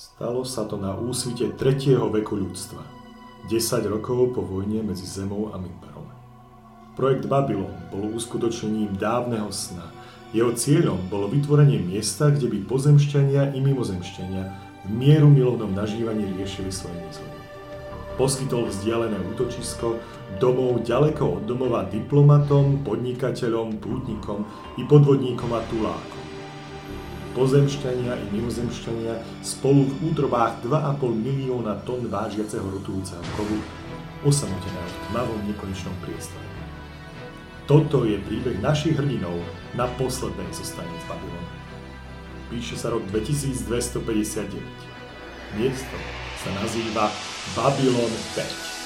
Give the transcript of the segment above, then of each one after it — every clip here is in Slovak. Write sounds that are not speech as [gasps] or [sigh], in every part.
Stalo sa to na úsvite 3. veku ľudstva, 10 rokov po vojne medzi Zemou a Midbarom. Projekt Babylon bol uskutočnením dávneho sna. Jeho cieľom bolo vytvorenie miesta, kde by pozemšťania i mimozemšťania v mieru milovnom nažívaní riešili svoje nezhody. Poskytol vzdialené útočisko, domov ďaleko od domova diplomatom, podnikateľom, pútnikom i podvodníkom a tulákom. Pozemšťania i mimozemšťania spolu v útrobách 2,5 milióna tón vážiaceho rotujúceho kovu osamotené v tmavom nekonečnom priestore. Toto je príbeh našich hrdinov na poslednej zostane z Babylonu. Píše sa rok 2259. Miesto sa nazýva Babylon 5.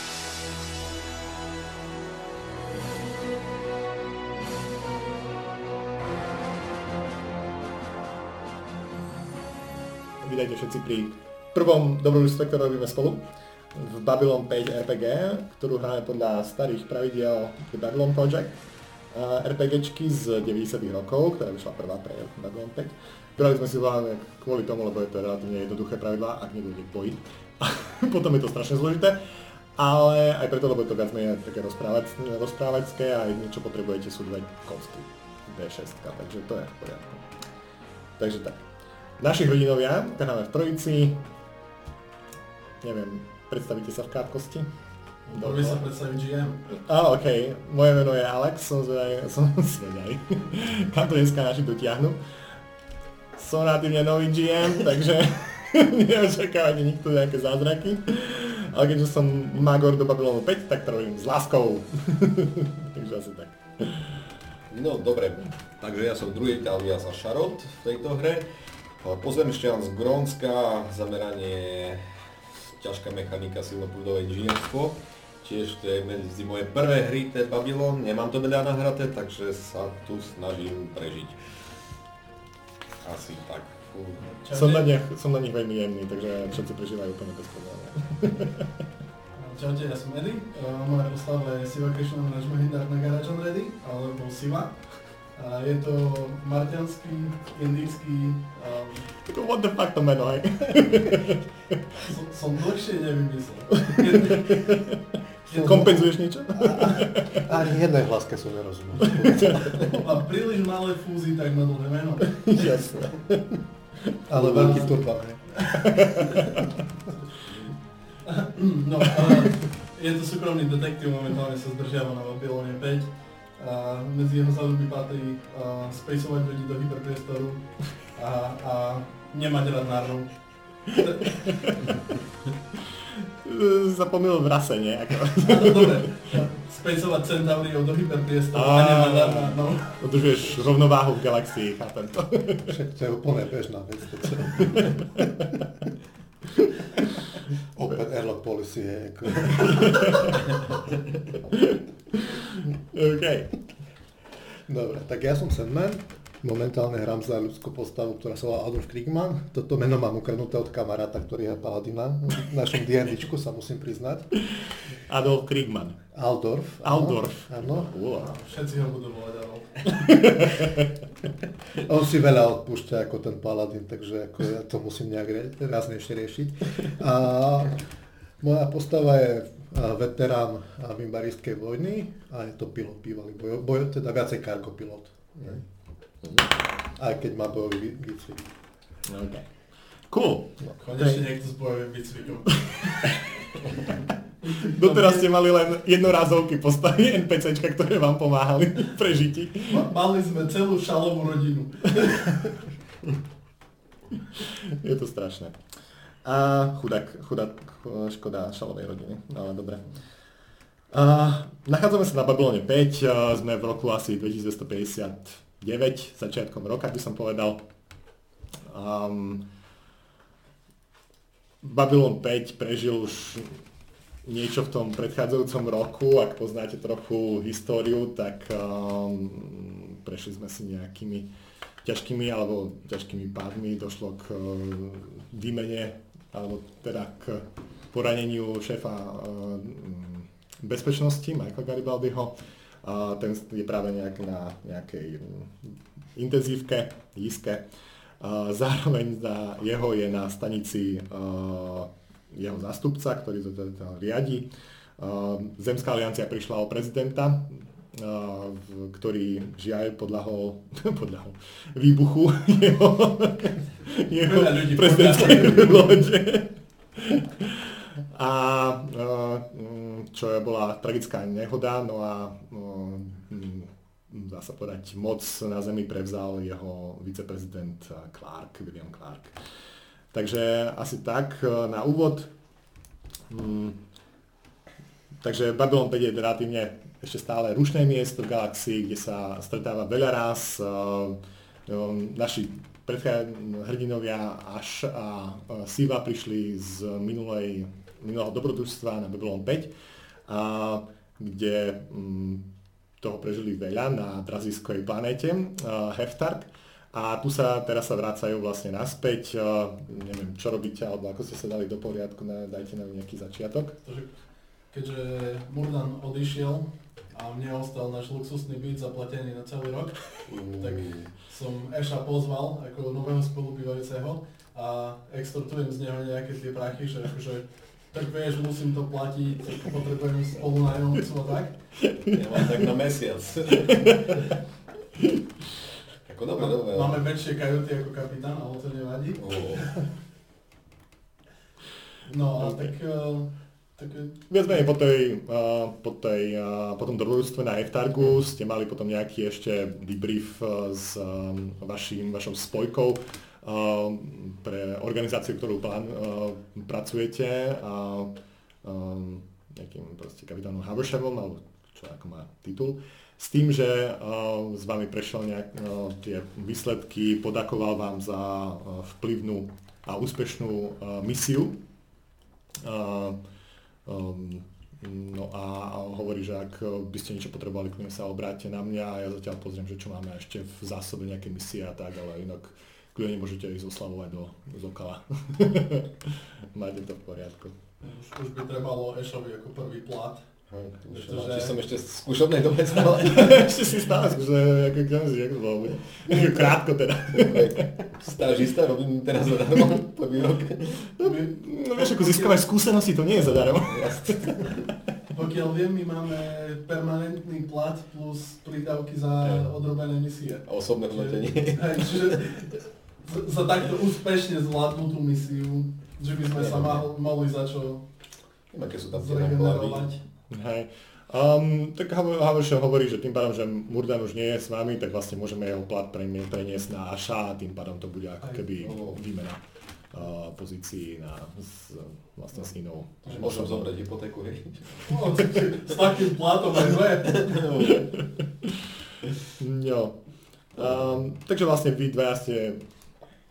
Vydajte všetci pri prvom dobrodružstve, ktoré robíme spolu v Babylon 5 RPG, ktorú hráme podľa starých pravidiel The Babylon Project. RPGčky z 90 rokov, ktorá vyšla prvá pre Babylon 5. Brali sme si hlavne kvôli tomu, lebo je to relatívne jednoduché pravidlá, ak nedôjde k boji. potom je to strašne zložité, ale aj preto, lebo je to viac menej také rozprávacké a jedno, čo potrebujete sú dve kostky D6, takže to je v poriadku. Takže tak. Naši hodinovia, hráme v trojici, neviem, predstavíte sa v krátkosti? Dobre sa predstaviť GM. Á, ok. Moje meno je Alex, som zvedavý, som [laughs] zvedavý. Kam to dneska naši dotiahnu. Som relatívne nový GM, [laughs] takže [laughs] neočakávate nikto nejaké zázraky. Ale keďže som Magor do Babylonu 5, tak to robím s láskou. Takže asi tak. No dobre, takže ja som druhý alias sa Šarot v tejto hre. Pozemšťan z Grónska, zameranie ťažká mechanika, silnopúdové inžinierstvo. Tiež to je medzi moje prvé hry, to je Babylon, nemám to veľa nahraté, takže sa tu snažím prežiť. Asi tak. Som na, nich, som na nich veľmi jemný, takže všetci prežívajú úplne bez problémov. [laughs] Čaute, ja som Eddie. Uh, moja postava je Siva Krishna Rajmahindar na Garage Ready, alebo Siva. Je to marťanský, indický... Um, What the fuck to meno, hej? [laughs] som, som dlhšie nevymyslel. [laughs] Kompenzuješ niečo? [laughs] Ani jednej hlaske som nerozumel. Má príliš malé fúzy, tak má dlhé meno. Jasné. Ale veľký turban, No, ale je to súkromný detektív, momentálne sa zdržiava na Babylone 5. A medzi jeho záľuby patrí uh, spacovať ľudí do hyperpriestoru a, a nemať rád nárov. [laughs] Zapomínal v rase, nie? Ako... [laughs] Áno, dobre. Spacovať centauriov do hyperpriestoru a nemať rád nárov. Udržuješ rovnováhu v galaxii, chápem to. Však to je úplne bežná vec. [laughs] [laughs] Open airlock policy je ako... OK. Dobre, tak ja som Sandman. Momentálne hrám za ľudskú postavu, ktorá sa volá Adolf Kriegman. Toto meno mám ukradnuté od kamaráta, ktorý je paladina. V našom D&Dčku sa musím priznať. Adolf Kriegman. Aldorf. Aldorf. Áno. Wow. Všetci ho budú volať Adolf. [laughs] On si veľa odpúšťa ako ten paladin, takže ako ja to musím nejak raznejšie riešiť. A moja postava je veterán mimbarískej vojny a je to pilot bývalý, boj, boj, teda viacej cargo pilot. Mm. Aj keď má bojový výcvik. OK. Cool. Konečne niekto s bojovým výcvikom. [laughs] Doteraz ste mali len jednorázovky postavy NPCčka, ktoré vám pomáhali [laughs] žiti. Mali sme celú šalovú rodinu. [laughs] Je to strašné. A chudák, chudák, škoda šalovej rodiny, ale dobre. A, nachádzame sa na Babylone 5, sme v roku asi 2250 9 začiatkom roka, by som povedal. Um, Babylon 5 prežil už niečo v tom predchádzajúcom roku, ak poznáte trochu históriu, tak um, prešli sme si nejakými ťažkými alebo ťažkými pádmi, došlo k uh, výmene alebo teda k poraneniu šéfa uh, bezpečnosti Michaela Garibaldiho a ten je práve nejak na nejakej intenzívke, nízke. Zároveň na jeho je na stanici jeho zástupca, ktorý to teda riadi. Zemská aliancia prišla o prezidenta, ktorý žiaľ podľahol, [laughs] podľahol výbuchu [laughs] jeho, [laughs] jeho prezidentskej lode. A čo bola tragická nehoda, no a dá sa povedať, moc na Zemi prevzal jeho viceprezident Clark, William Clark. Takže asi tak na úvod. Mm, takže Babylon 5 je relatívne ešte stále rušné miesto v galaxii, kde sa stretáva veľa raz. Naši hrdinnovia Až a Siva prišli z minulej, minulého dobrodružstva na Babylon 5, a, kde mm, toho prežili veľa na drazískoj planéte Heftark. A tu sa teraz sa vracajú vlastne naspäť, neviem, čo robíte, alebo ako ste sa dali do poriadku, dajte nám nejaký začiatok. Keďže Murdan odišiel a mne ostal náš luxusný byt zaplatený na celý rok, mm. tak som Eša pozval ako nového spolubývajúceho a extortujem z neho nejaké tie prachy, že akože tak vieš, musím to platiť, potrebujem spolunajomcu a tak. Ja mám tak na mesiac. Ako dobre, dobre. Máme väčšie kajuty ako kapitán, ale to nevadí. Oh. No a tak... Uh, tak... Viac menej po, tej, uh, po, tej, uh, po tom dobrodružstve na Eftargu ste mali potom nejaký ešte debrief s vašim, vašou spojkou pre organizáciu, ktorú plán, uh, pracujete a um, nejakým proste kapitánom Habershevom, alebo čo ako má titul. Uh, s tým, že uh, s vami prešiel nejak, uh, tie výsledky, podakoval vám za uh, vplyvnú a úspešnú uh, misiu. Uh, um, no a, hovorí, že ak by ste niečo potrebovali, kľudne sa obráte na mňa a ja zatiaľ pozriem, že čo máme ešte v zásobe nejaké misie a tak, ale inak kľudne môžete ísť oslavovať do Zokala. [laughs] Máte to v poriadku. Už, už by trebalo Ešovi ako prvý plat Pretože... som ešte v skúšobnej dobe stále. [laughs] ešte si stále skúšobnej, ako kňazi, ako to bolo. [laughs] Krátko teda. Stážista, robím teraz zadarmo, prvý rok. No, no vieš, ako získavaš skúsenosti, to nie je zadarmo. Pokiaľ viem, my máme permanentný plat plus prídavky za odrobené misie. Osobné hodnotenie. Čiže za takto úspešne zvládnutú misiu, že by sme sa mohli za čo Aké sú tam náklady? Hej. Um, tak Haversham hovorí, že tým pádom, že Murdan už nie je s vami, tak vlastne môžeme jeho plat preniesť na Aša a tým pádom to bude ako keby výmena uh, pozícií na, s, vlastne s inou. Môžem zobrať hypotéku, hej? No, s takým platom aj dve. jo. [laughs] Um, takže vlastne vy dvaja ste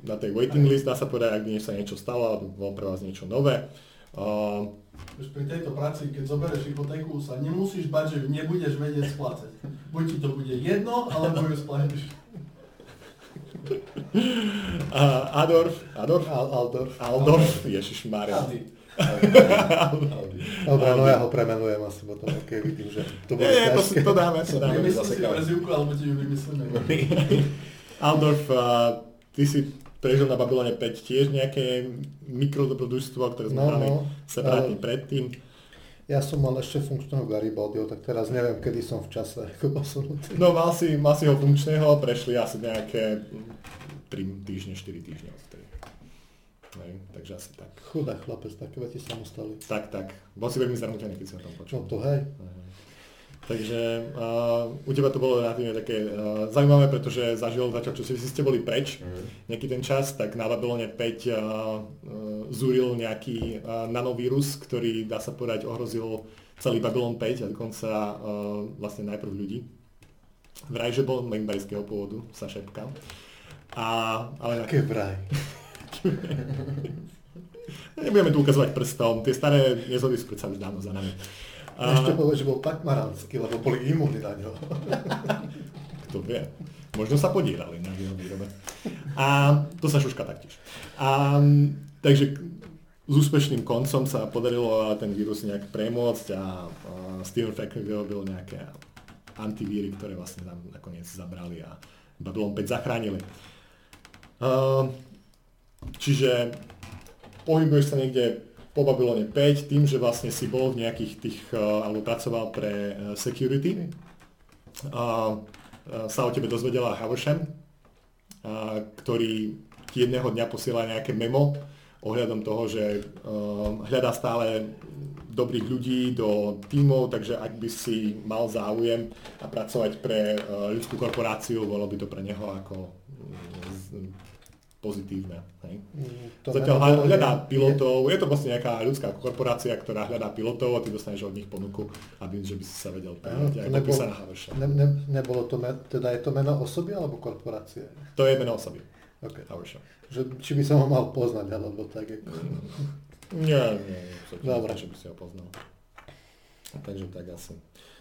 na tej waiting list, dá sa povedať, ak sa niečo stalo, alebo bolo pre vás niečo nové. Uh, pri tejto práci, keď zoberieš hypotéku, sa nemusíš bať, že nebudeš vedieť splácať. Buď ti to bude jedno, alebo ju splatíš. Uh, Adorf, Adorf, Al, Aldorf, Aldorf, Ježiš Maria. Dobre, no ja ho premenujem asi potom, keď vidím, že to bude Nie, to, si, to dáme, to dáme. Vymyslím si prezivku, alebo ti ju vymyslíme. Aldorf, uh, ty si prežil na Babylone 5 tiež nejaké mikrodobrodružstvo, ktoré sme no, mali no, separátne predtým. Ja som mal ešte funkčného Garibaldiho, tak teraz neviem, kedy som v čase [laughs] ako posunutý. No mal si, mal si ho funkčného, prešli asi nejaké 3 týždne, 4 týždne odtedy. Hej, takže asi tak. Chudá chlapec, také veci sa mu stali. Tak, tak. Bol si veľmi zarmutený, keď si o tom počul. No to hej. hej. Takže uh, u teba to bolo relatívne také uh, zaujímavé, pretože zažil zatiaľ, čo si, si ste boli preč mm. nejaký ten čas, tak na Babylone 5 uh, uh, zúril nejaký uh, nanovírus, ktorý, dá sa povedať, ohrozil celý Babylon 5 a dokonca uh, vlastne najprv ľudí. Vraj, že bol membajského pôvodu, sa šepkal. A, ale... Aké vraj? [laughs] Nebudeme tu ukazovať prstom, tie staré nezhody sú predsa už dávno za nami. A... Ešte povedať, že bol tak maranský, lebo boli imúni na ňo. [laughs] Kto vie. Možno sa podírali na jeho výrobe. A to sa šuška taktiež. A, takže s úspešným koncom sa podarilo ten vírus nejak premôcť a, a Steven Freck vyrobil nejaké antivíry, ktoré vlastne tam nakoniec zabrali a Babylon 5 zachránili. Uh, čiže pohybuješ sa niekde po Babylone 5 tým, že vlastne si bol v nejakých tých, uh, alebo pracoval pre uh, security. Uh, uh, sa o tebe dozvedela Havisham, uh, ktorý ti jedného dňa posiela nejaké memo ohľadom toho, že hľadá stále dobrých ľudí do tímov, takže ak by si mal záujem a pracovať pre ľudskú korporáciu, bolo by to pre neho ako mm, pozitívne. Hej. Mm, To Zatiaľ bolo- hľadá pilotov, je to vlastne nejaká ľudská korporácia, ktorá hľadá pilotov a ty dostaneš od nich ponuku, aby, že by si sa vedel prijať. nebolo- podpísaná Haverša. Ne, ne, nebolo to, men, teda je to meno osoby alebo korporácie? To je meno osoby. Okay. Haverša. Že, či by som ho mal poznať, alebo tak. Ako... Nie, nie, nie. Dobre. Že by si ho poznal. Takže tak asi.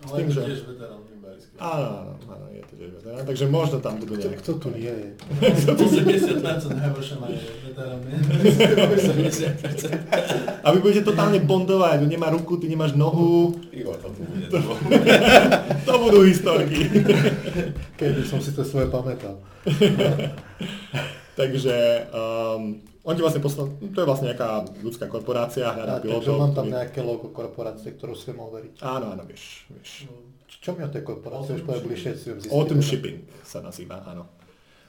Ale tým, je to že- tiež veterán Mimbarísky. Áno, áno, áno, je to tiež veterán. Takže možno tam budú nejaké... kto tu nie je? 80% Havershama je veterán. nie? 80%. [laughs] A vy budete totálne bondovať, on nemá ruku, ty nemáš nohu, Ivo, to [laughs] bude. to budú historky. Keby som si to svoje pamätal. [laughs] Takže um, on ti vlastne poslal, to je vlastne nejaká ľudská korporácia, hľadá takže pilotov. mám tam nejaké logo korporácie, ktorú si mal veriť. Áno, áno, vieš, vieš. Č- Čo mi o tej korporácie už Autumn povedal bližšie si ju zistili. Autumn Shipping sa nazýva, áno.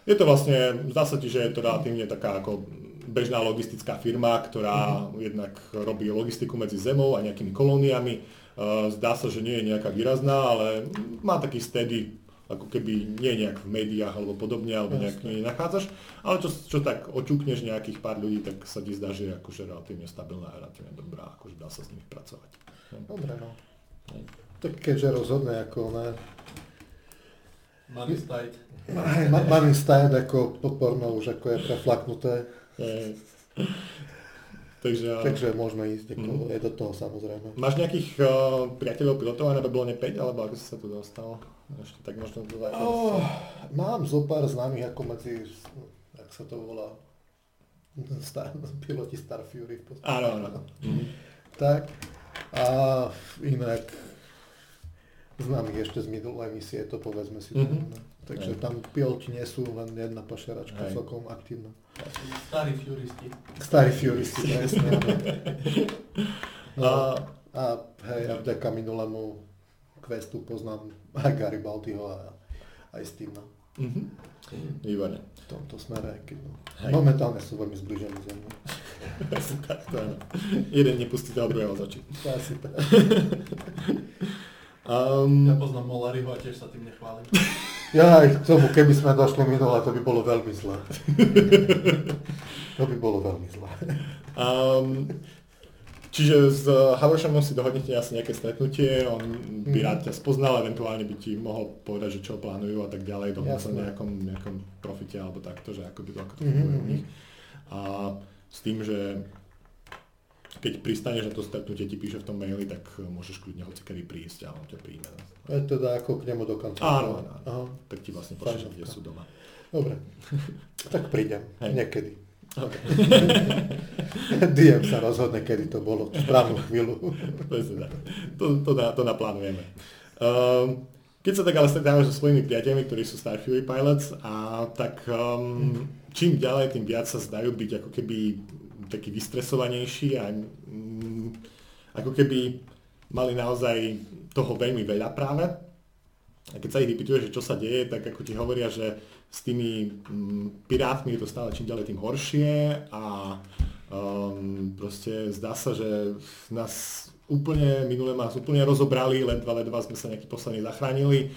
Je to vlastne, zdá sa ti, že je to relatívne taká ako bežná logistická firma, ktorá jednak robí logistiku medzi zemou a nejakými kolóniami. Uh, Zdá sa, že nie je nejaká výrazná, ale má taký steady, ako keby nie nejak v médiách alebo podobne, alebo nejak nie nachádzaš. Ale čo, čo tak oťukneš nejakých pár ľudí, tak sa ti zdá, že je akože relatívne stabilná a relatívne dobrá, akože dá sa s nimi pracovať. Dobre, no. Tak keďže rozhodne ako ne, Money. Ma- Money Style ako podporno už ako je preflaknuté, E, Takže, takže môžeme ísť ako Mhm. je do toho samozrejme. Máš nejakých uh, priateľov pilotov aj na Babylone 5, alebo ako si sa tu dostal? Ešte tak možno to Oh, mám zo pár známych ako medzi, jak sa to volá, Star, piloti Star Fury v podstate. Áno, áno. Mhm. Tak. A inak známych ešte z minulej misie, to povedzme si. Mhm. mm Takže Hej. tam piloti nie sú, len jedna pašeračka celkom aktívna. Starí furisti. Starí Furisti, presne. [laughs] No, A, a hej, a vďaka minulému questu poznám aj Garibaldiho a aj Stevena mhm. Výborne. v tomto smere, keď no. Hej. momentálne sú veľmi zbližení so mnou. Super, to áno. Jeden nepustí toho druhého z očí. Asi tak. Um, Ja poznám Molariho a tiež sa tým nechválim. Ja aj k tomu, keby sme došli minule, to by bolo veľmi zlé. to by bolo veľmi zlé. Um, čiže s Havershemom si dohodnete asi nejaké stretnutie, on by Mhm. rád ťa spoznal, eventuálne by ti mohol povedať, že čo plánujú a tak ďalej, dohodnú sa nejakom, nejakom profite alebo takto, že ako, by to, ako to Mhm, funguje u mhm. nich. A s tým, že keď pristaneš na to stretnutie, ti píše v tom maili, tak môžeš kľudne hocikedy prísť a on ťa príjme. Je teda ako k nemu do kancelárie. Áno, áno. Aha. Tak ti vlastne pošle, Fajn. kde sú doma. Dobre. [laughs] tak prídem. Hej. Niekedy. Okay. [laughs] DM sa rozhodne, kedy to bolo. V správnu chvíľu. To, to, na, to naplánujeme. Um, keď sa tak ale stretávaš so svojimi priateľmi, ktorí sú Star Fury Pilots, a tak um, čím ďalej, tým viac sa zdajú byť ako keby taký vystresovanejší a um, ako keby mali naozaj toho veľmi veľa práve. A keď sa ich vypýtuješ, že čo sa deje, tak ako ti hovoria, že s tými mm, pirátmi je to stále čím ďalej tým horšie a um, proste zdá sa, že nás úplne, minule nás úplne rozobrali, ledva, ledva sme sa nejaký posledný zachránili.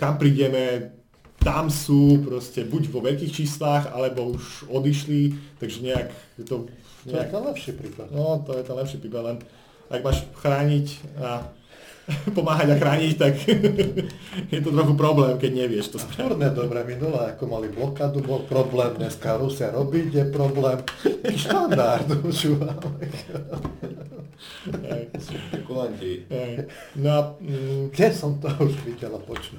Kam prídeme, tam sú proste buď vo veľkých číslach, alebo už odišli, takže nejak je to... To je ten lepší príklad. No, to je ten lepší príklad, len ak máš chrániť a [laughs] pomáhať a chrániť, tak [laughs] je to trochu problém, keď nevieš to spraviť. Furne dobre minule, ako mali blokádu, bol problém, dneska Rusia robiť, je problém. Štandard [laughs] Špekulanti. hej. No a, mm, Kde som to už videl a počul?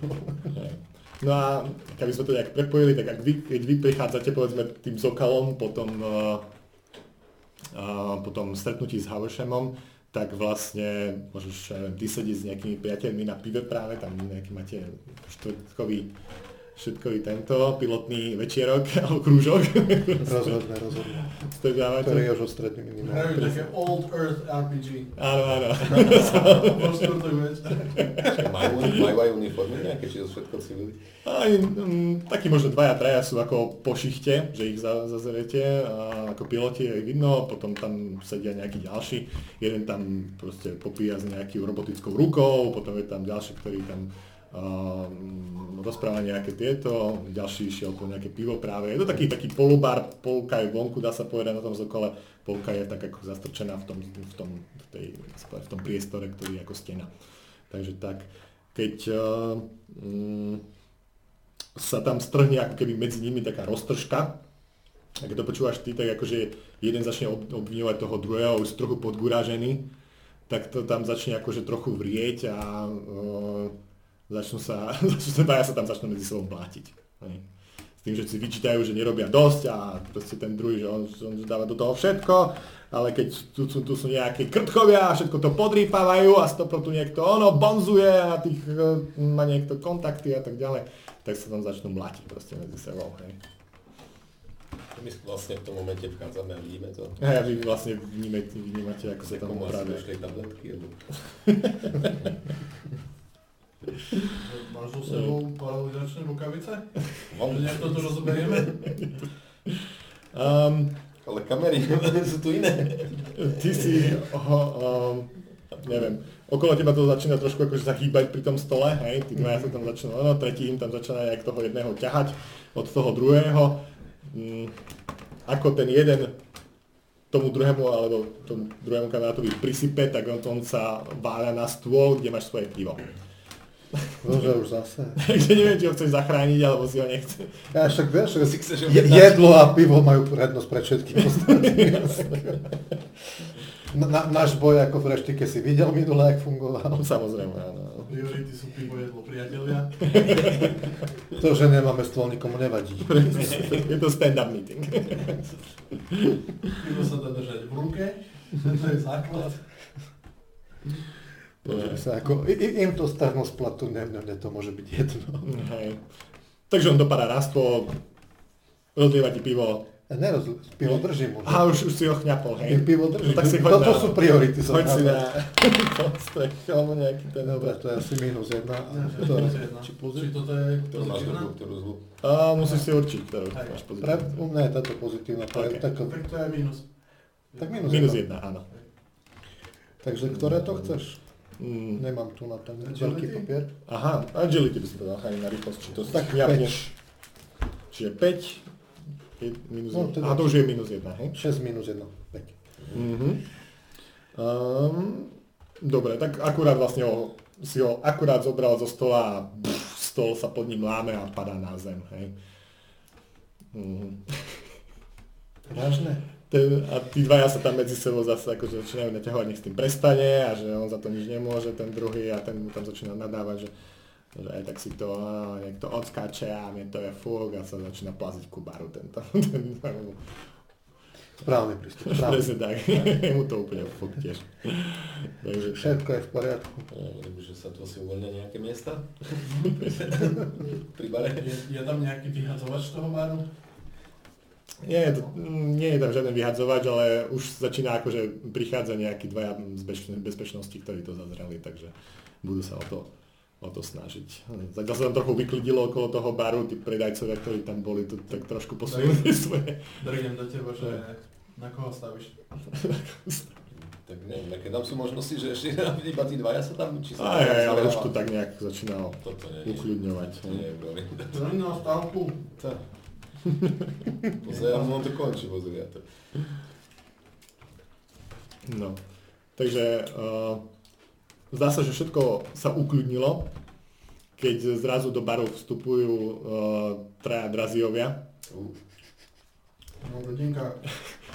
no a keby sme to nejak prepojili, tak ak vy, keď vy prichádzate povedzme tým zokalom po tom, uh, uh, po tom stretnutí s Havershemom, tak vlastne môžeš ja neviem, ty sedieť s nejakými priateľmi na pive práve, tam nejaký máte štvrtkový, všetkový tento pilotný večierok [laughs] alebo krúžok. Rozhodne, rozhodne. Stredávate. Ktorý je už odstredný minimálne. Hrajú také Old Earth RPG. Áno, áno. [laughs] [laughs] Majú, majú aj uniformy nejaké, či to všetko civili? Aj, mm, takí možno dvaja, traja sú ako po šichte, že ich za, zazerete a ako piloti je vidno, potom tam sedia nejakí ďalší, jeden tam proste popíja s nejakou robotickou rukou, potom je tam ďalší, ktorý tam um, rozpráva nejaké tieto, ďalší išiel po nejaké pivo práve. Je to taký, taký polubar, polka je vonku, dá sa povedať na tom zokole, polka je tak ako zastrčená v tom, v tom, v tej, v tom priestore, ktorý je ako stena. Takže tak, keď um, sa tam strhne ako keby medzi nimi taká roztržka. A keď to počúvaš ty, tak akože jeden začne obviňovať toho druhého, už trochu podgurážený, tak to tam začne akože trochu vrieť a uh, začnú sa, [laughs] začnú sa, sa tam začnú medzi sebou blátiť. Hej. S tým, že si vyčítajú, že nerobia dosť a proste ten druhý, že on, on dáva do toho všetko, ale keď tu, tu, tu sú nejaké krtchovia a všetko to podrýpavajú a stopro tu niekto ono bonzuje a tých, uh, má niekto kontakty a tak ďalej, tak sa tam začnú mlatiť proste medzi sebou. Hej. My vlastne v tom momente vchádzame a vidíme to. A vy vlastne vnímate, vnímate ako sa tam opravia. Máš tabletky, alebo... [laughs] Máš so sebou paralizačné rukavice? Mám. Že nejak toto rozoberieme? Um, Ale kamery [laughs] sú tu iné. ty si, oh, um, neviem, okolo teba to začína trošku akože sa hýbať pri tom stole, hej, tí dvaja sa tam začnú, ono, tretí im tam začína nejak toho jedného ťahať od toho druhého. Mm, ako ten jeden tomu druhému alebo tomu druhému kamarátovi prisype, tak on, on sa váľa na stôl, kde máš svoje pivo. Bože, už zase. [laughs] Takže neviem, či ho chceš zachrániť, alebo si ho nechce. Ja však vieš, že chceš jedlo a pivo majú prednosť pre všetkých ostatných. Na, náš boj ako v reštike si videl minule, jak fungoval. Samozrejme, áno. Priority sú pivo, jedlo, priatelia. To, že nemáme stôl, nikomu nevadí. Je to stand-up meeting. Pivo sa dá držať v ruke. To je základ. Pozri sa, ako, im to starnú z platu, ne, ne, ne, to môže byť jedno. Hej. Takže on dopadá na stôl, rozlieva ti pivo. Ja neroz, pivo držím už. A už, už si ho chňapol, hej. Pivo držím. No, tak si choď Toto na- sú priority. som Hoď si na [laughs] podstrek, alebo nejaký ten... Dobre, to je asi minus jedna. To, či plus Či toto je Ktorú máš pozitívna? A musíš si určiť, ktorú Hej. máš Pre, pozitívnu. u mňa je táto pozitívna. To je Ok. tak, Tak to je minus. tak minus, Minus jedna. jedna, áno. Takže ktoré to chceš? Mm, Nemám tu na ten Agility? veľký papier. aha, agility by si povedal, ani na rýchlosť, či to Tak chňapneš. Čiže 5, je minus No, 1. teda- A to už je minus 1, hej? 6 minus 1. 5. Mhm. Um, dobre, tak akurát vlastne ho, si ho akurát zobral zo stola a pff, stôl sa pod ním láme a padá na zem, hej. Mhm. Vážne? Ten, a tí dvaja sa tam medzi sebou zase akože začínajú naťahovať, nech s tým prestane a že on za to nič nemôže, ten druhý a ten mu tam začína nadávať, že, že aj tak si to, á, nech to odskáče a mne to je fúk a sa začína plaziť ku baru tento. [laughs] ten, Správny prístup. [laughs] Správny. Presne tak, je mu to úplne fúk tiež. Takže tak. Všetko je v poriadku. Hovorím, že sa tu asi uvoľnia nejaké miesta. [laughs] Pri bare. Je, je tam nejaký vyhadzovač toho baru? Nie je, to, nie je tam žiaden vyhadzovač, ale už začína akože prichádza nejakí dvaja z bezpeč- bezpečnosti, ktorí to zazreli, takže budú sa o to, o to snažiť. Zatiaľ sa tam trochu vyklidilo okolo toho baru, tí predajcovia, ktorí tam boli, to tak trošku posunuli svoje. Drgnem do teba, že na koho stavíš? Tak neviem, aké tam sú možnosti, že ešte [laughs] iba tí dvaja sa tam, či sa Aj, aj, ale už to tak nejak začínalo nie, nie, ukľudňovať. nie. Drň na stavku. [laughs] Pozerám, on to ja to. No, takže uh, zdá sa, že všetko sa ukľudnilo, keď zrazu do baru vstupujú uh, traja draziovia, Uh, No, rodinka.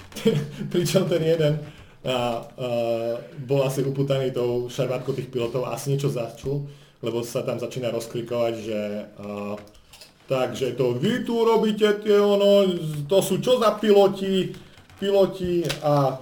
[laughs] pričom ten jeden a, a, bol asi uputaný tou šarvátkou tých pilotov a asi niečo začul, lebo sa tam začína rozkrikovať, že a, takže to vy tu robíte tie ono, to sú čo za piloti, piloti a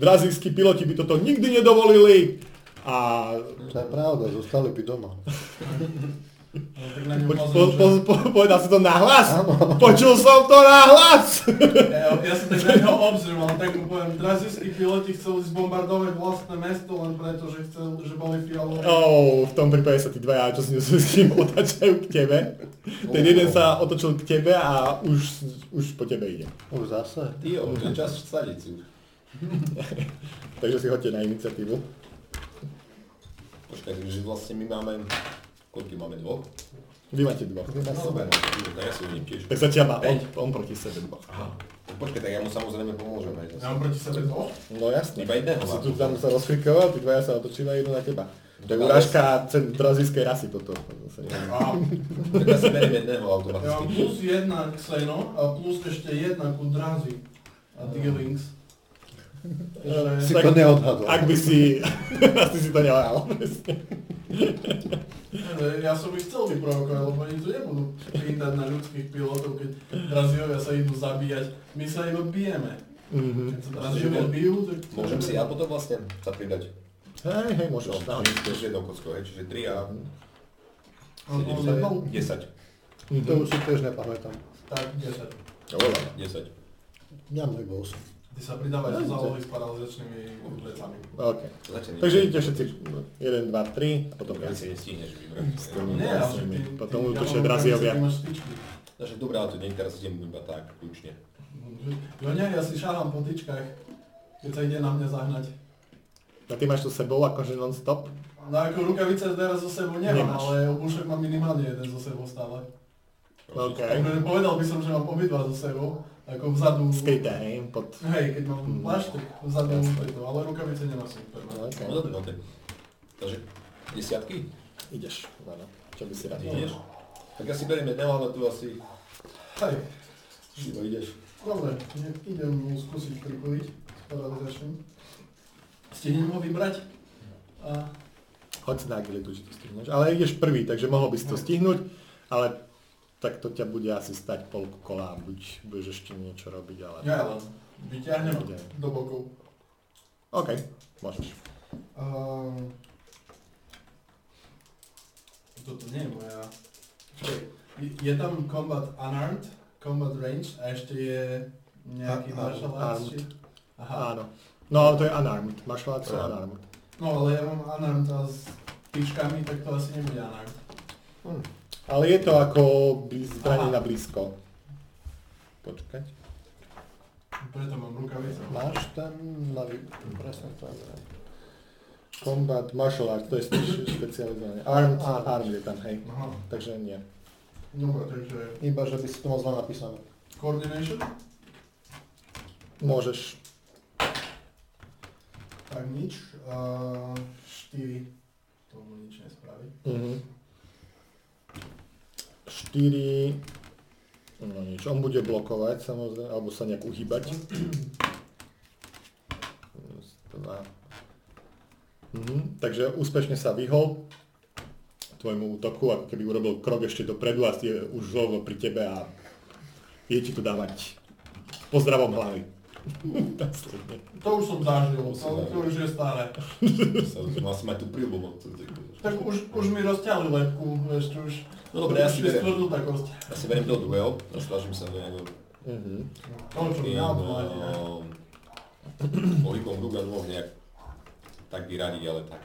brazílsky piloti by toto nikdy nedovolili a To je pravda, zostali by doma. [laughs] No, Po, po, po, že... po, povedal si to nahlas? Počul som to nahlas! Ja, ja sa tak na obzriem, ale tak mu poviem, drazijskí piloti chceli zbombardovať vlastné mesto len preto, že chcel, že boli fialové. Oh, v tom prípade sa tí dvaja, čo si s tým [laughs] otačajú k tebe. Ten jeden sa otočil k tebe a už, už po tebe ide. Už zase? Jo, už je čas vstadiť si. [laughs] Takže si hoďte na iniciatívu. Počkaj, takže vlastne my máme... Koľko máme dvoch? Vy máte dvoch. No dobre, no, no ja si vidím tiež. Tak zatiaľ má on, on proti sebe dvoch. Aha. No, počkaj, tak ja mu samozrejme pomôžem aj Ja mám proti sebe dvoch. No jasne. Iba jedného Si tu tam sa rozkrikoval, tí dvaja sa otočili idú na teba. To je Ale- urážka centrazijskej rasy toto. A Tak ja si beriem jedného ja mám automaticky. plus jedna Xeno a plus ešte jedna ku drazi a Dealings. Si Tak- to neodhadol. Ak by si... [laughs] asi si to neohral. Ja som ich chcel vyprovokovať, lebo oni tu nebudú pýtať na ľudských pilotov, keď draziovia sa idú zabíjať. My sa iba bijeme. Mhm. Keď sa bijú, tak... Môžem si ja potom vlastne sa pridať. Hej, hej, môžeš. No, No, tiež jednou kockou, hej, čiže 3 a On, on nebol 10. To už si tiež nepamätám. tak 10. Oveľa. 10. Ja mám iba 8. Ty sa pridávaš do zálohy s paralizačnými vecami. OK. Takže idete všetci 1, 2, 3 a potom Ja si nestihneš vybrať. Nie, ale že ty, Potom ty, útočia tyčky. Takže dobré, ale to nie teraz idem iba tak, kľúčne. Jo nie, ja si šáham po tyčkách, keď sa ide na mňa zahnať. A ty máš to sebou akože non-stop? No ako rukavice teraz so sebou nemám, Nemáš. ale obušek mám minimálne jeden so sebou stále. OK. Povedal by som, že mám obidva so sebou, ako vzadu. Skryté, hej, pod... Hej, keď mám Mm. pláštek vzadu, Jasné. to, ale rukavice nenosím. No, OK. No dobre, no tak. Takže desiatky? Ideš, áno. Čo by si rád? Ideš? Tak ja si beriem jedného, ale tu asi Hej, iba ideš. dobre, ne- idem mu skúsiť prikoviť s paralizačným. Stihnem ho vybrať? A Hoď si na agilitu, či to stihneš. Ale ideš prvý, takže mohol by si to stihnúť, ale tak to ťa bude asi stať polku kola, buď budeš ešte niečo robiť, ale... ja len vyťahnem Ide. do bokov. OK, môžeš. Um, toto nie je moja... Je- tam combat unarmed, combat range a ešte je nejaký A- martial arts? či- Aha, Áno. No ale to je unarmed. Martial arts je unarmed. no ale ja mám unarmed a s tyčkami, tak to asi nebude unarmed. Ale je to ako Aha. na blízko. Počkať. Preto mám rukavice. Máš ten nový, presne to. Combat martial arts, to je špe- špecializované. Áno. armed je tam, hej. Aha, Takže nie. dobre, takže Iba, že by si to mal zle napísané. coordination, Môžeš. tak nič. Uh, 4, tomu nič nespraví. Mhm. 4... No nič, on bude blokovať samozrejme, alebo sa nejak uhýbať. Mhm. Takže úspešne sa vyhol tvojmu útoku, ako keby urobil krok ešte dopredu a je už znovu pri tebe a je ti tu dávať pozdravom hlavy. [laughs] To už som zažil, to, to už je staré. [laughs] Mal som aj tú príľbu. Tak už, už mi rozťahli lepku, vieš, už... No dobre, ja si už je beriem. stvrdnutá kosť. Ja si beriem do druhého a snažím sa nejak Mhm. To, čo mi tým naobchváti, ne? ehm, pohybom rúk a nôh nejak tak vyradiť, ale tak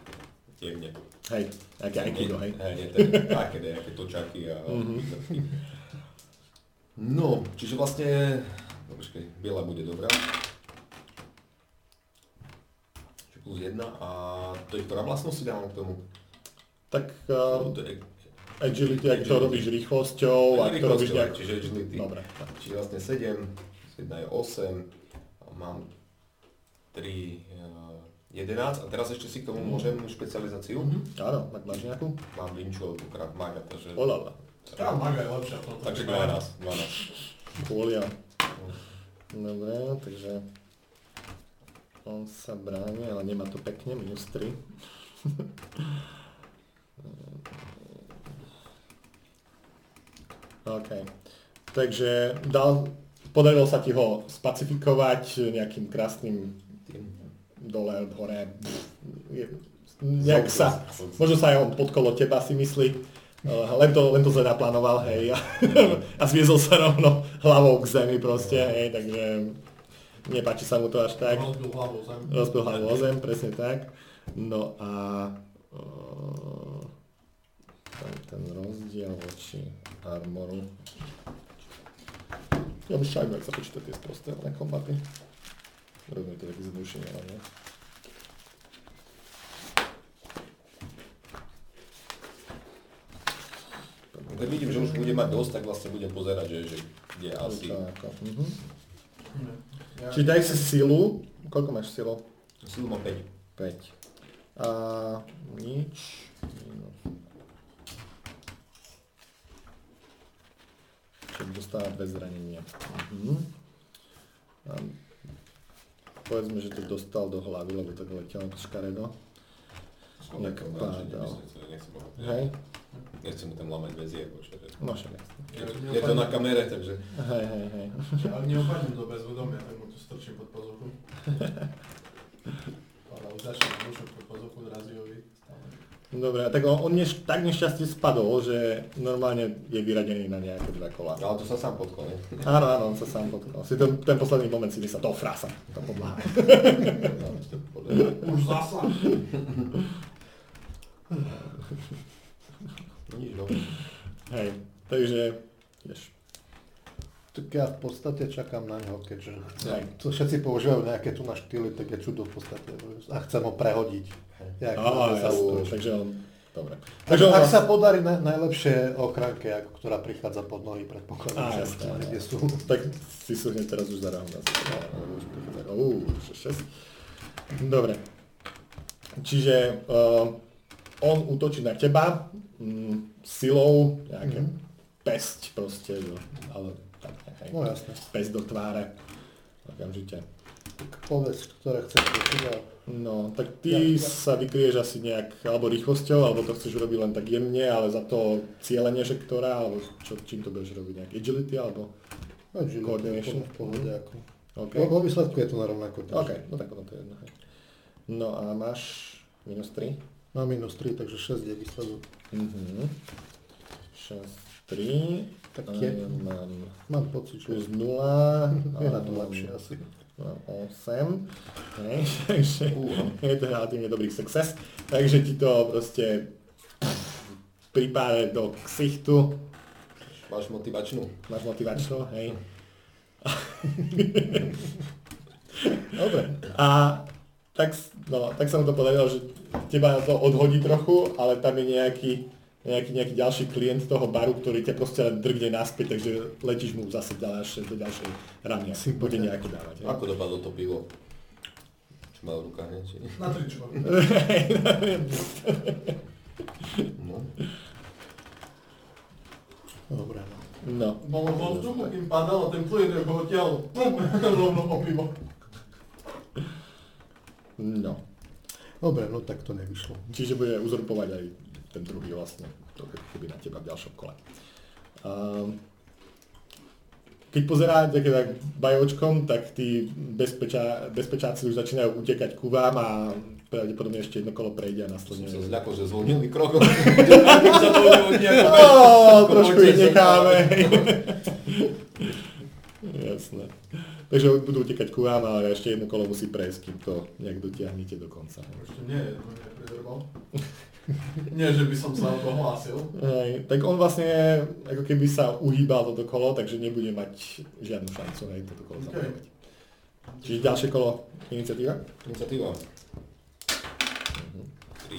jemne. Hej, aké aikido, hej. Hej, nie, tak, také nejaké točaky a... Mhm. No, čiže vlastne... No, počkej, biela bude dobrá. Čiže plus jedna a to je ktorá vlastnosť si dávam k tomu? Tak Uh, agility, ak to robíš rýchlosťou, ak to robíš nejak... Čiže agility. Dobre, tak. Čiže vlastne 7, 1 je 8, a mám 3, uh, 11 a teraz ešte si k tomu môžem špecializáciu. Áno, tak máš nejakú? Mám Vinču alebo Krav Maga, takže... Olala. Tá maga je lepšia. toto. Takže 12, 12. Kôlia. Dobre, takže... On sa bráni, ale nemá to pekne, minus 3. [laughs] OK. Takže dal, podarilo sa ti ho spacifikovať nejakým krásnym Tým. dole, hore. Je, nejak sa, možno sa aj on podkolo teba si myslí Uh, len to, len to zle naplánoval, hej, a, [laughs] a zviezol sa rovno hlavou k zemi proste, hej, takže nepáči sa mu to až tak. Rozbil hlavu o zem. Rozbil hlavu o zem, presne tak. No a uh, ten, ten rozdiel voči armoru. Ja už šajmu, ak sa počíta tie sprosté len kombaty. Robíme to také zjednodušenie, ale nie. Keď vidím, že už bude mať dosť, tak vlastne budem pozerať, že, že kde asi. Tak, mhm. Ja- Čiže daj si silu. Koľko máš silu? Silu mám 5. 5. A nič. Minus. Čiže dostáva dve zranenia. Mhm. A povedzme, že to dostal do hlavy, lebo tak letel škaredo. Jak pádal. Hej? nechcem mu tam lamať väzie, alebo čo. že- No však jasne. Je, je to na kamere, takže Hej, hej, hej. Ak neopadnem do bezvedomia, tak mu to strčím pod pazuchu. [laughs] Ale už začne mušok pod ho vy. stále. Dobre, a tak on, on neš, tak nešťastne spadol, že normálne je vyradený na nejaké dva kola. ale to sa sám potkol, ne? Áno, áno, on sa sám potkol. Si ten, ten posledný moment si myslel, to frasa, to podláha. [laughs] Už zasa. No nič, no. Hej, takže, vieš, Tak ja v podstate čakám na neho, keďže to všetci používajú nejaké tu na štýly, tak je čudo v podstate. A chcem ho prehodiť. Sa jasné, útočí. takže on, dobre. Takže ak vás- sa podarí na, najlepšie ochránke, ako ktorá prichádza pod nohy, predpokladám, že jasné, už áno. kde sú. Tak si sú hneď teraz už zaráhol na Uuu, 6. Dobre. Čiže uh, on útočí na teba mm, silou, nejaké Mhm. pesť proste, ale hej, No jasné. pesť do tváre. Okamžite. Tak povedz, ktoré chceš počuť No, tak ty Ja- ja- sa vykrieš asi nejak, alebo rýchlosťou, alebo to chceš urobiť len tak jemne, ale za to cieľenie, že ktorá, alebo čo, čím to budeš robiť, nejak agility, alebo... No, že Coordination. v pohode ako. OK, Okay. Vo výsledku je to na rovnako. OK, no tak potom to je jedno. hej. No a máš minus 3? Mám minus 3, takže 6 je výsledok. Mhm. 6, 3, Tak je. mám Mám pocit, že plus 0, je na to lepšie asi. Mám 8, hej, [laughs] takže je to relatívne dobrý success, takže ti to proste pripáre do ksichtu, Máš motivačnú. máš motivačnú, hej. [laughs] Dobre. A tak, no, tak sa mu to podarilo, že teba to odhodí trochu, ale tam je nejaký, nejaký, nejaký ďalší klient toho baru, ktorý ťa proste drgne naspäť, takže letíš mu zase ďalšie, do ďalšej rany. Sympatia. Bude nejaké dávať. hej. Ako dopadlo to pivo? Čo mal v rukách? Či... Na tričko. [laughs] No. Dobre, no. No. Bolo vo vzduchu, kým padal a ten plyn ako ho ťahol. Pum, [laughs] rovno po pivo. No. Dobre, no tak to nevyšlo. Čiže bude uzurpovať aj ten druhý vlastne, to je keby na teba v ďalšom kole. Um, keď pozeráte tak bajočkom, tak tí bezpečá, bezpečáci už začínajú utekať ku vám a pravdepodobne ešte jedno kolo prejde a Som následne... sa zľakol, že nejako bez- Oh, trošku ich necháme. [laughs] Jasné. Takže budú utekať ku vám, ale ešte jedno kolo musí prejsť, kým to nejak dotiahnete do konca. Ešte nie, to. [laughs] Nie, že by som sa o to hlásil. Hej, tak on vlastne ako keby sa uhýbal toto kolo, takže nebude mať žiadnu šancu hej, toto kolo OK. zabojovať. Čiže ďalšie kolo iniciatíva? Iniciatíva. 3.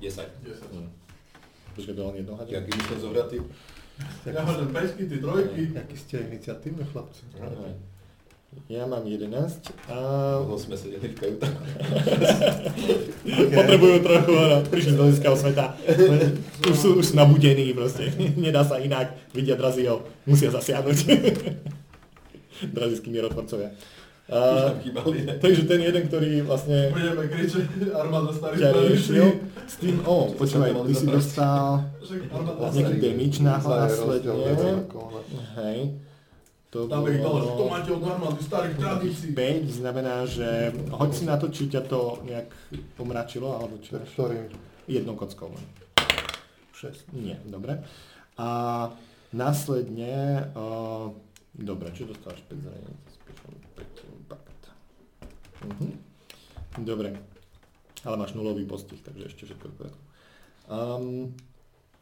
10. 10. Hm. Počkaj, to len jedno hadí? Aký by sme zohratí? Ja hodím pejsky, ty trojky. Akí ste iniciatívni chlapci. Hej. Ja mám 11 a Dlho sme sedeli v [laughs] kajutách. potrebujú trochu, no, prišli z ložiského sveta, [laughs] už sú, už sú nabudení proste, [laughs] nedá sa inak, vidia Drazio, musia zasiahnuť. Drazijskí mierotvorcovia. Chýbali, ne? takže ten jeden, ktorý vlastne Budeme kričať armáda starých riešil, s tým, o, počúvaj, ty si dostal armáda nejaký damage rozdiel následne. Hej. To Tam ich dalo, že to máte od armády starých tradícií. 5, znamená, že hoď si na to, či ťa to nejak pomračilo, alebo či ktorým? jednou kockou len. 6. Nie, dobre. A následne, uh, dobre, čo dostávaš 5 zranení? Special 5 impact. Mhm. Dobre. Ale máš nulový postih, takže ešte všetko v poriadku. Um,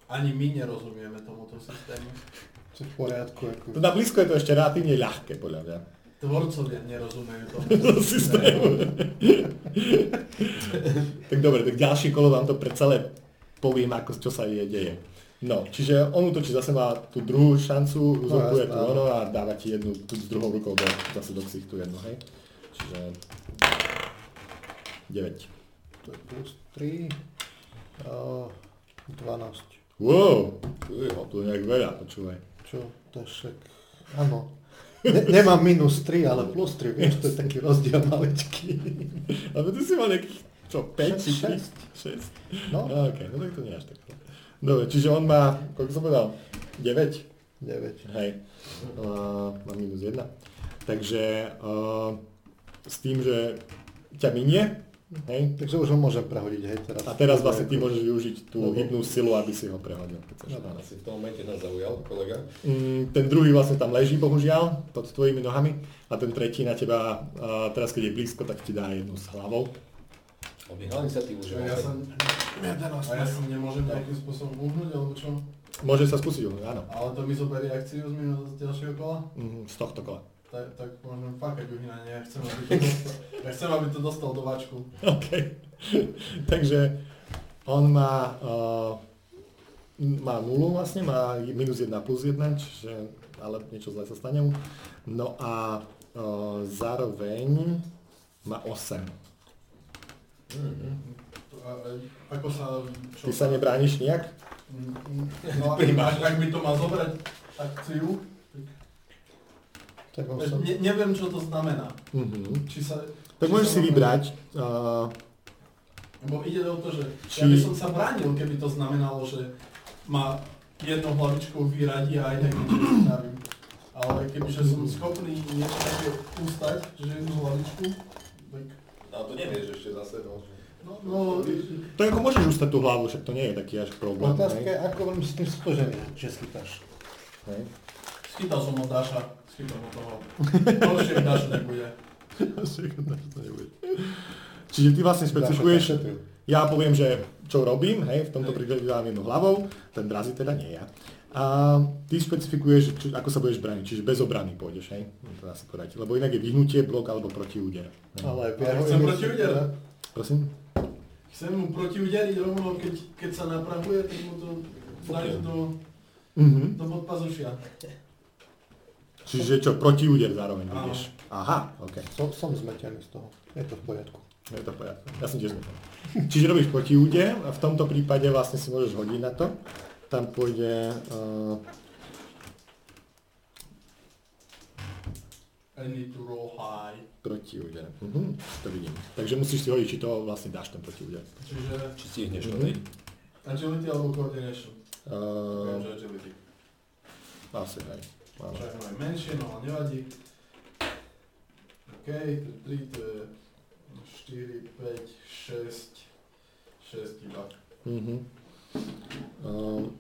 Ani my nerozumieme tomuto systému. Čo v poriadku, ako... na blízko je to ešte relatívne ľahké, podľa mňa. Tvorcovia nerozumejú tomu. [laughs] systému. tak dobre, tak ďalšie kolo vám to pre celé poviem, ako, čo sa je, deje. No, čiže on útočí zase má tú druhú šancu, uzurpuje tu áno. ono a dáva ti jednu, tu s druhou rukou do, zase do ksichtu jednu, hej. Čiže 9. To je plus 3. Uh, 12. Wow, to je nejak veľa, počúvaj. Čo? To však... Áno. Ne, nemám minus 3, ale plus 3, vieš, to je taký rozdiel maličký. [laughs] Ale ty si mal nejakých, čo, 5 či Šesť. 6? No, No, okej, no tak to nie až tak. Dobre, čiže on má, koľko som povedal? 9? 9. Hej, uh, mám minus 1. Takže uh, s tým, že ťa minie, hej, Takže už ho môžem prehodiť, hej, teraz. a teraz vlastne ty môžeš využiť tú Lebo- hybnú silu, aby si ho prehodil. keď. Áno, asi v tom momente nás zaujal kolega. Mm, ten druhý vlastne tam leží, bohužiaľ, pod tvojimi nohami a ten tretí na teba, uh, teraz keď je blízko, tak ti dá jednu s hlavou. Obýhal iniciatívu, že A ja sa, a ja sa nemôžem nejakým spôsobom uhnúť, alebo čo? Môže sa skúsiť, áno, Ale to mi zoberie akciu z minulého z ďalšieho kola? mm, z tohto kola. Tak, tak môžem fakať uhynanie, ja chcem, aby to dostal, ja chcem, aby to dostal do vačku. OK. Takže on má, uh, má nulu vlastne, má minus 1 plus 1, čiže, ale niečo zle sa stane mu. No a uh, zároveň má 8. A, a, ako sa... Čo, Ty sa nebrániš nejak? Mm, mm, No, ak, ak by to mal zobrať akciu, Tak sa... ne, neviem, čo to znamená. Mhm. Či sa, Tak či môžeš sa si vybrať, uh, ide o to, že Či- ja by som sa bránil, keby to znamenalo, že má jednou hlavičkou vyradí a aj tak spravím. Ale kebyže som schopný niečo také ustať, že jednu hlavičku, tak... No to nevieš ešte zase, no. No, no tak ako môžeš ustať tú hlavu, však to nie je taký až problém. Otázka je, ako veľmi s tým spožený, že schytáš. Hej. schytal som od Daša, od toho. Mi Daša nebude. Čiže ty vlastne špecifikuješ, Dáš ja poviem, že čo robím, hej, v tomto Hej. prípade dám jednu hlavou, ten drazí teda nie ja. A ty špecifikuješ, či, ako sa budeš brániť, čiže bez obrany pôjdeš, hej, to dá sa povedať, lebo inak je vyhnutie, blok alebo protiúder. Ale ja chcem idem proti si- úderu. Prosím? Chcem mu protiuderiť rovno, keď, keď sa napravuje, tak mu to dajú do, Mhm. do podpazušia. Čiže čo, protiúder zároveň Áno. ideš. Aha, ok. Som, som zmetený z toho. Je to v poriadku. Je to v poriadku. Ja som tiež zmetený. Čiže robíš protiúder a v tomto prípade vlastne si môžeš hodiť na to. Tam pôjde... Uh, I need to roll high. protiúder. Mhm, to vidím. Takže musíš si hodiť, či to vlastne dáš ten protiúder. Čiže Či stihneš Mhm. agility alebo coordination. Uh, Viem, že agility. asi hej. Čo je menšie, no ale nevadí. OK, to je 3, to je 4, 5, 6, 6 iba. Mhm. Um,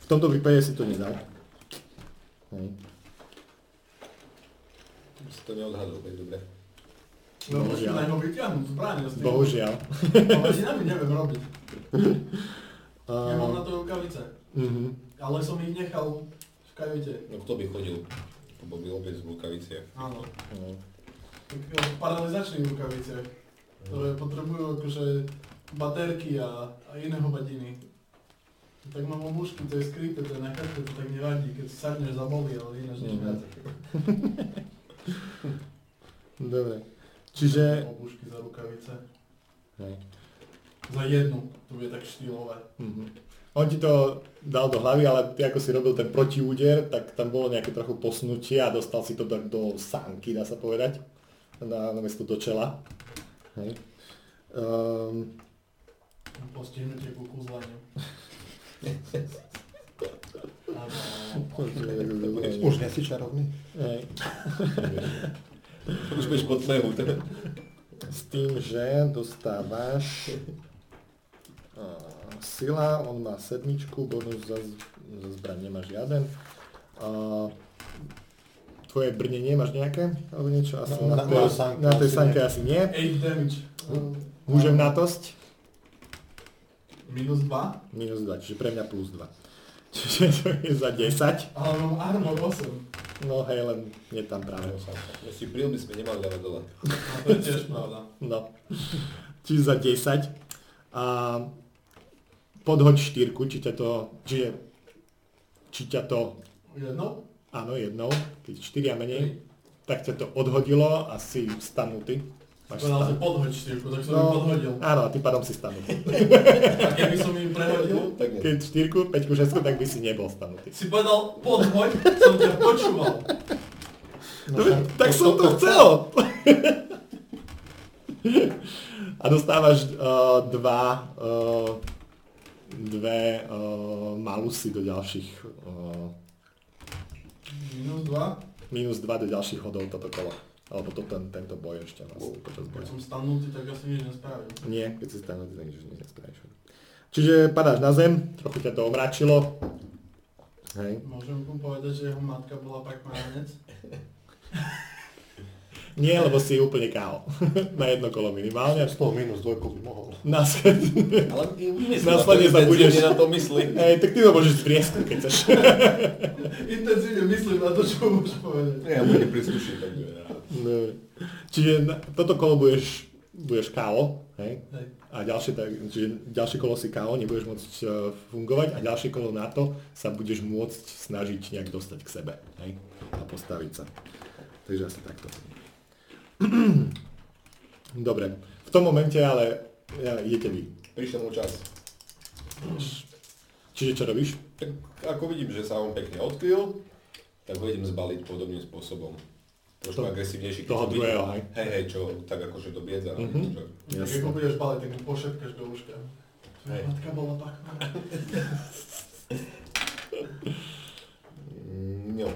v tomto prípade si to nedal. Hej. Si to neodhadol, tak dobre. No Bohužiaľ. na neho vyťahnuť zbraň. Bohužiaľ. Ale inak neviem robiť. [laughs] Nemám na Uh, to rukavice. mhm. Ale som ich nechal kajute. No kto by chodil po mobilobe v rukaviciach? Áno. No. Tak v paralizačných rukaviciach, ktoré potrebujú akože baterky a, a iné hovadiny. Tak mám obušky, to je skryté, to je na chrbte, to tak nevadí, keď si sadneš zabolí, ale ináč nič Mhm. viac. [laughs] Dobre. Čiže... Obušky za rukavice. Hej. Za jednu, to bude tak štýlové. Mhm. On ti to dal do hlavy, ale ty ako si robil ten protiúder, tak tam bolo nejaké trochu posnutie a dostal si to do, do sánky, dá sa povedať, na, na miesto do čela. Hej. Um, Postihnutie ku kúzleniu. Áno. Už nie si čarovný? hej. [laughs] Už budeš pod teda. S tým, že dostávaš... sila, on má sedmičku, bonus za, za zbraň nemá žiaden. A tvoje brnenie máš nejaké? Alebo niečo? Asi No, na, na tej, sanke na tej asi sanke nie. asi nie. 8 damage. Môžem natosť? Minus 2, Minus 2, čiže pre mňa plus 2. [laughs] Čiže to je za 10. ale mám armor 8. No hej, len nie tam práve. Ja si pril by sme nemali dávať dole. A to je tiež pravda. No. Čiže za 10. A podhoď štyrku, či ťa to, čiže, či ťa to, Jedno? áno jednou, keď 4 a menej, tak ťa to odhodilo a si stanutý. Máš Povedal stan. podhoď štyrku, tak som No. podhodil. Áno, a tým pádom si stanutý. [laughs] A keby som im prehodil, Tak. Keď 4, 5, 6, tak by si nebol stanutý. si povedal podhoď, som ťa počúval. No, To, tak som to chcel! [laughs] A dostávaš uh, dva, uh, dve uh, malusy do ďalších, uh, Minus 2. minus 2 do ďalších hodov toto kolo. Alebo to, ten, tento boj ešte vlastne počas Keď som stanutý, tak asi nič nespravím. Nie, keď si stanutý, tak nič nespravíš. Čiže padáš na zem, trochu ťa to omračilo. Hej. Môžem mu povedať, že jeho matka bola pak márnec? [laughs] Nie, lebo si úplne KO. [laughs] na jedno kolo minimálne. Z toho minus dvojku by mohol. Následne. Ale myslím, Následne sa budeš- na to myslí. [laughs] Hej, tak ty to môžeš vrieskať, keď chceš. [laughs] Intenzívne myslím na to, čo môžeš povedať. Ja mu neprisluší, takže... No. Čiže na, toto kolo budeš, budeš KO, hej? Hej. A ďalšie, tak, čiže ďalšie kolo si KO, nebudeš môcť uh, fungovať a ďalšie kolo na to sa budeš môcť snažiť nejak dostať k sebe, hej? A postaviť sa. Takže asi takto. [clears throat] Dobre. V tom momente ale ja, idete vy. Prišiel mu čas. Čiže čo robíš? Tak ako vidím, že sa on pekne odkryl, tak ho idem zbaliť podobným spôsobom. Trošku To- agresívnejší. keď toho druhého, hej? Hej, hej, čo, tak akože do biedza. Mhm. čo- Tak Jasne. ako budeš baliť, tak mu pošepkaš do uška. Tvoja Hej. matka bola pak márnec. Mm, jo.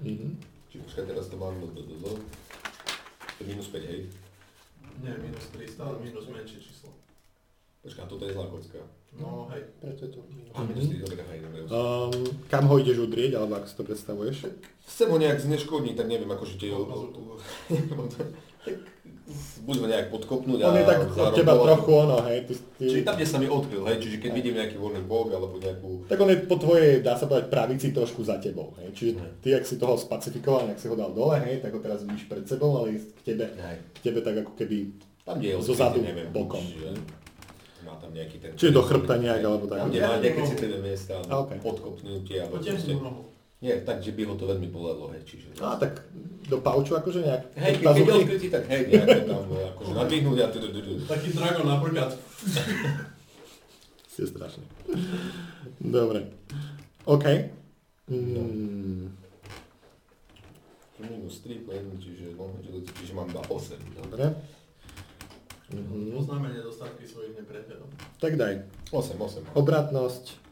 Mhm. Či počkaj, teraz to mám do, do, do, do. To je minus 5, hej. Nie, minus 3, stále minus menšie číslo. Počkaj, a toto je zlá kocka. No hej. Preto je to minus. A minus 3, dobre, hej, dobre. Um, kam ho ideš udrieť, alebo ako si to predstavuješ? Chcem ho nejak zneškodniť, tak neviem, akože tie... [laughs] [laughs] tak buď ho nejak podkopnúť a On je tak od teba trochu ono, hej, ty, ty, Čiže tam, kde sa mi odkryl, hej, čiže keď vidím nejaký voľný bok alebo nejakú... Tak on je po tvojej, dá sa povedať, pravici trošku za tebou, hej. Čiže ty, ak si toho spacifikoval, ak si ho dal dole, hej, tak ho teraz vidíš pred sebou, ale k tebe, Hej. k tebe tak ako keby... Tam, kde je Zo zadu neviem, bokom. Čiže má tam nejaký ten... Čiže do chrbta nejak, alebo tak. Tam, kde má nejaké citlivé miesta, A, okej. podkopnutie, alebo nohu. Nie, tak, že by ho to veľmi bolelo, hej, čiže... No tak do pauču akože nejak. Hej, keď, je odkrytý, tak hej, nejako tam akože [laughs] nadvihnúť a. Taký dragon napríklad. [laughs] Ste strašný. Dobre. OK. Mm, Minus 3, čiže, no, čiže, čiže mám 2, 8. dobre. Mhm. Poznáme nedostatky svojich nepriateľov. Tak daj. 8, 8. Obratnosť.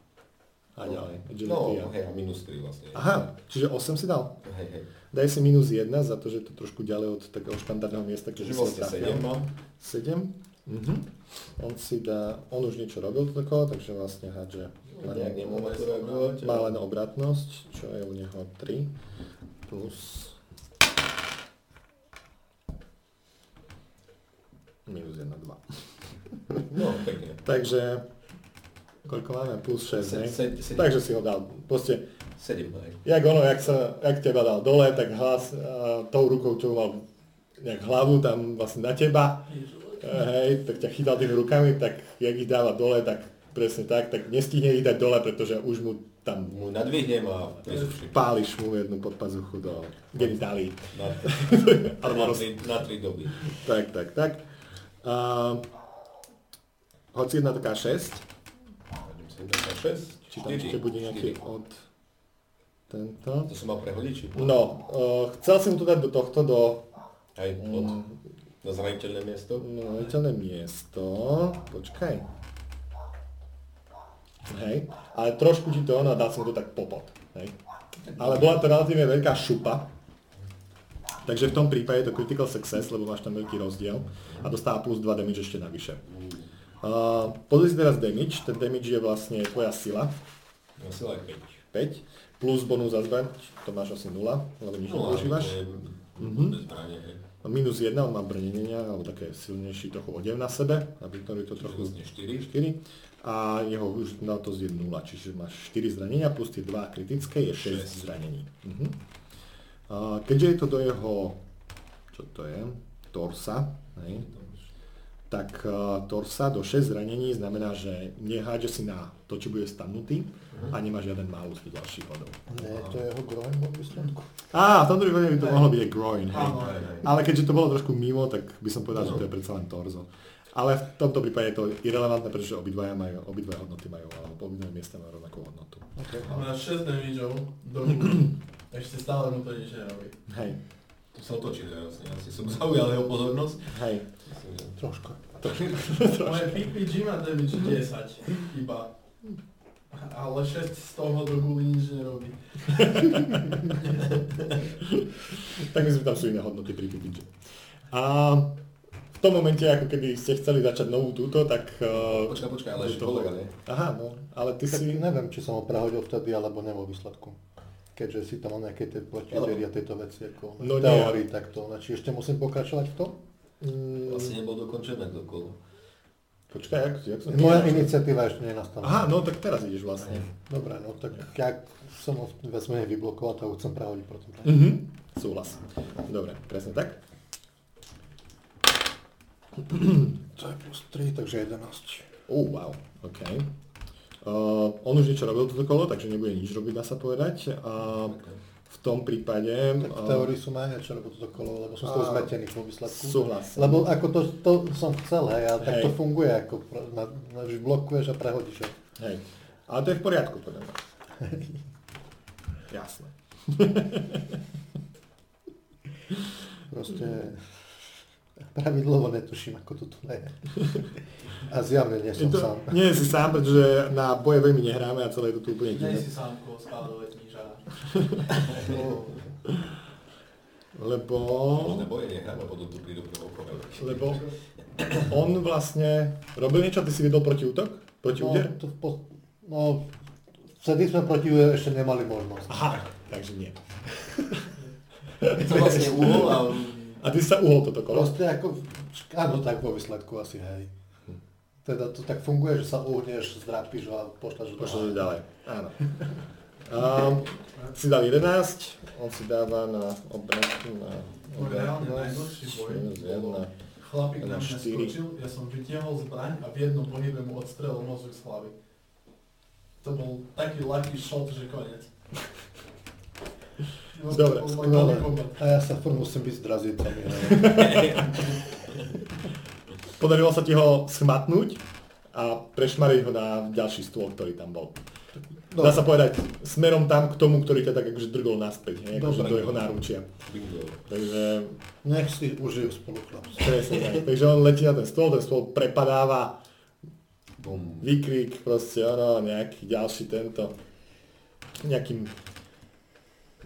A ďalej. Agility No, a- hej, a minus 3 vlastne. Aha, čiže 8 si dal? Hej, hej. Daj si minus 1 za to, že je to trošku ďalej od takého štandardného miesta, Čiže keď si vlastne trafil. 7 mám. 7? Mhm. On si dá, on už niečo robil toto kolo, takže vlastne hádže No, to reagovať. má len obratnosť, čo je u neho 3 plus minus 1, 2. No, pekne. Takže koľko máme? Plus 6, Se- ne? Takže si ho dal. Proste, 7, hej. jak ono, jak, sa, jak teba dal dole, tak hlas a, tou rukou, čo mal nejak hlavu tam vlastne na teba, hej, tak ťa chytal tými rukami, tak jak ich dáva dole, tak presne tak, tak nestihne ich dať dole, pretože už mu tam Mu nadvihnem a páliš mu jednu podpazuchu do genitálií. Na, [laughs] na, na tri doby. Tak, tak, tak. A, hoci jedna taká 6, Hodím sem taká 6, či tam ešte bude nejaký od tento. To som mal prehodiť, či? No, uh, chcel som to dať do tohto, do Hej, od, na zraniteľné miesto. no, viditeľné miesto. Počkaj. Hej, ale trošku ti to, no a dal som to tak popod. Hej. Ale bola to relatívne veľká šupa. Takže v tom prípade je to critical success, lebo máš tam veľký rozdiel a dostáva plus 2 damage ešte navyše. Uh, pozri si teraz damage, ten damage je vlastne tvoja sila, No sila je 5, plus bonus za zbraň, to máš asi 0, lebo nič 5. No, nepoužívaš. Mhm. hej. Minus 1, on má brnenia, alebo také silnejší trochu odev na sebe, aby to to trochu Vlastne 4. 4 a jeho to je 0, čiže máš 4 zranenia plus tie 2 kritické je 6 Šesť. zranení. Mhm. A keďže je to do jeho, čo to je, torsa, hej, tak uh, torsa do 6 zranení znamená, že nehádže si na to, či bude stanutý a nemá žiaden malus do ďalších hodov. Nie, to je jeho groin vo výsledku. Á, v tomto prípade by to mohlo byť aj groin, hej. Ale keďže to bolo trošku mimo, tak by som povedal, že to je predsa len torzo. Ale v tomto prípade je to irrelevantné, pretože obidvaja majú, obidve hodnoty majú, alebo obidve miesta majú rovnakú hodnotu. Okay. Máme 6 damageov do. Ešte stále mu to nič nerobí. Hej, To sa otočí teraz, asi som zaujal jeho pozornosť. hej. Troška. Moje PPG má damage 10 iba. Ale 6 z toho do nič nerobí. Tak myslím, že tam sú iné hodnoty pri PPG. A v tom momente, ako keby ste chceli začať novú túto, tak... Uh, Počkaj, počkaj, ale je ešte to- kolega, nie? Aha, no, ale ty Tak si... neviem, či som ho prehodil vtedy, alebo ne vo výsledku. Keďže si tam mal nejaké tie protiviery a tieto veci ako No nie. teórii, tak to. Či ešte musím pokračovať v tom? Mm, Vlastne nebol dokončené to kolo. počkaj, jak, jak som... Moja iniciatíva ešte nenastala. Aha, no tak teraz ideš vlastne. Dobre, no tak ja som ho viac menej vyblokoval, tak ho chcem prehodiť proti. Mhm, súhlas. Dobre, presne tak. To je plus 3, takže 11. Oh, wow, OK. Uh, on už niečo robil toto kolo, takže nebude nič robiť, dá sa povedať. A v tom prípade... Tak v teórii som aj niečo robil toto kolo, lebo som z toho zmetený vo výsledku. Súhlas. Lebo ako to, to som chcel, hej, ale tak Hej. to funguje, ako na, na, že blokuješ a prehodíš. Hej. Ale to je v poriadku, podľa mňa. [laughs] Jasné. Proste [laughs] pravidlovo netuším, ako to tu je. A zjavne nie Je som to, sám. nie si sám, pretože na boje veľmi nehráme a celé je to tu úplne Nie divné. si sám koho skladovať kniža. [laughs] Lebo... Možné boje nehráme, potom tu prídu Lebo on vlastne robil niečo, ty si vedol proti útok? Proti No, úder? to v po, no, vtedy sme proti UR ešte nemali možnosť. Aha, takže nie. To vlastne uhol a A ty sa uhol toto kolo? Proste ako, áno, tak vo výsledku asi, hej. Teda to tak funguje, že sa uhneš, zdrápiš a Pošlo do ďalej. Áno. Um, si dal 11, on si dáva na obranu na reálne boj jedna. chlapík na mňa skočil, ja som vytiahol zbraň a v jednom pohybe mu odstrelil mozog z hlavy. To bol taký lucky shot, že konec. Dobre, môj Dobre. A ja sa furt musím byť s. [laughs] Podarilo sa ti ho schmatnúť a prešmariť ho na ďalší stôl, ktorý tam bol. Dá sa povedať smerom tam k tomu, ktorý ťa tak akože drgol naspäť, hej, akože Dobre. do jeho náručia. bingo. Takže Nech si užijú spolu chlapci. presne tak. Takže on letí na ten stôl, ten stôl prepadáva, Bum. výkrik, proste ono, nejaký ďalší tento, nejakým,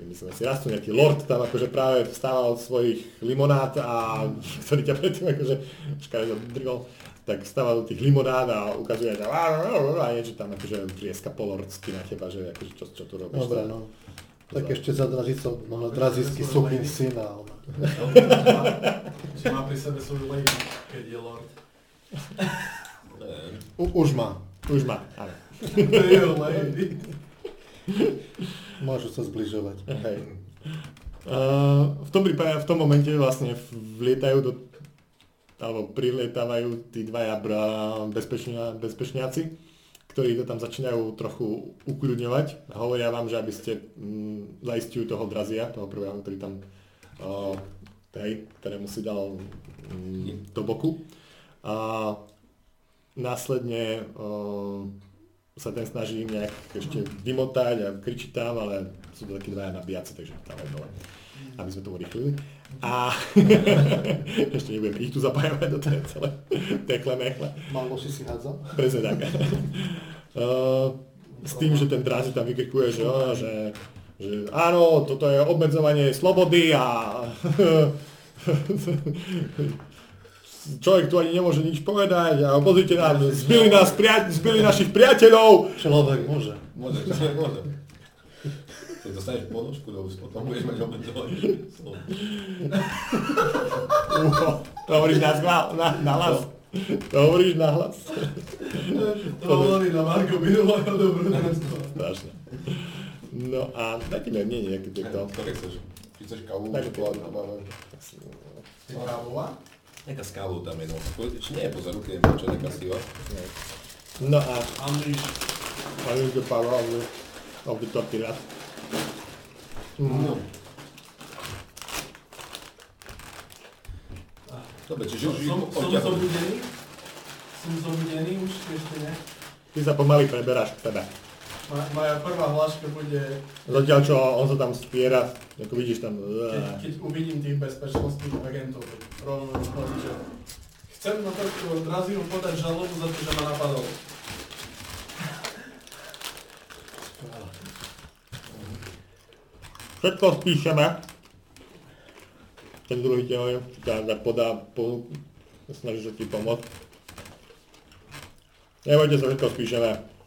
myslím si, raz tu nejaký lord tam akože práve vstával od svojich limonád a [laughs] ktorý ťa predtým akože škaredo drgol, tak vstáva do tých limonád a ukazuje, že a niečo tam akože trieska polordsky na teba, že akože čo, čo tu robíš. Dobre, no. Tak ešte za drazícou, no drazícky sukyn syna. ale- Že má pri sebe svoju lady, keď je lord. Už má. Už má, áno. To je lady. Môžu sa zbližovať. Hej. Uh, v tom prípade, v tom momente vlastne vlietajú do, alebo prilietávajú tí dvaja bezpečnia, bezpečniaci, ktorí to tam začínajú trochu ukľudňovať hovoria vám, že aby ste mm, zaistujú toho drazia, toho prvého, ktorý tam, uh, hej, ktorému si dal mm, do boku. A následne uh, sa ten snaží nejak ešte vymotať a kričí tam, ale sú to takí dvaja nabíjaci, takže tam aj dole, aby sme to urýchlili. A [laughs] ešte nebudeme ich tu zapájať do tej celé tekle mechle. Malo si si hádzal? Presne tak. [laughs] S tým, že ten drázi tam vykrikuje, že, že, že áno, toto je obmedzovanie slobody a [laughs] človek tu ani nemôže nič povedať a pozrite nám, zbili, nás, pria- zbili našich priateľov. Človek môže. Môže, človek môže. Keď dostaneš ponožku do úst, potom budeš mať obmedzovaný slovo. To hovoríš na, na, na hlas. To hovoríš na hlas. To hovorí na Marko minulého dobrodružstva. Strašné. No a dajte mi nie nejaký tieto. Ktoré chceš? Či chceš kávu? Tu hlavne, máme. Kávová? Nejaká s kávou tam je, no. Či nie je po zaruke, je čo taká siva. No a Andriš. ale už do Pavel, ale of the tortillas. No. Dobre, čiže už Som, som zobudený? Som zobudený, už ešte ne. Ty sa pomaly preberáš k tebe. Moja prvá hláška bude, Zatiaľ čo on sa tam spiera, ako vidíš tam... keď, keď uvidím tých bezpečnostných agentov, rovno že chcem na tohto Draziu podať žalobu za to, že ma napadol. Všetko spíšeme. Ten druhý ťa ťa podá, po, snaží sa ti pomôcť. Nebojte sa, všetko spíšeme.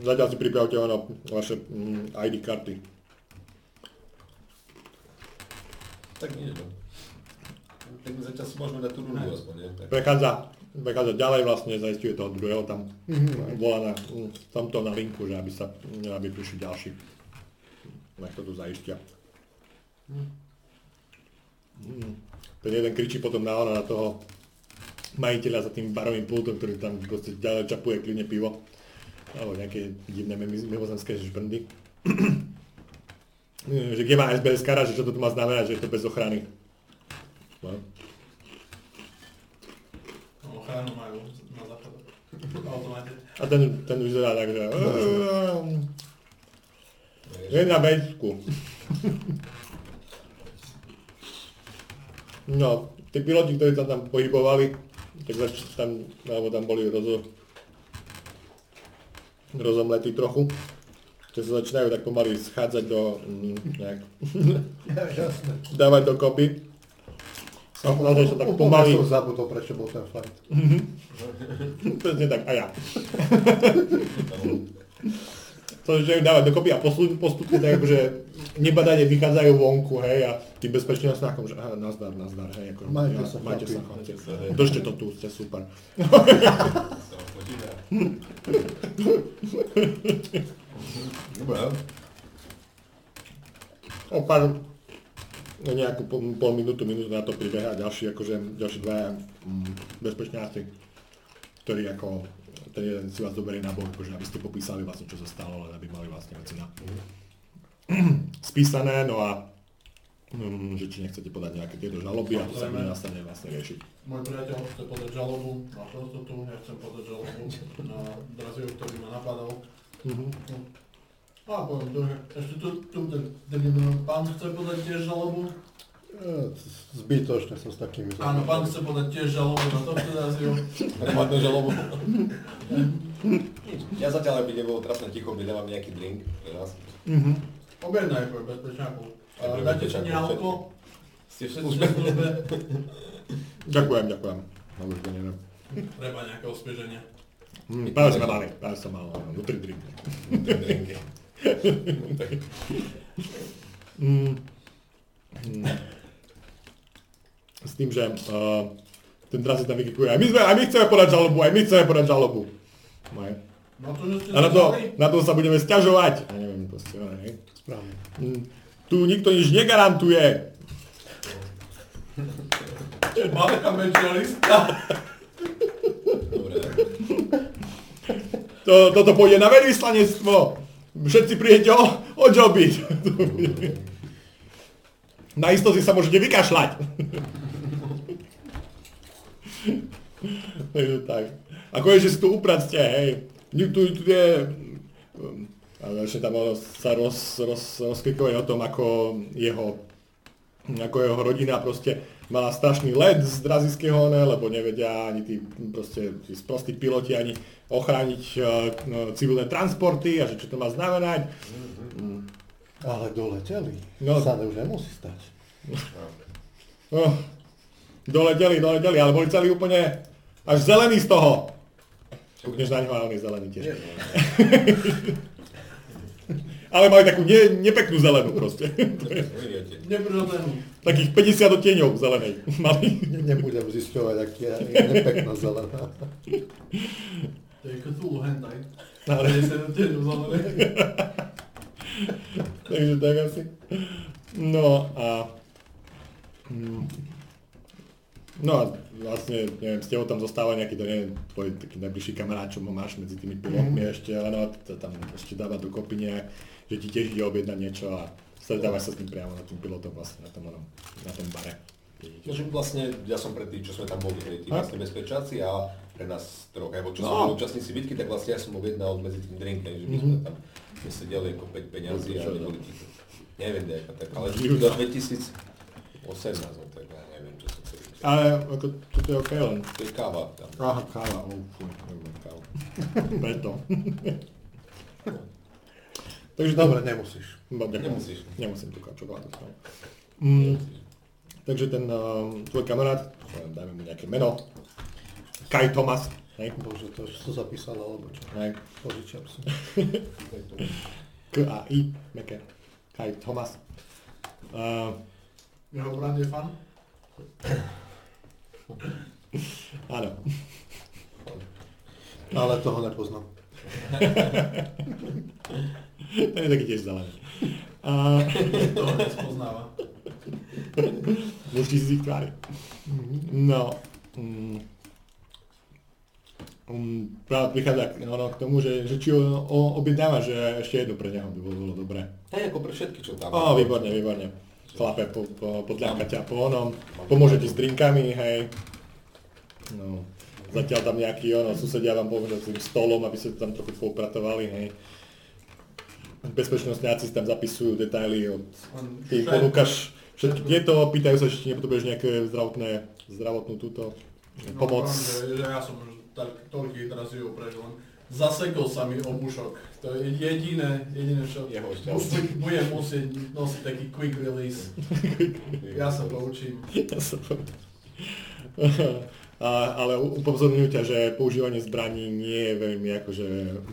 Zatiaľ si pripravte ono, vaše mm, ID karty. Tak nie, no. Tak my zatiaľ si môžeme dať tú rundu aspoň, nie? Tak. Prechádza, prechádza ďalej vlastne, zaistuje toho druhého tam, volá na, mm, tamto na linku, že aby sa, aby prišli ďalší. Nech to tu zaistia. Mm. Ten jeden kričí potom na ona, na toho majiteľa za tým barovým pultom, ktorý tam proste ďalej čapuje kľudne pivo. Alebo nejaké divné mimo- mimozemské žbrndy. [clears throat] že kde má SBS kara, že čo to tu má znamenať, že je to bez ochrany. No. No, ochranu majú na automate. A ten, ten vyzerá tak, že... Je na bejsku. [laughs] No, tí piloti, ktorí sa tam pohybovali, tak tam, alebo tam boli rozo, rozomletí trochu, že sa začínajú tak pomaly schádzať do, mm, nejak, dávať do kopy. A naozaj sa tak pomaly, som zabudol, prečo bol ten flight. presne tak, a ja. To začínajú dávať dokopy a postupne, postupne tak akože nebadane vychádzajú vonku, hej, a tým bezpečným znakom, že aha, nazdar, nazdar, hej, ako, Majte ja, sa, majte sa, chlapci. Držte to tu, ste super. [laughs] Dobre, O pár, no nejakú pol, pol minútu, minútu na to pribeha ďalší, akože, ďalší dvaja mm, bezpečňáci, ktorí ako, ten jeden si vás zoberie na bok, akože aby ste popísali vlastne, čo sa stalo, len aby mali vlastne veci na [clears throat] spísané, no a mm, že či nechcete podať nejaké tieto žaloby a to sa nastane vlastne riešiť. Môj priateľ chce podať žalobu na prostotu, ja chcem podať žalobu na Draziu, ktorý ma napadal. Mhm. A poviem ešte tu, tu ten, pán chce podať tiež žalobu. E, Zbytočne som s takými Áno, pán chce podať tiež žalobu na tohto Draziu. hromadnú žalobu. Ja zatiaľ, aby nebolo trapné ticho, objednávam nejaký drink pre nás. Mhm. Objednaj A Dáte si bezpečňákov, nealko? Ste Všetci v službe? Ďakujem, ďakujem. No to neviem. Treba nejaké osvieženie. Mm, práve sme mali, práve som mal no, drink. Drinky. Mm. Mm. S tým, že uh, ten draz tam vykikuje, aj my, sme, aj my chceme podať žalobu, aj my chceme podať žalobu. No. No to, a na to, na to sa budeme sťažovať. A neviem, proste, hej. Správne. Mm. Tu nikto nič negarantuje. Máme tam menšia lista. Dobre. To, toto pôjde na veľvyslanectvo. Všetci prídete o, o joby. Na istoty sa môžete vykašľať. [laughs] Takže tak. A konečne si tu upracte, hej. Tu, tu, je... um, A ešte tam sa roz, roz, rozkrikovali o tom, ako jeho, ako jeho rodina proste mala strašný led z Drazijského, ne, lebo nevedia ani tí, proste, tí sprostí piloti ani ochrániť uh, no, civilné transporty a že čo to má znamenať. Mm. Ale doleteli. No. No. Sa už nemusí stať. No, Doleteli, doleteli, ale boli celí úplne až zelený z toho. Kúkneš na ňo a on je zelený tiež. [laughs] Ale mali takú ne, nepeknú zelenú proste. [laughs] [laughs] Vidíte. Neprirodzenú. Takých 50 odtieňov zelenej [laughs] mali. Ne, nebudem zisťovať, aký je, je nepekná zelená. To je Cthulhu hentai. Ale, 50 odtieňov zelenej. [laughs] takže tak asi. No a... mm, No a vlastne, neviem, s tebou tam zostáva nejaký, to neviem, tvoj taký najbližší kamarát, čo máš medzi tými pilotmi Mhm. ešte, áno, to tam ešte dáva dokopy nejak, že ti tiež ide objednať niečo a stretávaš sa s ním priamo na tým pilotom vlastne na tom, onom, na tom bare. No, že vlastne ja som pre tých, čo sme tam boli, pre tí vlastne bezpečáci a pre nás troch, alebo čo No. boli účastníci bitky, tak vlastne ja som objednal medzi tým drink, hej, že my sme tam nesedeli ako 5 peňazí a neboli tí, neviem, nejaká tak, ale [laughs] do 2018, no tak ja neviem, čo som chcel. Ale ako, toto je OK len. To je káva tam. Aha, káva, oh, fuj, kávu. [laughs] Preto. [laughs] Takže Dobre, nemusíš. Nemusíš. Nemusím tú čokoládu. Mm, takže ten uh, tvoj kamarát, dajme mu nejaké meno, Kai Thomas, hej, Bože, to som zapísal, alebo čo? hej, Požičiam si. [laughs] K a I, meké, Kai Thomas. Uh, Jeho brand je fan. áno, Ale toho nepoznám. [laughs] ten je taký tiež zelený. Uh, To nespoznáva. Musíš si ich tvári. No. Mm, um, práve prichádza k, ono, k tomu, že, že či ho o, objednáva, že ešte jedno pre neho by bolo, bolo dobré. Hej, ako pre všetky, čo tam. Ó, výborne, výborne. Chlape, po, po, podľahka ťa po onom, pomôže ti s drinkami, hej. No, zatiaľ tam nejaký ono, susedia vám pomôžu s tým stolom, aby ste tam trochu poupratovali, hej. Bezpečnostňáci si tam zapisujú detaily od Ty ponúkaš všetky tieto, pýtajú sa, či nepotrebuješ nejaké zdravotné, zdravotnú túto No, pomoc. Že, že ja som už tak, toľkých teraz ju prežil. Zasekol sa mi obušok. To je jediné, jediné čo... Jeho šťastie. Musí, budem musieť nosiť taký quick release. [laughs] Ja sa to učím. Ja som... [laughs] A, ale upozorňujú ťa, že používanie zbraní nie je veľmi akože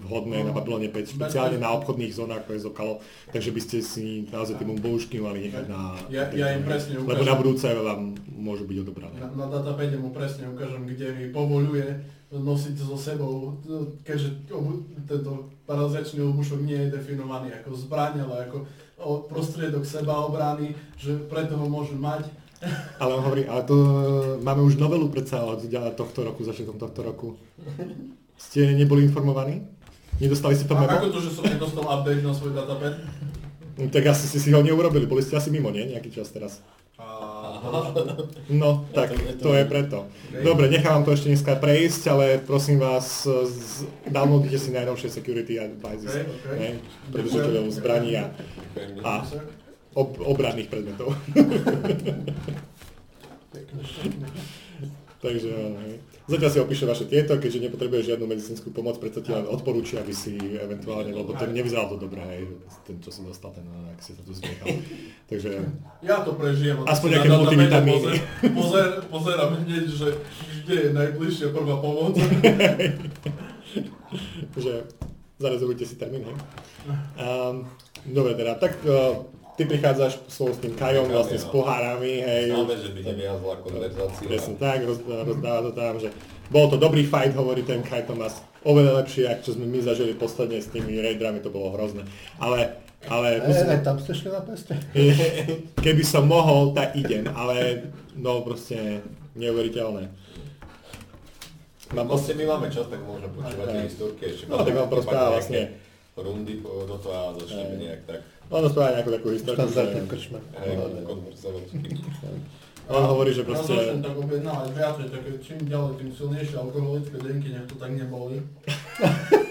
vhodné na Babylone 5, špeciálne na obchodných zónach, ako je Zokalo, takže by ste si naozaj tie bohušky mali nechať na... Ja, ja im presne Lebo ukážem. na budúce vám môžu byť odobrané. Na, na datapade mu presne ukážem, kde mi povoluje nosiť so sebou, keďže tento paraziačný obušok nie je definovaný ako zbraň, ale ako prostriedok sebaobrany, že preto ho môžem mať. Ale on hovorí, ale to máme už novelu predsa od tohto roku, začiatkom tohto roku. Ste neboli informovaní? Nedostali ste to A memo? ako to, že som nedostal update na svoj datapad? No, Tak asi ste si ho neurobili, boli ste asi mimo, nie? Nejaký čas teraz. A... No, tak to je preto. Dobre, nechám vám to ešte dneska prejsť, ale prosím vás, z- downloadite si najnovšie security advices, Okay, okay. ne? pre držiteľov zbraní a, a ob, obranných predmetov. [laughs] Takže áno, hej. Zatiaľ si opíše vaše tieto, keďže nepotrebuje žiadnu medicínsku pomoc, preto ti len odporúčia, aby si eventuálne, lebo to nevyzeralo to dobre, hej, ten, čo si dostal, ten, ak si sa tu zmiechal. Takže Ja to prežijem. Aspoň nejaké multivitamíny. Pozer, pozer, pozerám hneď, že kde je najbližšia prvá pomoc. [laughs] že zarezervujte si termín, hej. Um, dobre teda, tak uh, ty prichádzaš spolu s tým Kajom, vlastne no. s pohárami, hej. Známe, že by neviazla konverzácia. Presne tak, roz, rozdáva to tam, že bol to dobrý fight, hovorí ten Kai Thomas, oveľa lepšie, ako čo sme my zažili posledne s tými raidrami, to bolo hrozné. Ale, ale E, musím, aj tam ste šli na peste? [laughs] keby som mohol, tak idem, ale no proste neuveriteľné. Mám Vlastne my máme čas, tak môžeme počúvať tie historky ešte. No, tak vám porozpráva vlastne. Rundy do toho a začneme nejak tak. On spáva nejakú takú historku, Štandardne v že krčme. On hovorí, že Ja proste... začnem tak objednávať viacej, také čím ďalej, tým silnejšie alkoholické drinky, nech to tak neboli. [laughs]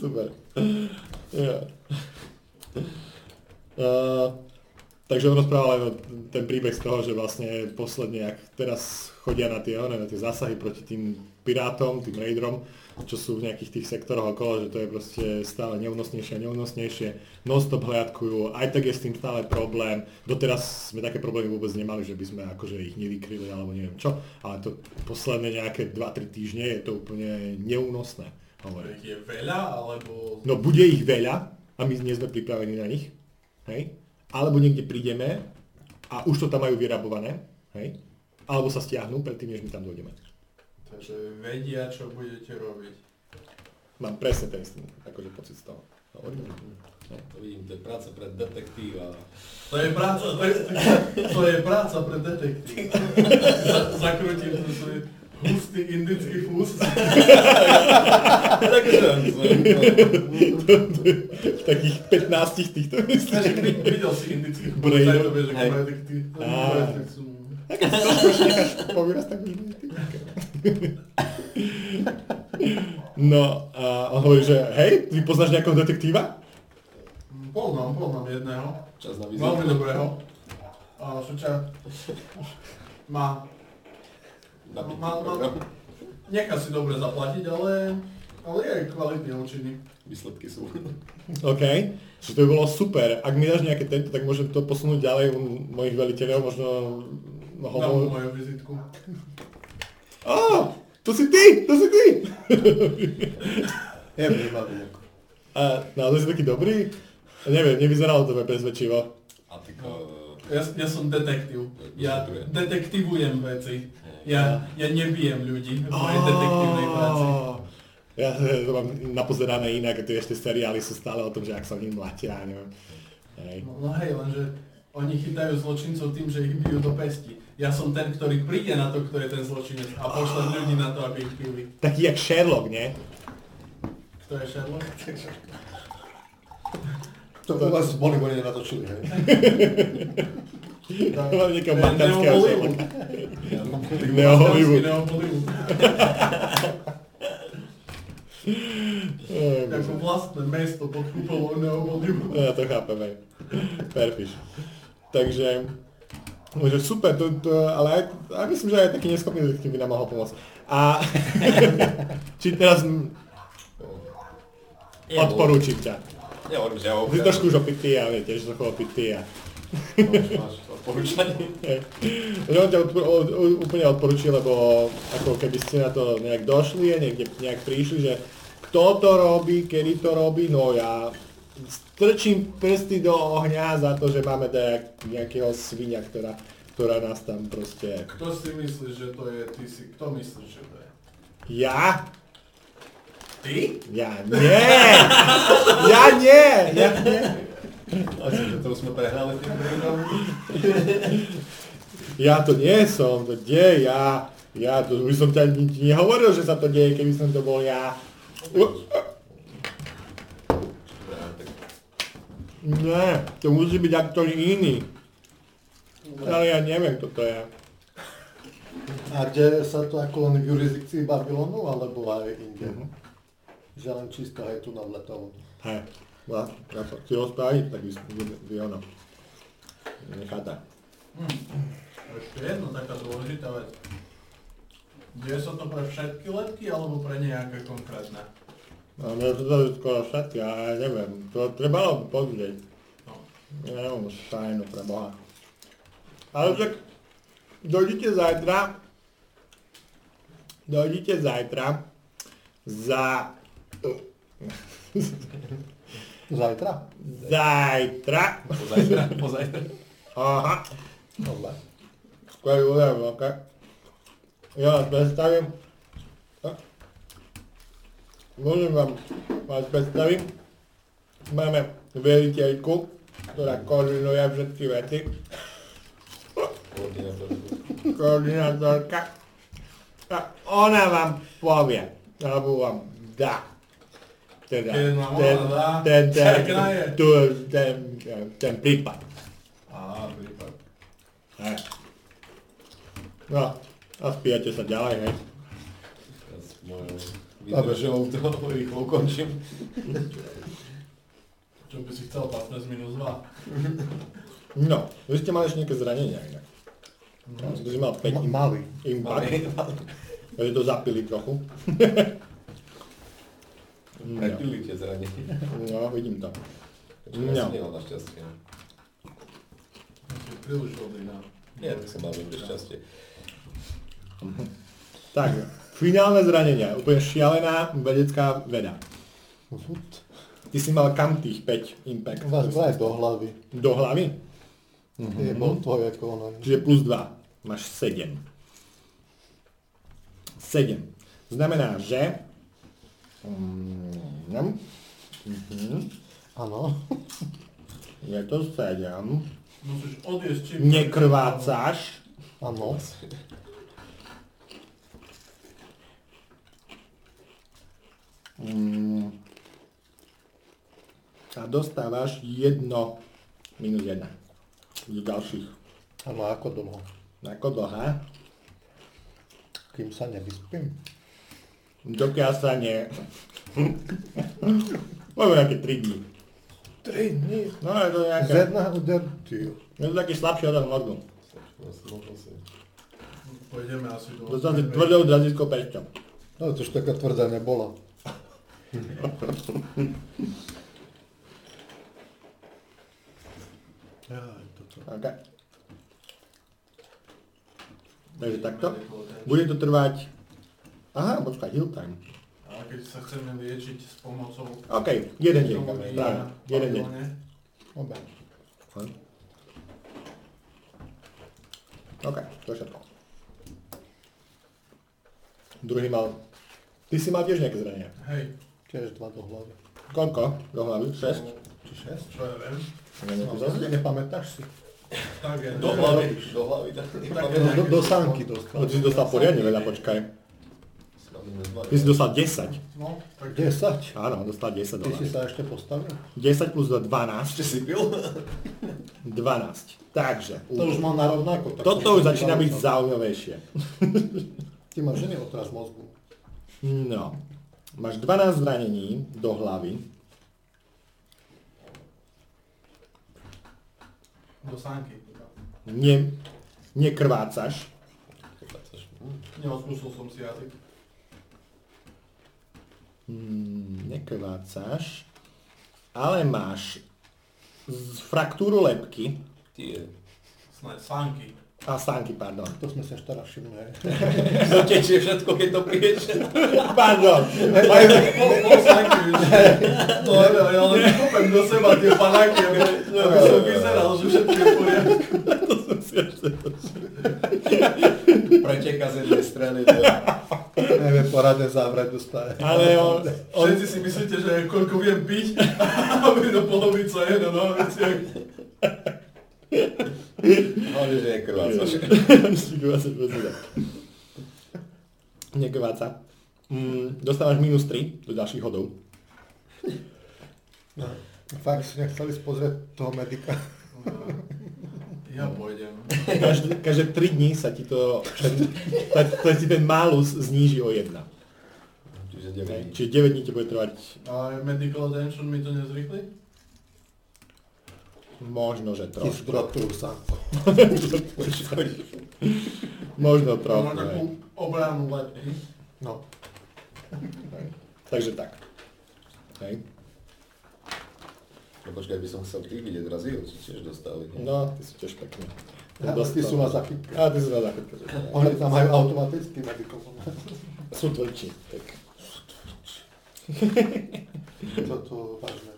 Super. Ja. Uh, Takže on rozprával ten príbeh z toho, že vlastne posledne, ak teraz chodia na tie, na tie zásahy proti tým pirátom, tým raidrom, čo sú v nejakých tých sektoroch okolo, že to je proste stále neúnosnejšie a neúnosnejšie, non-stop hľadkujú, aj tak je s tým stále problém. Doteraz sme také problémy vôbec nemali, že by sme akože ich nevykryli alebo neviem čo, ale to posledné nejaké 2-3 týždne je to úplne neúnosné. Hovorím. Je veľa, alebo... No bude ich veľa a my nie sme pripravení na nich, hej? Alebo niekde prídeme a už to tam majú vyrabované, hej? alebo sa stiahnu predtým, než my tam dojdeme. Takže vedia, čo budete robiť. Mám presne ten istý akože pocit z toho. Hovorím. To vidím, to je práca pre detektíva. To je práca, to je, to je práca pre detektív. [laughs] Za- Zakrútim to svoj hustý indický fús. Takže, V takých 15 týchto videl si indický aj to vieš, ako tak už nie. No a on hovorí, že hej, ty poznáš nejakého detektíva? Poznám, poznám jedného. Čas na Veľmi vizitku. dobrého. A Šuča má, Má, má, program. nechá si dobre zaplatiť, ale, ale je aj kvalitne účinný. Výsledky sú. OK, že to by bolo super. Ak mi dáš nejaké tento, tak môžem to posunúť ďalej u mojich veliteľov, možno mohol... Dám moju vizitku. Á, to si ty, to si ty! Je ako. A naozaj si taký dobrý? Neviem, nevyzeralo to presvedčivo. A tak... eh, Ja, ja som detektív. Ja detektivujem veci. Ja, ja nebijem ľudí v mojej detektívnej práci. Ja to mám napozerané inak, a tie ešte seriály sú stále o tom, že ak sa im mlatia, neviem. Hej. No, no hej, lenže oni chytajú zločincov tým, že ich bijú do pesti. Ja som ten, ktorý príde na to, kto je ten zločinec a pošle ľudí na to, aby ich bili. Taký jak Sherlock, nie? Kto je Sherlock? To u vás v Bolivone nenatočili, hej? [laughs] To mám nejakého to je balkánskeho Neo. Hollywood. Neo Hollywood. Ako vlastné mesto pod kúpolou Neo Hollywood. Ja to chápem, hej. Perfíš. Takže, že super, to, to, ale aj, aj myslím, že aj taký neschopný detektív by nám mohol pomôcť. A [laughs] či teraz m, odporúčim ťa. Nehovorím, že ja Ty trošku už opitý a viete, že trochu opitý a... Hej. Že on ťa úplne odporučil, lebo ako keby ste na to nejak došli a niekde nejak prišli, že kto to robí, kedy to robí, no ja strčím prsty do ohňa za to, že máme dajak nejakého svinia, ktorá, ktorá nás tam proste... Kto si myslíš, že to je? Ty si, kto myslíš, že to je? Ja? Ty? Ja nie! Ja nie! Ja nie! Asi, že to sme prehrali tým. Ja to nie som, to nie ja. Ja to už som ťa nehovoril, že sa to deje, keby som to bol ja. Nie, to musí byť aktor iný. Ale ja neviem, kto to je. A kde sa to ako len v jurisdikcii Babylonu, alebo aj inde? Že len čisto aj tu na Letovom. Hej, ja, ja sa chci ho spraviť, tak by, by, by ono. Necháta. Ešte jedna taká dôležitá vec. Deje sa to pre všetky letky alebo pre nejaké konkrétne? No, mňa to dali skoro všetky, ale neviem. To trebalo by pozrieť. No. Ja nemám šajnu pre Boha. Ale však dojdite zajtra, dojdite zajtra za... Zajtra? Zajtra. Pozajtra, pozajtra. Aha. Dobre. Skvelý úder, ok. Ja vás predstavím. Môžem vám vás predstavím. Máme veliteľku, ktorá koordinuje všetky veci. Koordinátor. Koordinátorka. A ona vám povie, alebo vám dá. Teda, nám ona ten, dá, ten, ten, čakná je. tu, ten, ten prípad. Á, prípad. Hej. No, a spíjate sa ďalej, hej. Ja mojou vydržou to rýchlo [laughs] ukončím. Čo by si chcel 15 minus 2? No, vy ste mali ešte nejaké zranenia inak. No, to si mal 5 Ma- Malý. impact, takže to zapili trochu. [laughs] Prepili tie zranenie. no, vidím to. No. Nemal našťastie. príliš dobrý na... Nie, tak som mal šťastie. Tak, finálne zranenia, úplne šialená vedecká veda. Ty si mal kam tých 5 impact? Vás aj do hlavy. Do hlavy? Je bol tvoj ako ono. Čiže plus 2. Máš 7. 7. Znamená, že... Mm, mhm, Áno. [laughs] je to 7. Musíš odjesť čím... Nekrvácaš. Áno. Mm, a dostávaš jedno minus 1 z ďalších. Áno, ako dlho? Ako dlhá? Kým sa nevyspím. Dokiaľ sa ne... Možno nejaké 3 dní. 3 dní. No je to Z nejaké... jedného dertiu. Je to taký slabší od mozgu. Pôjdeme asi do... Dostal si tvrdou drazickou pešťou. No to už taká tvrdá nebola. Jaj, toto. OK. Takže takto. Bude to trvať... Aha, počkaj, heal time. Ale keď sa chceme liečiť s pomocou... OK, jeden deň. Správne, jeden deň. Obe. OK, to je všetko. Druhý mal... Ty si mal tiež nejaké zranenia. Hej, Tiež dva do hlavy. Koľko? Do hlavy? 6? Či 6? čo ja viem. No, zase- nepamätáš si. Tak je. Do hlavy, do hlavy, tak Do, do, do sánky dostal. No, ty si dostal poriadne veľa, počkaj. Ty si dostal 10. No, tak 10. Áno, dostal 10 Ty si sa ešte postavil? 10 plus 12, Ešte si pil? 12. Takže, To už mal na rovnako. tak toto už začína byť zaujímavejšie. [laughs] Ty máš iný otraz mozgu. No, máš 12 zranení do hlavy. do sánky. Ne, nekrvácaš. Neodskúsil som si jazyk. Mm, nekrvácaš. Ale máš z fraktúru lepky. Tie. Snad sánky. A stánky, pardon. To sme sa ešte raz všimli. [laughs] To tečie všetko, keď to piješ. Pardon. Pol, sánky, vieš. No ale, ale kúpem do seba tie panáky, aby, aby som vyzeral, že všetko je v poriadku. [laughs] Preteka z jednej strany. Neviem, poradne závrať dostane. Ale on, on, Všetci si myslíte, že koľko viem piť, [laughs] aby do polovica je na nohaviciach. Hlavne, že nekrvácaš. Nekrváca. Mm, dostávaš minus 3 do ďalších hodov. No. Fakt si nechceli spozrieť toho medika. [laughs] Ja pôjdem. Každé, každé 3 dní sa ti to, ten, ta, ta, ti ten málus zníži o 1. Čiže 9 dní. Čiže 9 dní ti bude trvať A medical attention mi to nezrýchli? možno, že Ty trošku. sa. Možno Mám trošku. takú hej. obranu lepky. No. Takže tak. Hej. No počkaj, by som chcel tých vidieť Brazíl, či tiež dostali. nie? No, ty si tiež pekný. Ja, ty sú na zachytke. A ty si na zachytke. Oni tam majú automatický medikov. Sú tvrdší. Tak. Toto vážne.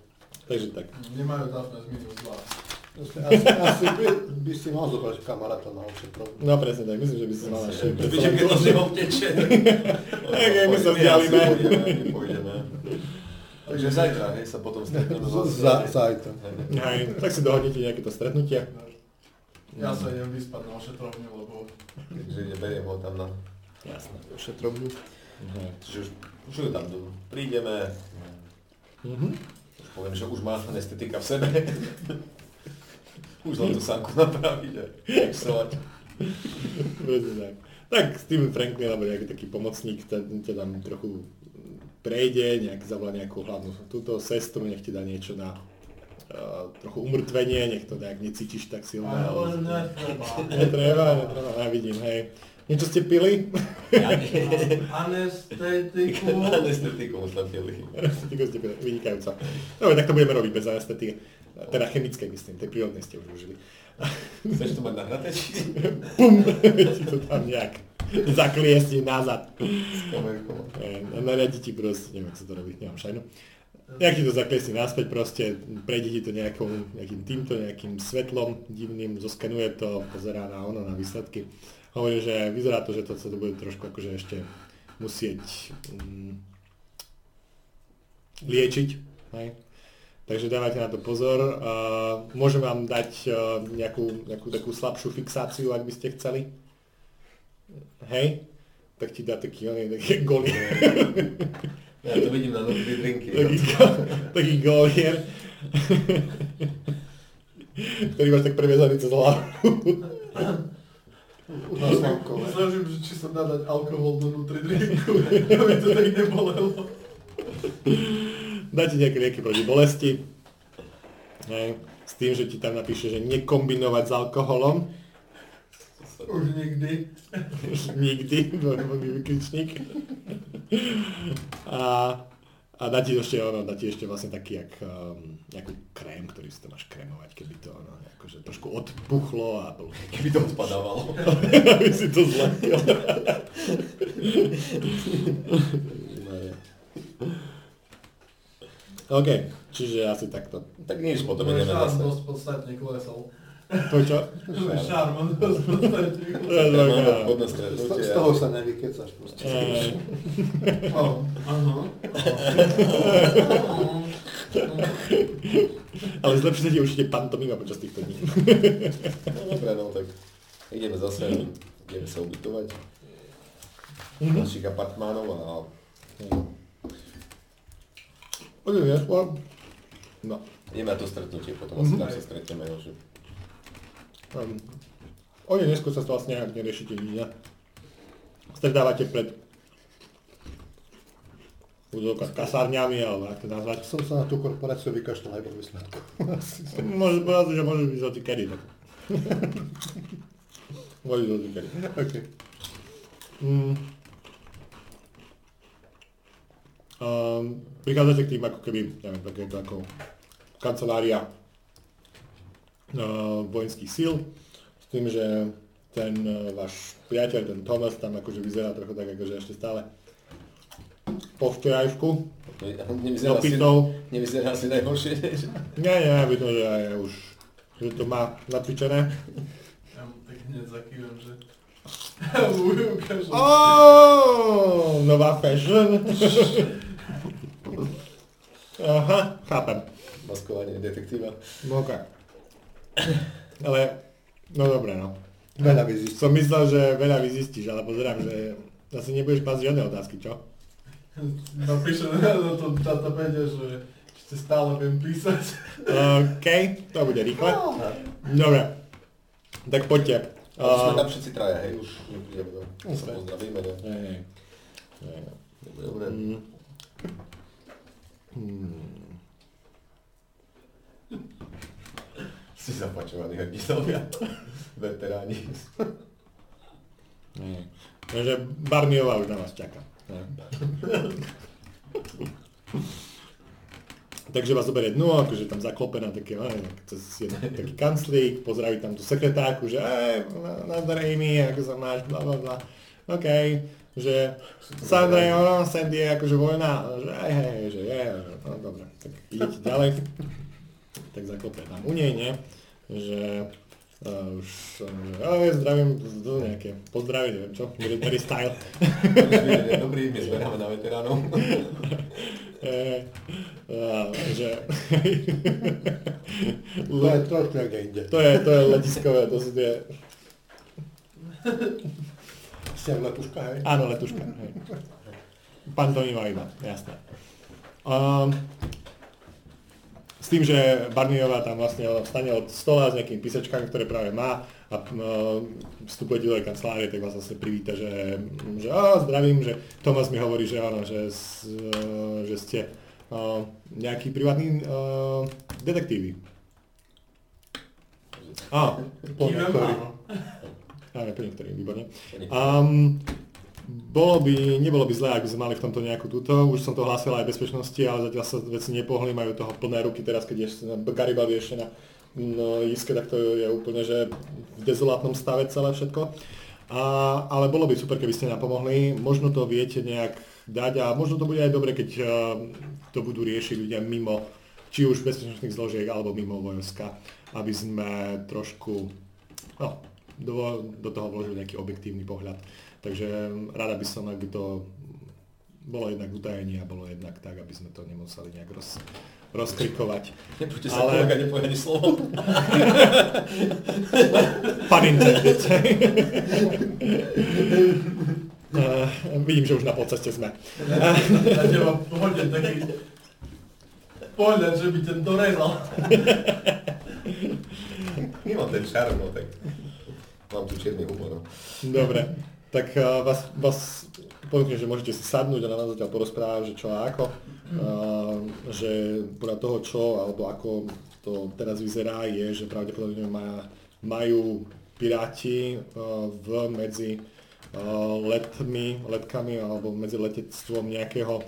Takže tak. Nemajú toughness minus 2. Asi, asi by, by si mal zobrať kamaráta na ošetrovnú. No presne tak, myslím, že by si mal našiel. Vidíte, keď to z neho teče. Tak, [laughs] aj my sa vzdialíme. Pôjdeme, pôjdeme. Takže zajtra, hej, sa potom stretneme. Za, zajtra. Hej, tak si dohodnite nejaké to stretnutie. Ja sa idem vyspať na ošetrovňu, lebo Takže beriem ho tam na... Jasné. Ošetrovnú. Hej. Čiže už, už ju tam do- prídeme. Mhm. Už poviem, že už má anestetika v sebe. [laughs] už len tú sánku napraviť a fixovať. Presne tak. Tak Steven Franklin alebo nejaký taký pomocník ťa, ťa tam trochu prejde, nejak zavolá nejakú hlavnú túto sestru, nech ti dá niečo na uh, trochu umrtvenie, nech to nejak necítiš tak silno. Ale netreba. Netreba, netreba, ja vidím, hej. Niečo ste pili? Anestetiku. Anestetiku sme pili. Anestetiku ste pili, vynikajúco. Dobre, tak to budeme robiť bez anestetiky. Teda chemickej myslím, tej prírodnej ste už užili. Chceš to mať nahraté? Pum, [laughs] ti to tam nejak [laughs] zakliesni nazad. Nariadi ti proste, neviem, ako sa to robí, nemám šajnu. Nejak ti to zakliesni naspäť proste, prejde ti to nejakou, nejakým týmto, nejakým svetlom divným, zoskenuje to, pozerá na ono, na výsledky. Hovorí, že vyzerá to, že to sa to bude trošku akože ešte musieť mm, liečiť. Hej? Takže dávajte na to pozor. Uh, môžem vám dať uh, nejakú, nejakú takú slabšiu fixáciu, ak by ste chceli. Hej? Tak ti dá taký, oný, taký goli. Ja to vidím na nové drinky. taký, taký golier. ktorý máš tak previazaný cez hlavu. Na slanko. Snažím, že či sa dá dať alkohol do vnútri drinku, aby to tak nebolelo. Dá ti nejaké lieky proti bolesti. Hej. S tým, že ti tam napíše, že nekombinovať s alkoholom. Už nikdy. [laughs] Nikdy, veľmi vykričník. A, a dá ti ešte, ono, dá ti ešte vlastne taký, jak, um, nejakú krém, ktorý si to máš krémovať, keby to ono, akože trošku odpuchlo a bolo Keby to odpadávalo. [laughs] aby si to zlatil. [laughs] OK, čiže asi takto. Tak nič, potom ideme zase. dosť podstatne klesol. To čo? Šarm To je. Máme obchodné Z, stretnutie. z toho sa nevykecaš proste. Ale zlepší sa ti určite pantomima počas týchto dní. No dobre, no tak ideme zase, ideme sa ubytovať. Mhm. Našich apartmánov a Poďme neskôr. No. ideme na to stretnutie, potom asi Mhm. tam sa stretneme. no, že- Um, oni neskôr sa vlastne nejak neriešite nič, ne? Stretávate pred úzovka kasárňami, alebo ako to nazvať. Som sa na tú korporáciu vykašľal aj vo výsledku. [laughs] Môže povedať, že môže byť hoci kedy. [laughs] Môže byť hoci kedy. OK. Mm. Um, prichádzate k tým ako keby, neviem, takéto ako kancelária vojenských síl, s tým, že ten uh, váš priateľ, ten Thomas, tam akože vyzerá trochu tak, akože ešte stále po včerajšku, Nevyzerá si, nevyzerá si najhoršie. Nie, nie, vidno, že aj už že to má nacvičené. Ja mu tak hneď zakývam, že... Oh, nová fashion. [laughs] Aha, chápem. Maskovanie detektíva. No ok. Ale, no dobre no. Veľa vyzistí. Som myslel, že veľa vyzistíš, ale pozerám, že asi nebudeš pásť žiadne otázky, čo? Napíšem [laughs] na tom databede, že ešte stále viem písať. OK, to bude rýchle. Dobre. Tak poďte. Uh, sme tam všetci traja, hej, už neprídeme, no. Sa pozdravíme, no. nie. Nie, nie. Dobre, dobre. Mm. Si zapačovaní hrdinovia. Veteráni. Nie. Takže Barniová už na vás čaká. Takže vás zoberie dnu, akože tam zaklopená také, cez jeden taký kanclík, pozdraví tam tú sekretárku, že ej, nazdar Amy, ako sa máš, bla bla bla. OK, že Sandra je ono, Sandy je akože voľná, že aj hej, že je, no dobre, tak idete ďalej. Tak zaklope tam u nej, nie? Že uh, už, uh, že aj zdravím, to nejaké pozdravy, neviem čo, military style. Dobrý, my zberáme na veteránov. [laughs] Eh, a, že [laughs] To je trošku niekde inde. to je, to je letiskové, to sú tie, Ste letuška, hej? áno, letuška, hej. Pantomima iba, jasné. Um, s tým, že Barniová tam vlastne vstane od stola s nejakými písačkami, ktoré práve má a uh, vstupujete do tej kancelárie, tak vás zase privíta, že, že á, zdravím, že Tomas mi hovorí, že áno, že, uh, že ste uh, nejaký privátny uh, detektívy. Á, po Kývem niektorých. áno. Po niektorých, výborne. Um, bolo by, nebolo by zlé, ak by sme mali v tomto nejakú túto, už som to hlásil aj bezpečnosti, ale zatiaľ sa veci nepohli, majú toho plné ruky teraz, keď ešte Garibaldi ešte na no, iske, tak to je úplne, že v dezolátnom stave celé všetko. A, ale bolo by super, keby ste nám pomohli, možno to viete nejak dať a možno to bude aj dobre, keď uh, to budú riešiť ľudia mimo, či už bezpečnostných zložiek alebo mimo vojska, aby sme trošku no, do, do toho vložili nejaký objektívny pohľad. Takže rada by som, ak to bolo jednak utajenie a bolo jednak tak, aby sme to nemuseli nejak roz, rozkrikovať. Nepoďte sa, Ale- kolega nepovie ani slovo. Pun intended. Uh, vidím, že už na podstate sme. Na teba hodne taký pohľad, že by ťa dorezal. Nemám ten čar, no tak mám tu čierny humor. no. Dobre, tak uh, vás, vás ponúknem, že môžete si sadnúť a na nás zatiaľ porozprávať, že čo a ako. Uh, že podľa toho čo, alebo ako to teraz vyzerá, je, že pravdepodobne má, majú piráti uh, v medzi letmi, letkami alebo medzi letectvom nejakého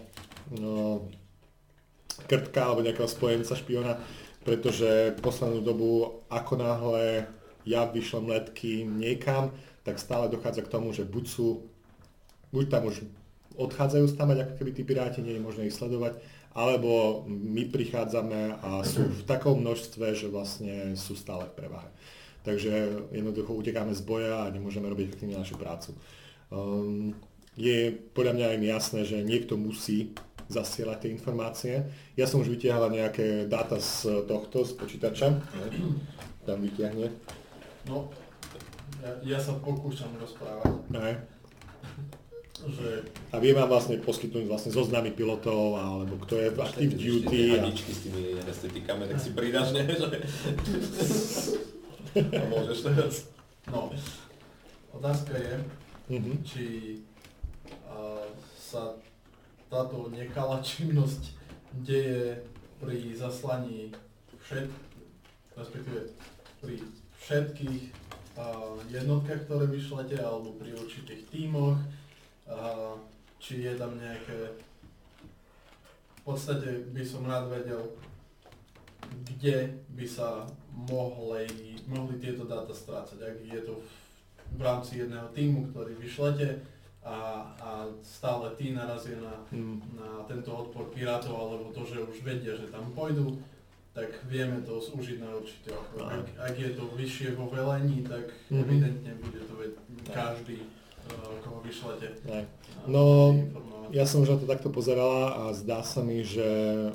krtka alebo nejakého spojenca špiona, pretože poslednú dobu, ako náhle ja vyšlem letky niekam, tak stále dochádza k tomu, že buď sú, buď tam už odchádzajú stamať ako keby tí piráti, nie je možné ich sledovať, alebo my prichádzame a sú v takom množstve, že vlastne sú stále v prevahe. Takže jednoducho utekáme z boja a nemôžeme robiť efektívne našu prácu. Um, je podľa mňa aj jasné, že niekto musí zasielať tie informácie. Ja som už vytiahla nejaké dáta z tohto, z počítača. Tam vytiahne. No, ja, ja sa pokúšam rozprávať, Ne. že A vie vám vlastne poskytnúť vlastne zoznamy pilotov, alebo kto je v active duty. A... s tými anestetikami, tak si pridáš, ne? Že... [laughs] A môžeš teraz. no, otázka je, Mhm. či a, sa táto nekalá činnosť deje pri zaslaní všet, respektíve pri všetkých jednotkách, ktoré vyšlete, alebo pri určitých tímoch, či je tam nejaké... V podstate by som rád vedel, kde by sa mohli, mohli tieto dáta strácať, ak je to v, v rámci jedného týmu, ktorý vyšlete a, a stále tí narazia na, Mm. na tento odpor pirátov, alebo to, že už vedia, že tam pôjdu, tak vieme to zúžiť na okruh. Ak, ak je to vyššie vo velení, tak Mhm. evidentne bude to ved- každý, uh, koho vyšlete. Uh, No. Ja som už na to takto pozerala a zdá sa mi, že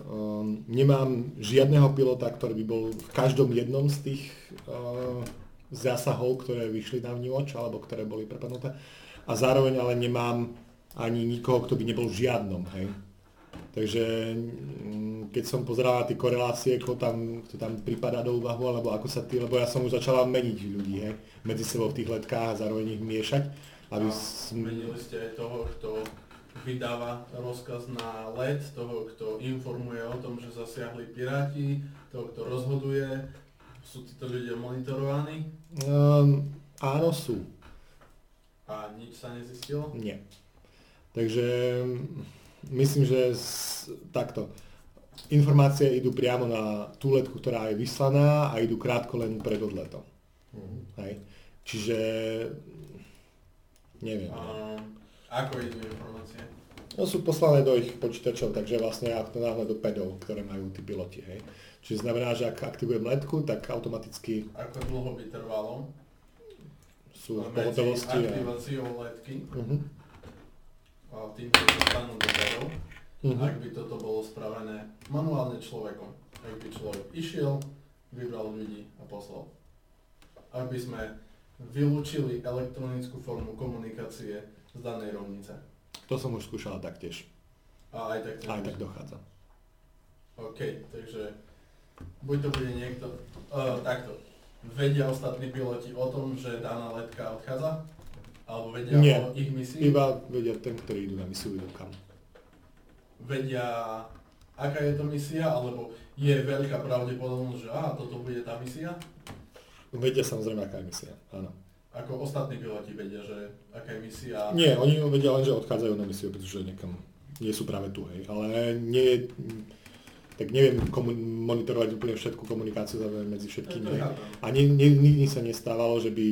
um, nemám žiadneho pilota, ktorý by bol v každom jednom z tých uh, zásahov, ktoré vyšli na vnívoč alebo ktoré boli prepadnuté. A zároveň ale nemám ani nikoho, kto by nebol v žiadnom, hej. Takže mm, keď som pozeral na tie korelácie, kto tam, kto tam pripadá do úvahu, alebo ako sa tí, lebo ja som už začala meniť ľudí, hej, medzi sebou v tých letkách a zároveň ich miešať, aby A som... Menili ste aj toho, kto vydáva rozkaz na let, toho, kto informuje o tom, že zasiahli piráti, toho, kto rozhoduje. Sú títo ľudia monitorovaní Um, áno, sú. a nič sa nezistilo? Nie. Takže myslím, že z, takto. Informácie idú priamo na tú letku, ktorá je vyslaná a idú krátko len pred odletom. Mhm. Hej. Čiže neviem. A ako idú informácie? No sú poslané do ich počítačov, takže vlastne ako náhle do pedov, ktoré majú tí piloti. Hej. Čiže znamená, že ak aktivujem letku, tak automaticky Ako dlho by trvalo sú v medzi pohotovosti. A... aktiváciou letky Uh-huh. A tým, čo dostanú do pedov, Uh-huh. ak by toto bolo spravené manuálne človekom. Ak by človek išiel, vybral ľudí a poslal. Ak by sme vylúčili elektronickú formu komunikácie z danej rovnice. To som už skúšala taktiež. A aj tak Aj tak dochádza. OK, takže buď to bude niekto, uh, takto, vedia ostatní piloti o tom, že daná letka odchádza? Alebo vedia Nie. o ich misii? Iba vedia ten, ktorí idú na misiu, idú kam. Vedia, aká je to misia, alebo je veľká pravdepodobnosť, že á, toto bude tá misia? Vedia samozrejme, aká je misia, áno. Ako ostatní piloti vedia, že aká je misia? Nie, oni vedia len, že odchádzajú na misiu, pretože niekam nie sú práve tu, hej. Ale nie, tak neviem komu- monitorovať úplne všetku komunikáciu medzi všetkými. A ni, ni, nikdy sa nestávalo, že by,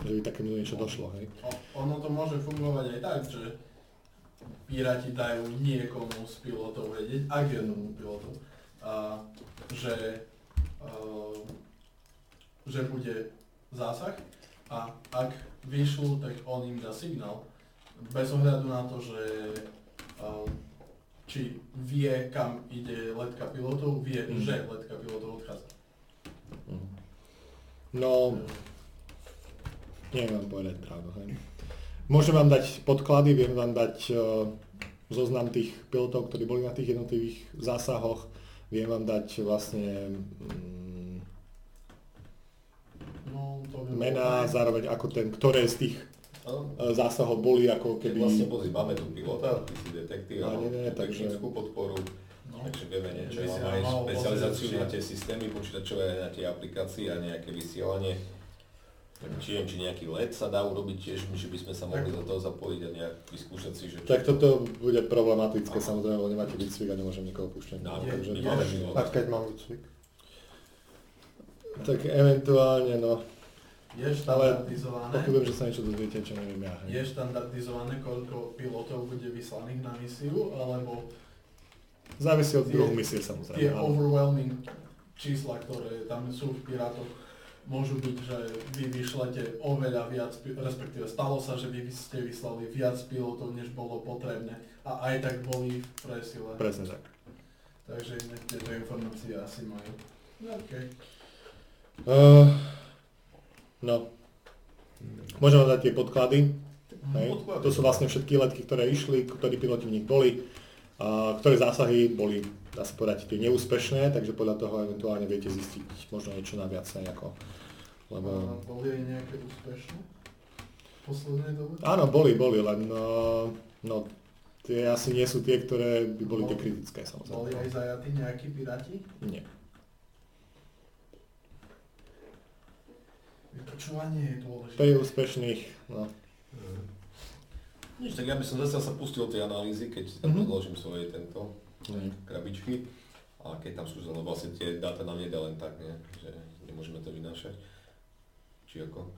že by takému niečo došlo, hej. Ono to môže fungovať aj tak, že piráti dajú niekomu z pilotov vedieť, ak jednomu pilotu, a, že, a, že bude zásah a ak vyšľú, tak on im dá signál. Bez ohľadu na to, že a, či vie, kam ide letka pilotov, vie, Mhm. že letka pilotov odchádza. No, neviem vám povedať pravdu, hej. Môžem vám dať podklady, viem vám dať uh, zoznam tých pilotov, ktorí boli na tých jednotlivých zásahoch, viem vám dať vlastne mm, No, to by bolo mená, zároveň ako ten, ktoré z tých No, uh, zásahov boli ako keď keby... vlastne pozri, máme tu pilota, ty si detektív, a nie, nie, takže- technickú podporu, No. takže vieme niečo, máme aj špecializáciu na tie systémy počítačové, na tie aplikácie a nejaké vysielanie. Tak či neviem, či nejaký LED sa dá urobiť tiež, že by sme sa mohli do toho zapojiť a nejak vyskúšať si, že... Tak toto bude problematické, samozrejme, lebo nemáte výcvik a nemôžem nikoho púšťať. No, takže my je- máme je- život. A keď mám výcvik? tak eventuálne, no, Je štandardizované. pochybujem, že sa niečo dozviete, čo neviem ja. Je štandardizované, koľko pilotov bude vyslaných na misiu, alebo Závisí od druhu misie samozrejme. tie áno. overwhelming čísla, ktoré tam sú v Pirátoch, môžu byť, že vy vyšlete oveľa viac, respektíve stalo sa, že vy ste vyslali viac pilotov, než bolo potrebné a aj tak boli v presile. Presne tak. Takže tieto informácie asi majú. No, okay. Uh, no, môžem vám dať tie podklady. Hej. Podklady. To sú vlastne všetky letky, ktoré išli, ktorí piloti v nich boli, ktoré zásahy boli, dá sa povedať, tie neúspešné, takže podľa toho eventuálne viete zistiť možno niečo na viac nejako. A Lebo... boli aj nejaké úspešné? Poslednej dobe? Áno, boli, boli, len no, no, tie asi nie sú tie, ktoré by boli tie kritické Boli samozrejme. aj zajatí nejakí piráti? Nie. Vypočúvanie je dôležité. Pri úspešných, no, Nič, tak ja by som zase sa pustil tie analýzy, keď si tam Mhm. rozložím svoje tento nie. krabičky. A keď tam sú, lebo vlastne tie dáta nám nedá len tak, nie? že nemôžeme to vynášať. Či ako?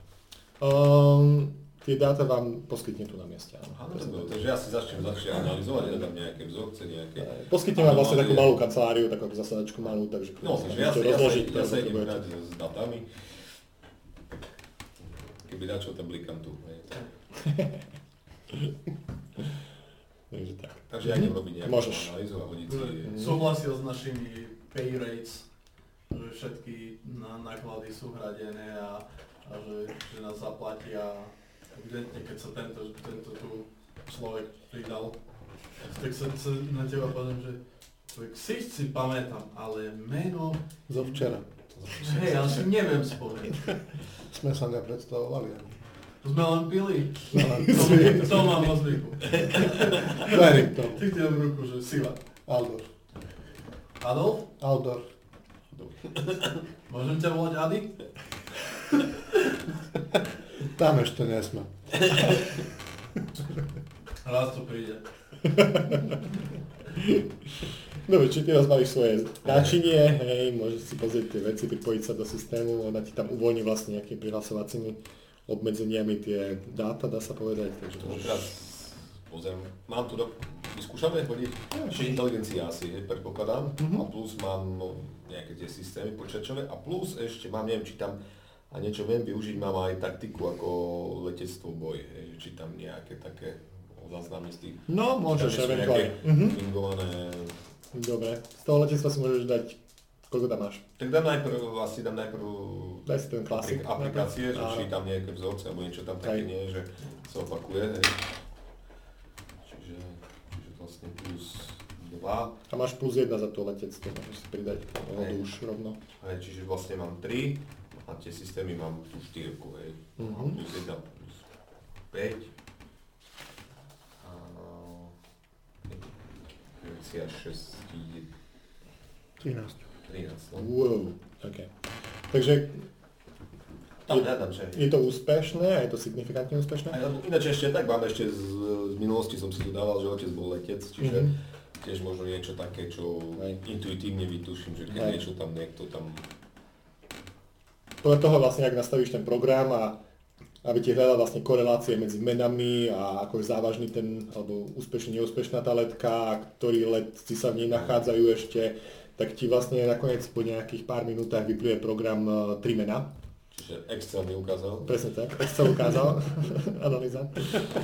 Um, tie dáta vám poskytne tu na mieste, áno. To. Takže ja si začnem začne analyzovať, ja dám nejaké vzorce, nejaké... Poskytne vám vlastne takú malú kanceláriu, takú zasadačku malú, takže No, takže ja, ja, rozložiť, ja ktoré sa idem hrať s datami. Keby dačo, tak blikám tu. [laughs] Takže tak. Takže ja idem robiť nejakú Môžeš. analýzu a hodiť si... Súhlasil s našimi pay rates, že všetky na, náklady sú hradené a, a že, že nás zaplatia evidentne, keď sa tento, tento tu človek pridal, tak sa, sa na teba poviem, že tak si si pamätám, ale meno, Zo včera. hej, ale si neviem spomenúť. Sme sa nepredstavovali ani. Sme len pili. No, To, mám vo zvyku. Verím tomu. Ty ti dám ruku, že sila. Aldor. Adolf? Aldor. Môžem ťa volať Ady? Tam ešte nesme. Raz to príde. Dobre, či ty rozbalíš svoje náčinie, hej, môžeš si pozrieť tie veci, pripojiť sa do systému, ona ti tam uvoľní vlastne nejakými prihlasovacími obmedzeniami tie dáta, dá sa povedať, takže To môžeš... teraz pozriem, mám tu, do, vyskúšame hodiť, či inteligencia asi, predpokladám, Mhm. a plus mám no, nejaké tie systémy počítačové a plus ešte mám, neviem, či tam a niečo viem využiť, mám aj taktiku ako letectvo boj, hej, či tam nejaké také záznamy z tých No, môžeš eventuálne. Mhm. fingované Dobre, z toho letectva si môžeš dať, koľko tam máš? Tak dám najprv, asi dám najprv Daj si ten klasik. aplik- aplikácie, že či tam nejaké vzorce alebo niečo tam také nie že sa opakuje. Hej. Čiže, čiže vlastne plus 2, A máš plus 1 za to letectvo, môžeš si pridať Hej. už rovno. hej, čiže vlastne mám 3 a tie systémy mám tú 4, hej. Mhm. Plus 1 plus 5. A... Intelligencia 6, 13. 13. No. Wow, OK. Takže Tam hľadám, že... je to úspešné a je to signifikantne úspešné? Aj, Ináč ešte tak mám ešte z, z minulosti som si tu dával, že otec bol letec, čiže Mhm. tiež možno niečo také, čo Hej. intuitívne vytuším, že keď Hej. niečo tam niekto tam... Podľa toho vlastne, ak nastavíš ten program a aby ti hľadal vlastne korelácie medzi menami a ako je závažný ten, alebo úspešný, neúspešná tá letka a ktorí letci sa v nej nachádzajú ešte, tak ti vlastne nakoniec po nejakých pár minútach vypluje program e, tri mena. Čiže Excel mi ukázal. Presne tak, Excel ukázal, [laughs] analýza.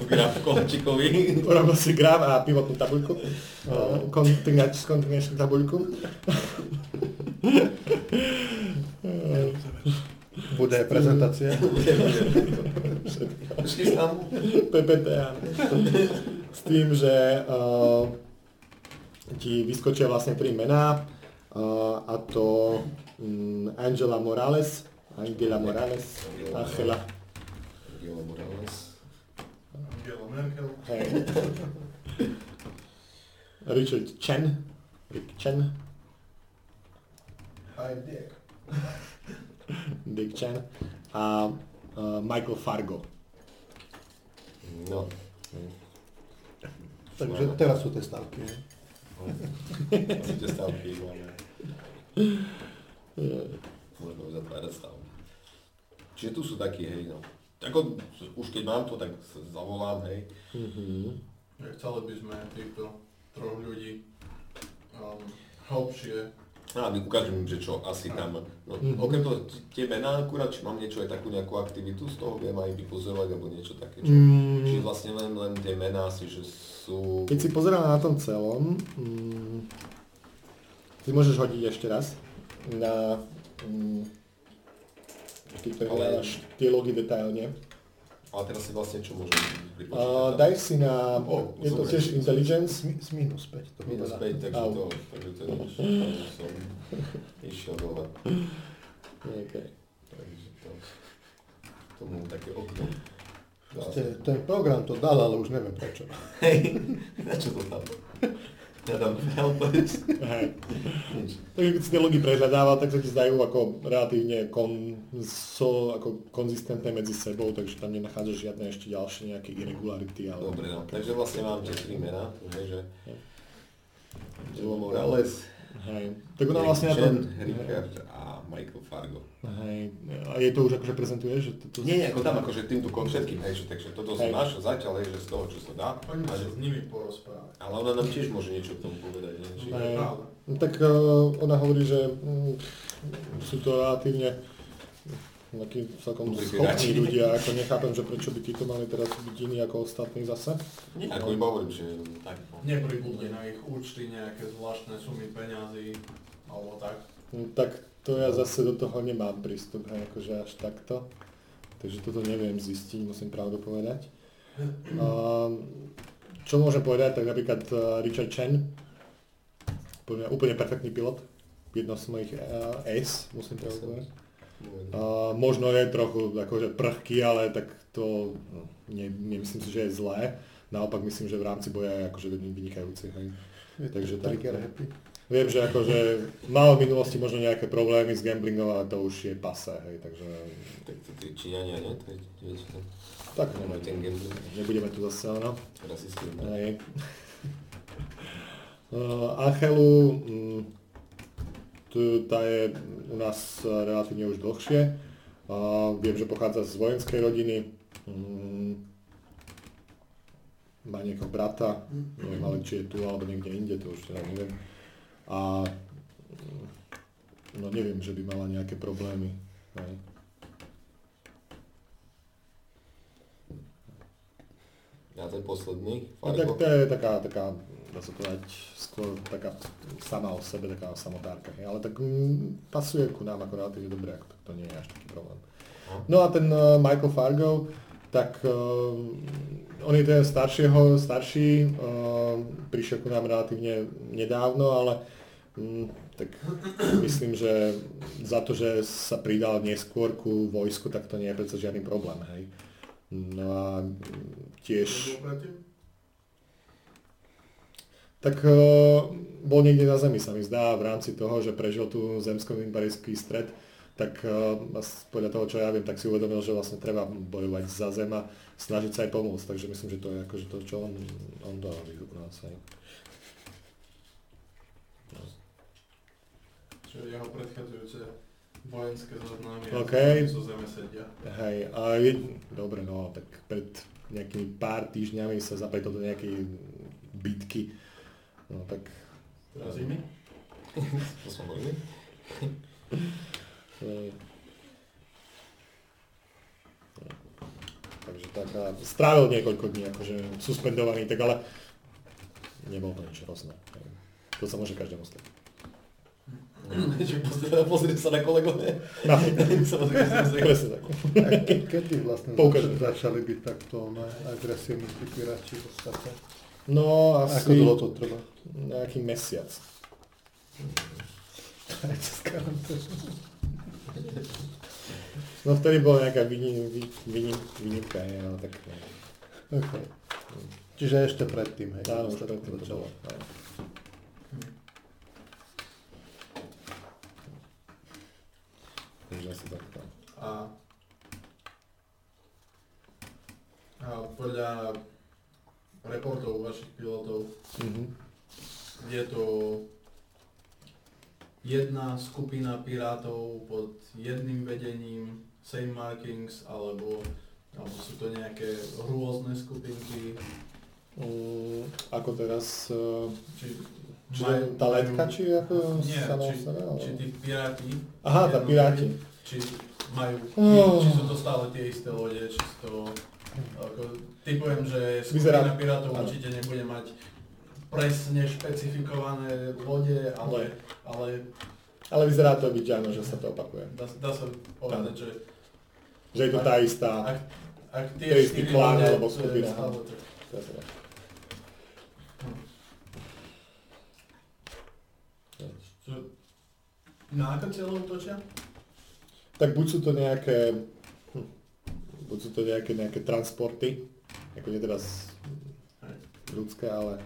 Graf Kolčíkovi. Urobil si graf a pivotnú tabuľku, kontinuač- kontinuačnú tabuľku. [laughs] Bude prezentácia. PPT. S tým, že uh, ti vyskočia vlastne tri mená, a to um, Angela Morales, Angela Morales, Angela, Angela Morales. Angela Merkel. hej. Richard Chen, Rick Chen, Hi Dick. Dick Chen a uh, Michael Fargo. No. Takže teraz sú tie stavky. Asi tie stavky máme. Môžeme uzatvárať stavky. Čiže tu sú takí, hej, no. Ako, už keď mám to, tak zavolám, hej. Ja Chceli by sme týchto troch ľudí um, hlbšie A my ukážem, že čo asi tam. No, Mhm. Okrem toho, tie mená akurát, či mám niečo aj takú nejakú aktivitu, z toho viem aj vypozorovať, alebo niečo také. Čo, Mm. Čiže vlastne len, len tie mená asi, že sú... Keď si pozerám na tom celom, mm, ty môžeš hodiť ešte raz na... Mm, keď prehľadáš tie logy detailne. Ale teraz si vlastne čo môžem Uh, vypočítať? daj si na... O, je to tiež intelligence. Z minus 5 to Minus vypadá. 5, takže to, takže to nič, som išiel dole. Okay. Takže to, tomu také okno. Sa. ten program to dal, ale už neviem prečo. Hej, [laughs] na čo to tam? Hej. Nič. Takže keď si tie logy prehľadával, tak sa ti zdajú ako relatívne konso, ako konzistentné medzi sebou, takže tam nenachádzaš žiadne ešte ďalšie nejaké irregularity. Ale... Dobre, no. Takže vlastne mám tie tri mená, že... Angelo Morales, Hej. Tak ona vlastne na Chen, tom... Richard a Michael Fargo. Hej. A je to už akože prezentuješ? Že to, to... Nie, nie, ako tam akože týmto kon všetkým, hej, že, takže toto Hej. našiel zatiaľ, hej, že z toho, čo sa dá. A sa s nimi porozprávať. Ale ona nám tiež môže niečo k tomu povedať, nie? Či... Hej. No, tak uh, ona hovorí, že mm, sú to relatívne takí celkom schopní ľudia, ako nechápem, že prečo by títo mali teraz byť iní ako ostatní zase. Nie, ako iba hovorím, že tak. Nepribudli na ich účty nejaké zvláštne sumy peňazí, alebo tak. No, tak to ja zase do toho nemám prístup, hej, akože až takto. Takže toto neviem zistiť, musím pravdu povedať. Čo môžem povedať, tak napríklad uh, Richard Chen, úplne, úplne perfektný pilot, jedno z mojich uh, ace, musím pravdu povedať. Uh, možno je trochu akože prchký, ale tak to no, ne, nemyslím si, že je zlé. Naopak myslím, že v rámci boja je akože vynikajúci. Hej. Je Takže to tak. happy. Viem, že akože mal v minulosti možno nejaké problémy s gamblingom, ale to už je pase, hej, takže Tak to tí Číňania, to, tak majú ten nebudeme, gambling, nebudeme tu zase, [laughs] no. rasisti. Hej. Uh, Angelu, mm, tu, tá je u nás relatívne už dlhšie. Viem, že pochádza z vojenskej rodiny. Mm, má niekoho brata, neviem ale či je tu alebo niekde inde, to už teda neviem. A no neviem, že by mala nejaké problémy. Hej. A ten posledný, No tak Fargo. to je taká, taká, dá sa povedať, skôr taká sama o sebe, taká samotárka, hej. ale tak mm, pasuje ku nám ako relatívne dobre, ako tak to nie je až taký problém. Aha. No a ten uh, Michael Fargo, tak uh, on je ten staršieho, starší, uh, prišiel ku nám relatívne nedávno, ale mm, tak [clears throat] myslím, že za to, že sa pridal neskôr ku vojsku, tak to nie je predsa žiadny problém, hej. No a mm, tiež... Tak uh, bol niekde na Zemi, sa mi zdá, v rámci toho, že prežil tu zemsko-mimbarijský stred, tak uh, podľa toho, čo ja viem, tak si uvedomil, že vlastne treba bojovať za Zem a snažiť sa aj pomôcť. Takže myslím, že to je akože to, čo on, on dal nás aj. No. Čo jeho predchádzajúce vojenské zoznamy okay. zo Zeme sedia. Hej, a je, dobre, no, tak pred nejakými pár týždňami sa zapletol do nejakej bitky. No tak... Teraz [laughs] imi? to som boli. [laughs] Takže tak a strávil niekoľko dní akože suspendovaný, tak ale nebol to nič hrozné. To sa môže každému stať. Pozri sa na kolegov, ne? No. [laughs] Presne tak. Ke, kedy vlastne Poukazujem. začali byť takto ne, agresívni piráti v podstate? No asi Ako dlho to trvá? Nejaký mesiac. No vtedy bola nejaká vyni- vy- vyni- výnimka, nie, ale tak... Okay. Čiže ešte predtým, hej? Áno, už predtým to bolo. Takže asi takto. A, a podľa reportov vašich pilotov Mhm. Je to jedna skupina pirátov pod jedným vedením, same markings, alebo, alebo sú to nejaké rôzne skupinky, Mm, ako teraz... eh, či Čiže tá letka, či ako nie, či, sebe? alebo- či tí piráti, Aha, tá piráti. či majú, Oh. či sú to stále tie isté lode, či sú to, ako, typujem, že Vyzerá- skupina pirátov áno. určite nebude mať presne špecifikované lode, ale, ale Ale vyzerá to byť, že áno, že sa to opakuje. dá, dá sa povedať, že Že je to tá istá... ak, ak tie istý klán alebo skupina. Na ako cieľov točia? Tak buď sú to nejaké... hm, Buď sú to nejaké, nejaké transporty, ako nie teraz ľudské, ale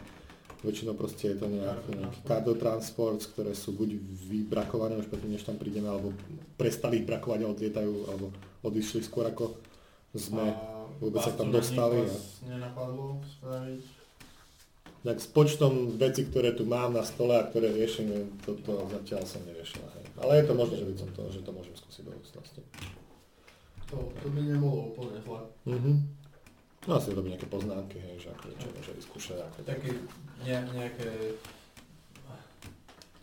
väčšinou proste je to nejaký, nejaký cargo transport, ktoré sú buď vybrakované už predtým, než tam prídeme, alebo prestali brakovať a odlietajú, alebo odišli skôr ako sme A vôbec sa tam dostali. A... nenapadlo spraviť? Tak s počtom vecí, ktoré tu mám na stole a ktoré riešim, toto zatiaľ som neriešil. Hej. Ale je to možné, že by som to, že to môžem skúsiť do budúcnosti. To, to by nebolo úplne zle. Mhm. No asi robiť nejaké poznámky, hej, že ako niečo môže vyskúšať. Ako... Také ne, nejaké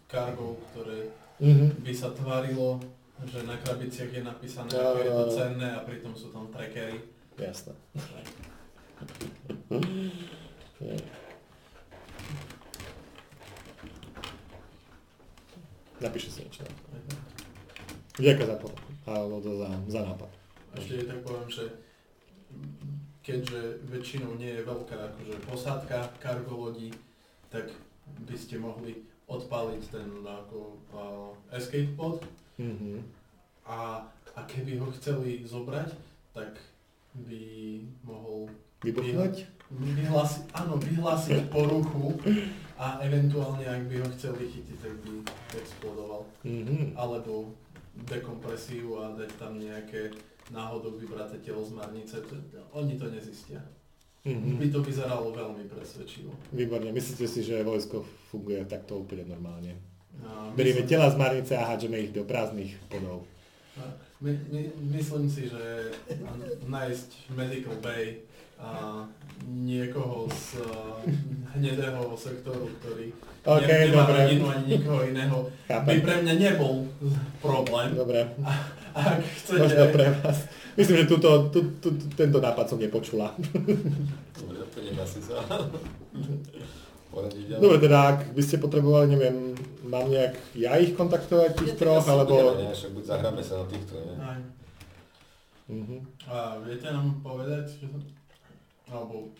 cargo, ktoré Mhm. by sa tvárilo, že na krabiciach je napísané, Ja, ako je to cenné a pritom sú tam trackery. Jasné. Napíše si niečo. Ďakujem za pomoc. Alebo za, za nápad. Ešte tak poviem, že keďže väčšinou nie je veľká akože posádka cargo lodí, tak by ste mohli odpaliť ten ako uh, escape pod Mhm. a, a keby ho chceli zobrať, tak by mohol Vybuchnúť? vyhlásiť, áno, vyhlásiť poruchu a eventuálne ak by ho chceli chytiť, tak by explodoval. Mhm. Alebo dekompresiu a dať tam nejaké náhodou vybraté telo z marnice, oni to nezistia. Mhm. By to vyzeralo veľmi presvedčivo. Výborne. Myslíte si, že vojsko funguje takto úplne normálne? A Berieme myslím- tela z marnice a hádžeme ich do prázdnych podov. My, my, myslím si, že nájsť Medical Bay a niekoho z uh, hnedého sektoru, ktorý OK, ne, nemá dobre. rodinu ani nikoho iného, by Chápem. pre mňa nebol problém. Dobre, Ak chcete, možno pre vás. Myslím, že túto, tu, tu, tu, tento nápad som nepočula. Dobre, doplním asi sa. Poradiť. Dobre, teda ak by ste potrebovali, neviem, mám nejak ja ich kontaktovať, tých tak troch, alebo... budeme, Nie, však buď zahráme sa na týchto, nie? Aj. Mhm. A viete nám povedať, že, alebo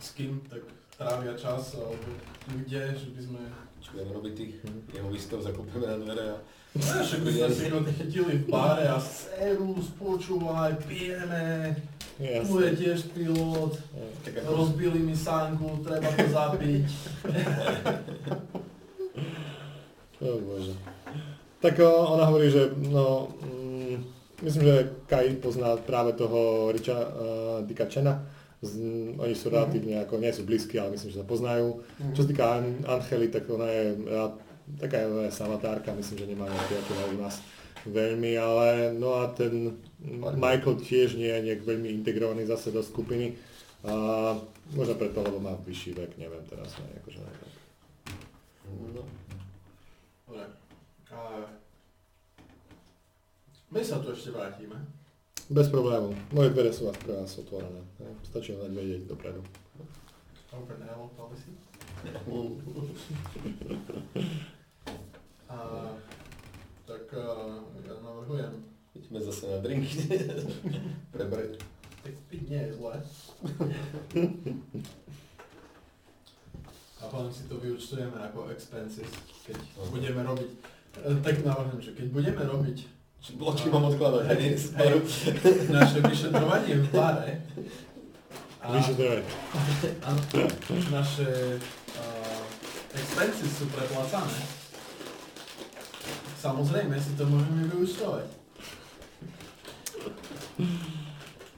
s kým tak trávia čas, alebo kde, že by sme... Čo budeme robiť tých jeho listov, zakúpeme na dvere a... No, však by sme si ho chytili v bare a serus, počúvaj, pijeme. Tu je tiež pilot, Tak ako, rozbili mi sánku, treba to zapiť. O bože. Tak o, ona hovorí, že no, mm, myslím, že Kai pozná práve toho Richa uh, Dicka Chena. Oni sú relatívne, ako nie sú blízki, ale myslím, že sa poznajú. Čo sa týka An- Angely, tak ona je taká je samatárka, myslím, že nemá nejaké u nás veľmi, ale no a ten Michael tiež nie je nejak veľmi integrovaný zase do skupiny. A možno preto, lebo má vyšší vek, neviem teraz, ne, akože neviem. no, Dobre. A... My sa tu ešte vrátime. Bez problémov. Moje dvere sú vás pre vás otvorené. ne? Stačí len vedieť dopredu. Open L policy. A, tak uh, ja navrhujem, ideme zase na drinky. [laughs] Prebrať. tak piť nie je zlé. A potom si to vyučtujeme ako expenses, keď budeme robiť. eh, Tak navrhujem, že keď budeme robiť Bločky mám odkladať, hej, hej, naše vyšetrovanie v bare a Vyšetrovať. [laughs] a naše uh, expenses sú preplácané, samozrejme si to môžeme vyúčtovať.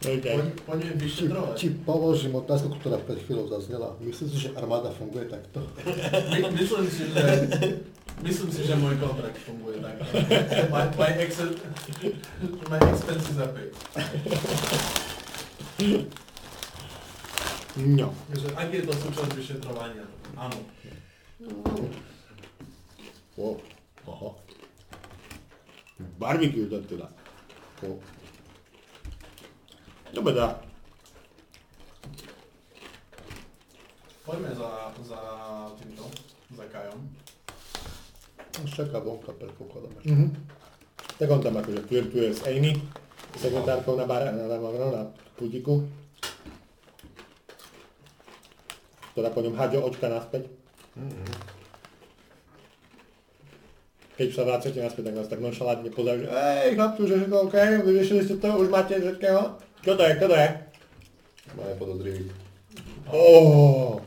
OK. Poď, poďme Či, vyšetrovať. či položím otázku, ktorá pred chvíľou zaznela. Myslím si, že armáda funguje takto? My, myslím si, že myslím si, že môj kontrakt funguje tak. [laughs] My, my, excel, my expenses are paid. No. Takže ak je to súčasť vyšetrovania, áno. Wow. Aha. Barbecue to teda. Wow. Dobre dá. Poďme za, za týmto, za Kajom. Čaká vonka, predpokladám. Mhm. Tak on tam akože flirtuje s Amy, sekretárkou na bare, na, na, na, na pultiku. Ktorá po ňom hádže očka naspäť. Keď sa vracete naspäť, tak vás tak nonšalantne pozerajú, že Ej, chlapcu, že všetko OK, vyriešili ste to, už máte všetkého. Kto to je, kto to je? Máme podozrivý. Oooo.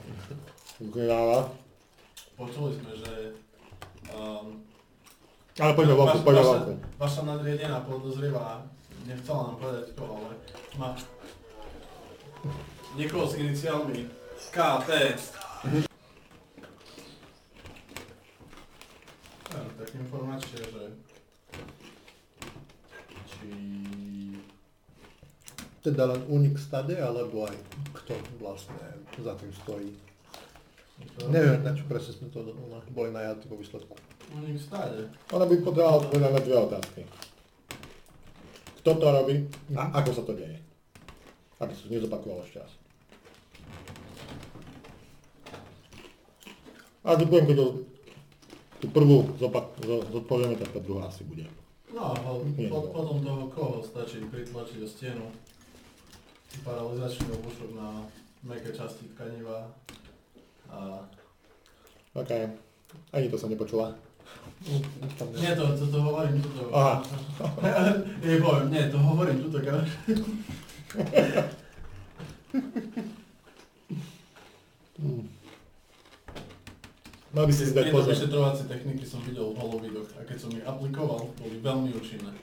Kráva. Počuli sme, že um, Ale poďme vaš- poďme vaša, vaša nadriedená podozrivá, nechcela nám povedať koho, ale má niekoho s iniciálmi KT. Ja, tak informácie, že či Teda len unik stade, alebo aj kto vlastne za tým stojí. Neviem, na čo presne sme to no, boli najatí vo výsledku. Oni v stáde. Ona by potrebovala odpovedať na dve otázky. Kto to robí a ako sa to deje? Aby sa to nezopakovalo ešte raz. A tu poviem, keď tú prvú zopak, zo- zodpovieme, tak tá druhá asi bude. No po, Nie, po, no. potom toho koho stačí pritlačiť o stenu. Paralizačný obušok na meké časti tkaniva. A... OK. Ani to som nepočula. Nie, to, to, to hovorím tuto. Aha. [laughs] poviem, nie, to hovorím tuto, kaž. [laughs] Mal by si si dať Tieto pozor. vyšetrovacie techniky som videl v holovidoch a keď som ich aplikoval, boli veľmi účinné.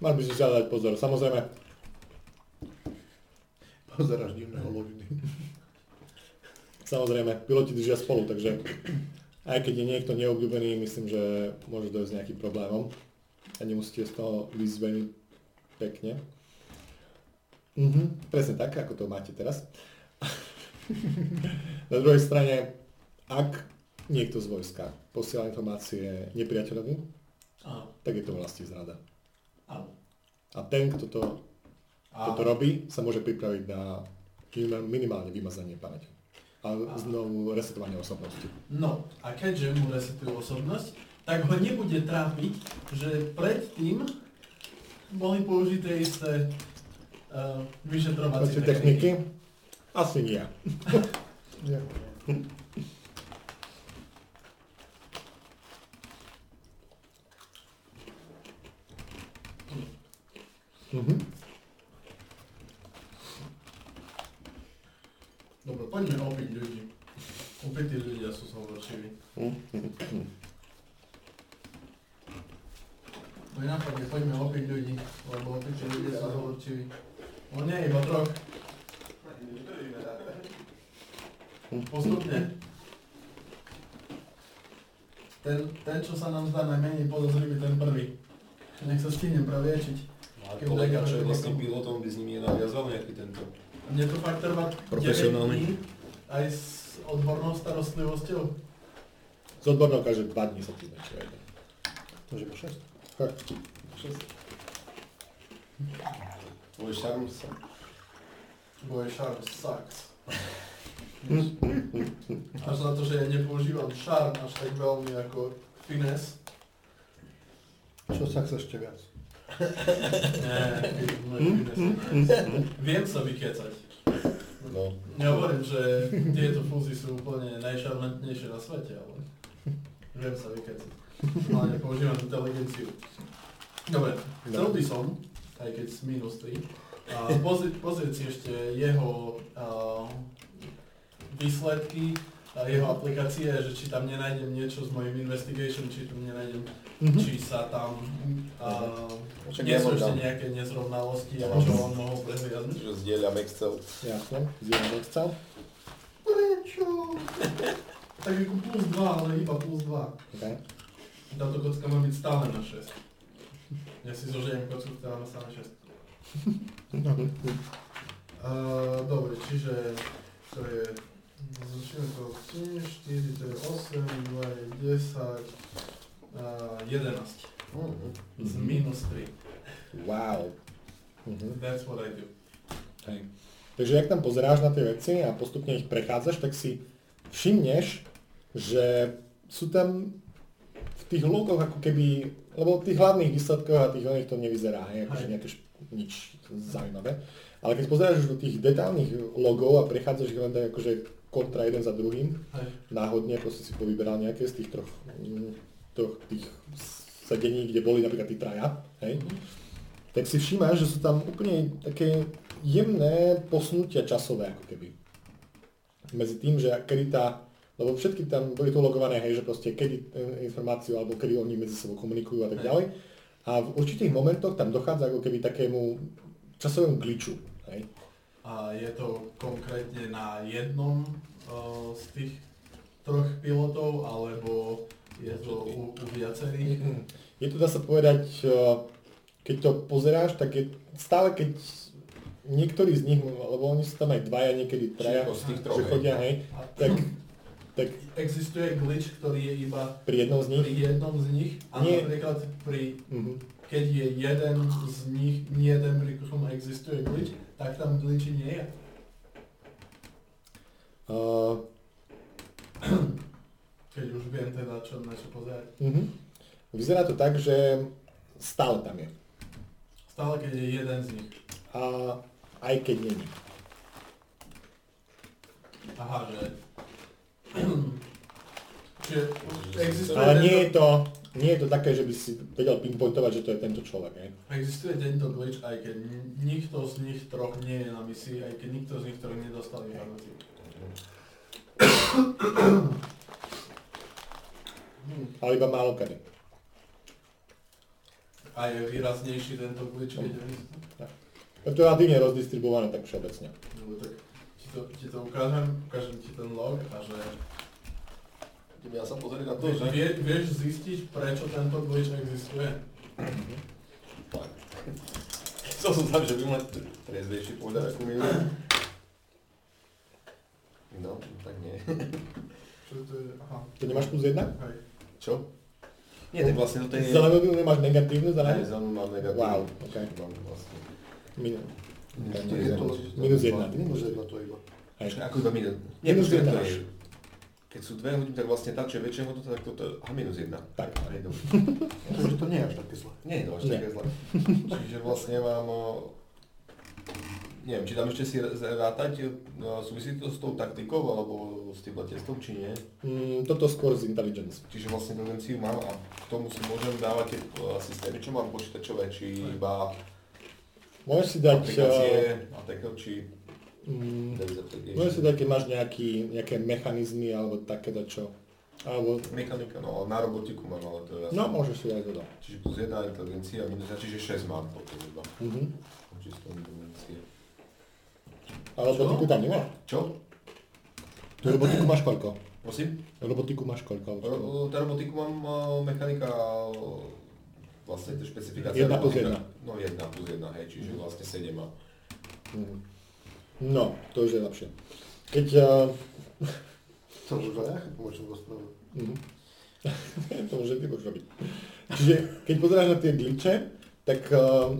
Mal by si si dať pozor. Samozrejme, Pozeráš divné holoviny. Samozrejme, piloti držia spolu, takže aj keď je niekto neobľúbený, myslím, že môže dojsť nejakým problémom a nemusíte z toho výsť veľmi pekne. Mhm, presne tak, ako to máte teraz. [laughs] Na druhej strane, ak niekto z vojska posiela informácie nepriateľovi, Áno, tak je to vlastne zrada. áno. A ten, kto to, A, to robí, sa môže pripraviť na minimálne vymazanie pamäte. A znovu resetovanie osobnosti. no, a keďže mu resetujú osobnosť, tak ho nebude trápiť, že predtým boli použité isté uh, vyšetrovacie Počuť techniky? Asi nie. [laughs] Nie. Dobre, poďme opiť ľudí. Opití ľudia sú zhovorčiví. Moje nápadne, poďme opiť ľudí, lebo opití ľudia sú zhovorčiví. No nie, iba troch. Postupne. Ten, ten, čo sa nám zdá najmenej podozrivý, ten prvý. Nech sa stihnem praviečiť. A kolega, čo je vlastne pilotom, by s nimi nenaviazal nejaký tento... Mne to fakt trvá 9 Profesionálny. dní, aj s odbornou starostlivosťou. Z odbornou kaže 2 dní sa ti zmenšuje. Môže po 6. Fakt. Tvoj šarm sa... Moje šarm sucks. Až na to, že ja nepoužívam šarm až tak veľmi ako fines. Čo sa chce ešte viac? [laughs] Nie, môj fines je nice. Viem sa vykecať. No. Nehovorím, že tieto fúzy sú úplne najšarmantnejšie na svete, ale viem sa vykecať. Hlavne používam inteligenciu. Dobre, chcel by som, aj keď z minus 3, a pozrieť, pozrieť si ešte jeho a, výsledky jeho aplikácie, že či tam nenájdem niečo z mojim investigation, či tam nenájdem, Mhm. či sa tam, Však nie sú ešte nejaké nezrovnalosti, a No. čo on mohol prehliadnúť. Že zdieľam Excel. Jasne, zdieľam Excel. Prečo? [laughs] Tak ako plus 2, ale iba plus 2. Okay. Táto kocka má byť stále na 6. Ja si zožijem kocku, ktorá má stále 6. Uh, [laughs] dobre, čiže to je... Začneme to 4, to je 8, 2 je 10, uh, 11. Mhm. Z minus 3. Wow. Mhm. That's what I do. Hej. Takže ak tam pozeráš na tie veci a postupne ich prechádzaš, tak si všimneš, že sú tam v tých logoch ako keby, lebo v tých hlavných výsledkoch a tých oných to nevyzerá, hej, akože nejaké š- nič zaujímavé. Ale keď pozeráš už do tých detálnych logov a prechádzaš ich len tak akože kontra jeden za druhým, Hej. náhodne proste si povyberal nejaké z tých troch, mm, troch tých sedení, kde boli napríklad tí traja, hej, tak si všimáš, že sú tam úplne také jemné posnutia časové, ako keby. Medzi tým, že kedy tá, lebo všetky tam boli to logované, hej, že proste kedy informáciu, alebo kedy oni medzi sebou komunikujú a tak ďalej. A v určitých momentoch tam dochádza ako keby takému časovému glitchu, hej. A je to konkrétne na jednom uh, z tých troch pilotov, alebo je to u, u viacerých? Je to, dá sa povedať, eh, keď to pozeráš, tak je stále keď niektorí z nich, lebo oni sú tam aj dvaja, niekedy traja, Čiže z tých troch, že chodia, hej, tak, tak existuje glitch, ktorý je iba pri jednom z nich, pri jednom z nich? A Nie. napríklad pri, mhm, keď je jeden z nich, nie jeden pri ktorom existuje glitch, tak tam glitchi nie je. eh, [clears throat] Keď už viem teda, čo na čo pozerať. mhm. vyzerá to tak, že stále tam je. Stále keď je jeden z nich. A aj keď není. Aha, že... [clears throat] Čiže existuje Ale nie je to, nie je to také, že by si vedel pinpointovať, že to je tento človek, hej. existuje tento glitch, aj keď nikto z nich troch nie je na misii, aj keď nikto z nich troch nedostal informáciu. Hm. Ale iba málo kedy. A je výraznejší tento glitch, keď je... Je to relatívne rozdistribuované tak všeobecne. Lebo tak ti to, ti to ukážem, ukážem ti ten log a že Idem ja sa pozrieť na to, vieš, že... vie, vieš zistiť, prečo tento glitch existuje. Tak. Chcel som tam, že by mať triezvejší pohľad ako minulý. No, tak nie. Čo to je? Aha. To nemáš plus jedna? Hej. Čo? Nie, tak vlastne toto je... Zelenú nemáš negatívnu Aj zelenú? zelenú mám negatívnu. Wow, ok. Mám vlastne. Minus. To je to, Minus jedna. Minus jedna to iba. Hej. Počkaj, ako iba minus? Nie, Minus počkaj, jedna to máš. je... Keď sú dve hodiny, tak vlastne tá, čo je väčšia hodnota, tak toto... Aha, minus jedna. Tak. Dobre. Takže [laughs] to nie je až také zlé. Nie je to až také zlé. Čiže vlastne mám... Neviem, či tam ešte si rátať, súvisí to s tou taktikou, alebo s tým letectvom, či nie. Mm, toto skôr z intelligence. Čiže vlastne tendenciu mám a k tomu si môžem dávať tie systémy, čo mám počítačové, či iba Môžeš si dať... aplikácie eh, a takéto, či mm. Môžeš si dať, keď máš nejaký, nejaké mechanizmy alebo takéto čo. Alebo, Mechanika, no na robotiku mám, ale to je jasné. no môžeš si dať to. Čiže plus 1 inteligencia, minus 1, čiže 6 mám potom iba. Mhm. Čisto inteligencie. A robotiku tam nemáš? Čo? Tu robotiku máš koľko? Prosím? Robotiku máš koľko? Ro- Tá robotiku mám uh, mechanika, vlastne tie špecifikácie. Jedna plus robotika. jedna. No 1 plus 1, hej, čiže vlastne 7 mám. Mhm. No, to už je lepšie. Keď... [laughs] Uh, [laughs] To už aj ja čom rozprávam. Mhm. to môže ty môžeš robiť. Čiže keď pozeráš na tie glitche, tak uh,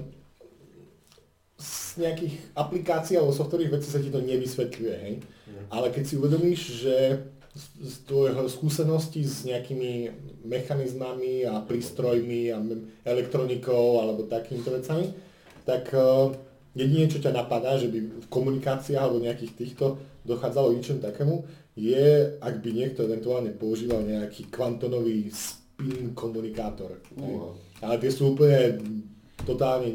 z nejakých aplikácií alebo softwarových vecí sa ti to nevysvetľuje, hej. Ale keď si uvedomíš, že z, z tvojho skúsenosti s nejakými mechanizmami a prístrojmi a elektronikou alebo takýmito vecami, tak uh, jedine, čo ťa napadá, že by v komunikáciách alebo nejakých týchto dochádzalo k ničomu takému, je, ak by niekto eventuálne používal nejaký kvantonový spin komunikátor. Uha. Ale tie sú úplne totálne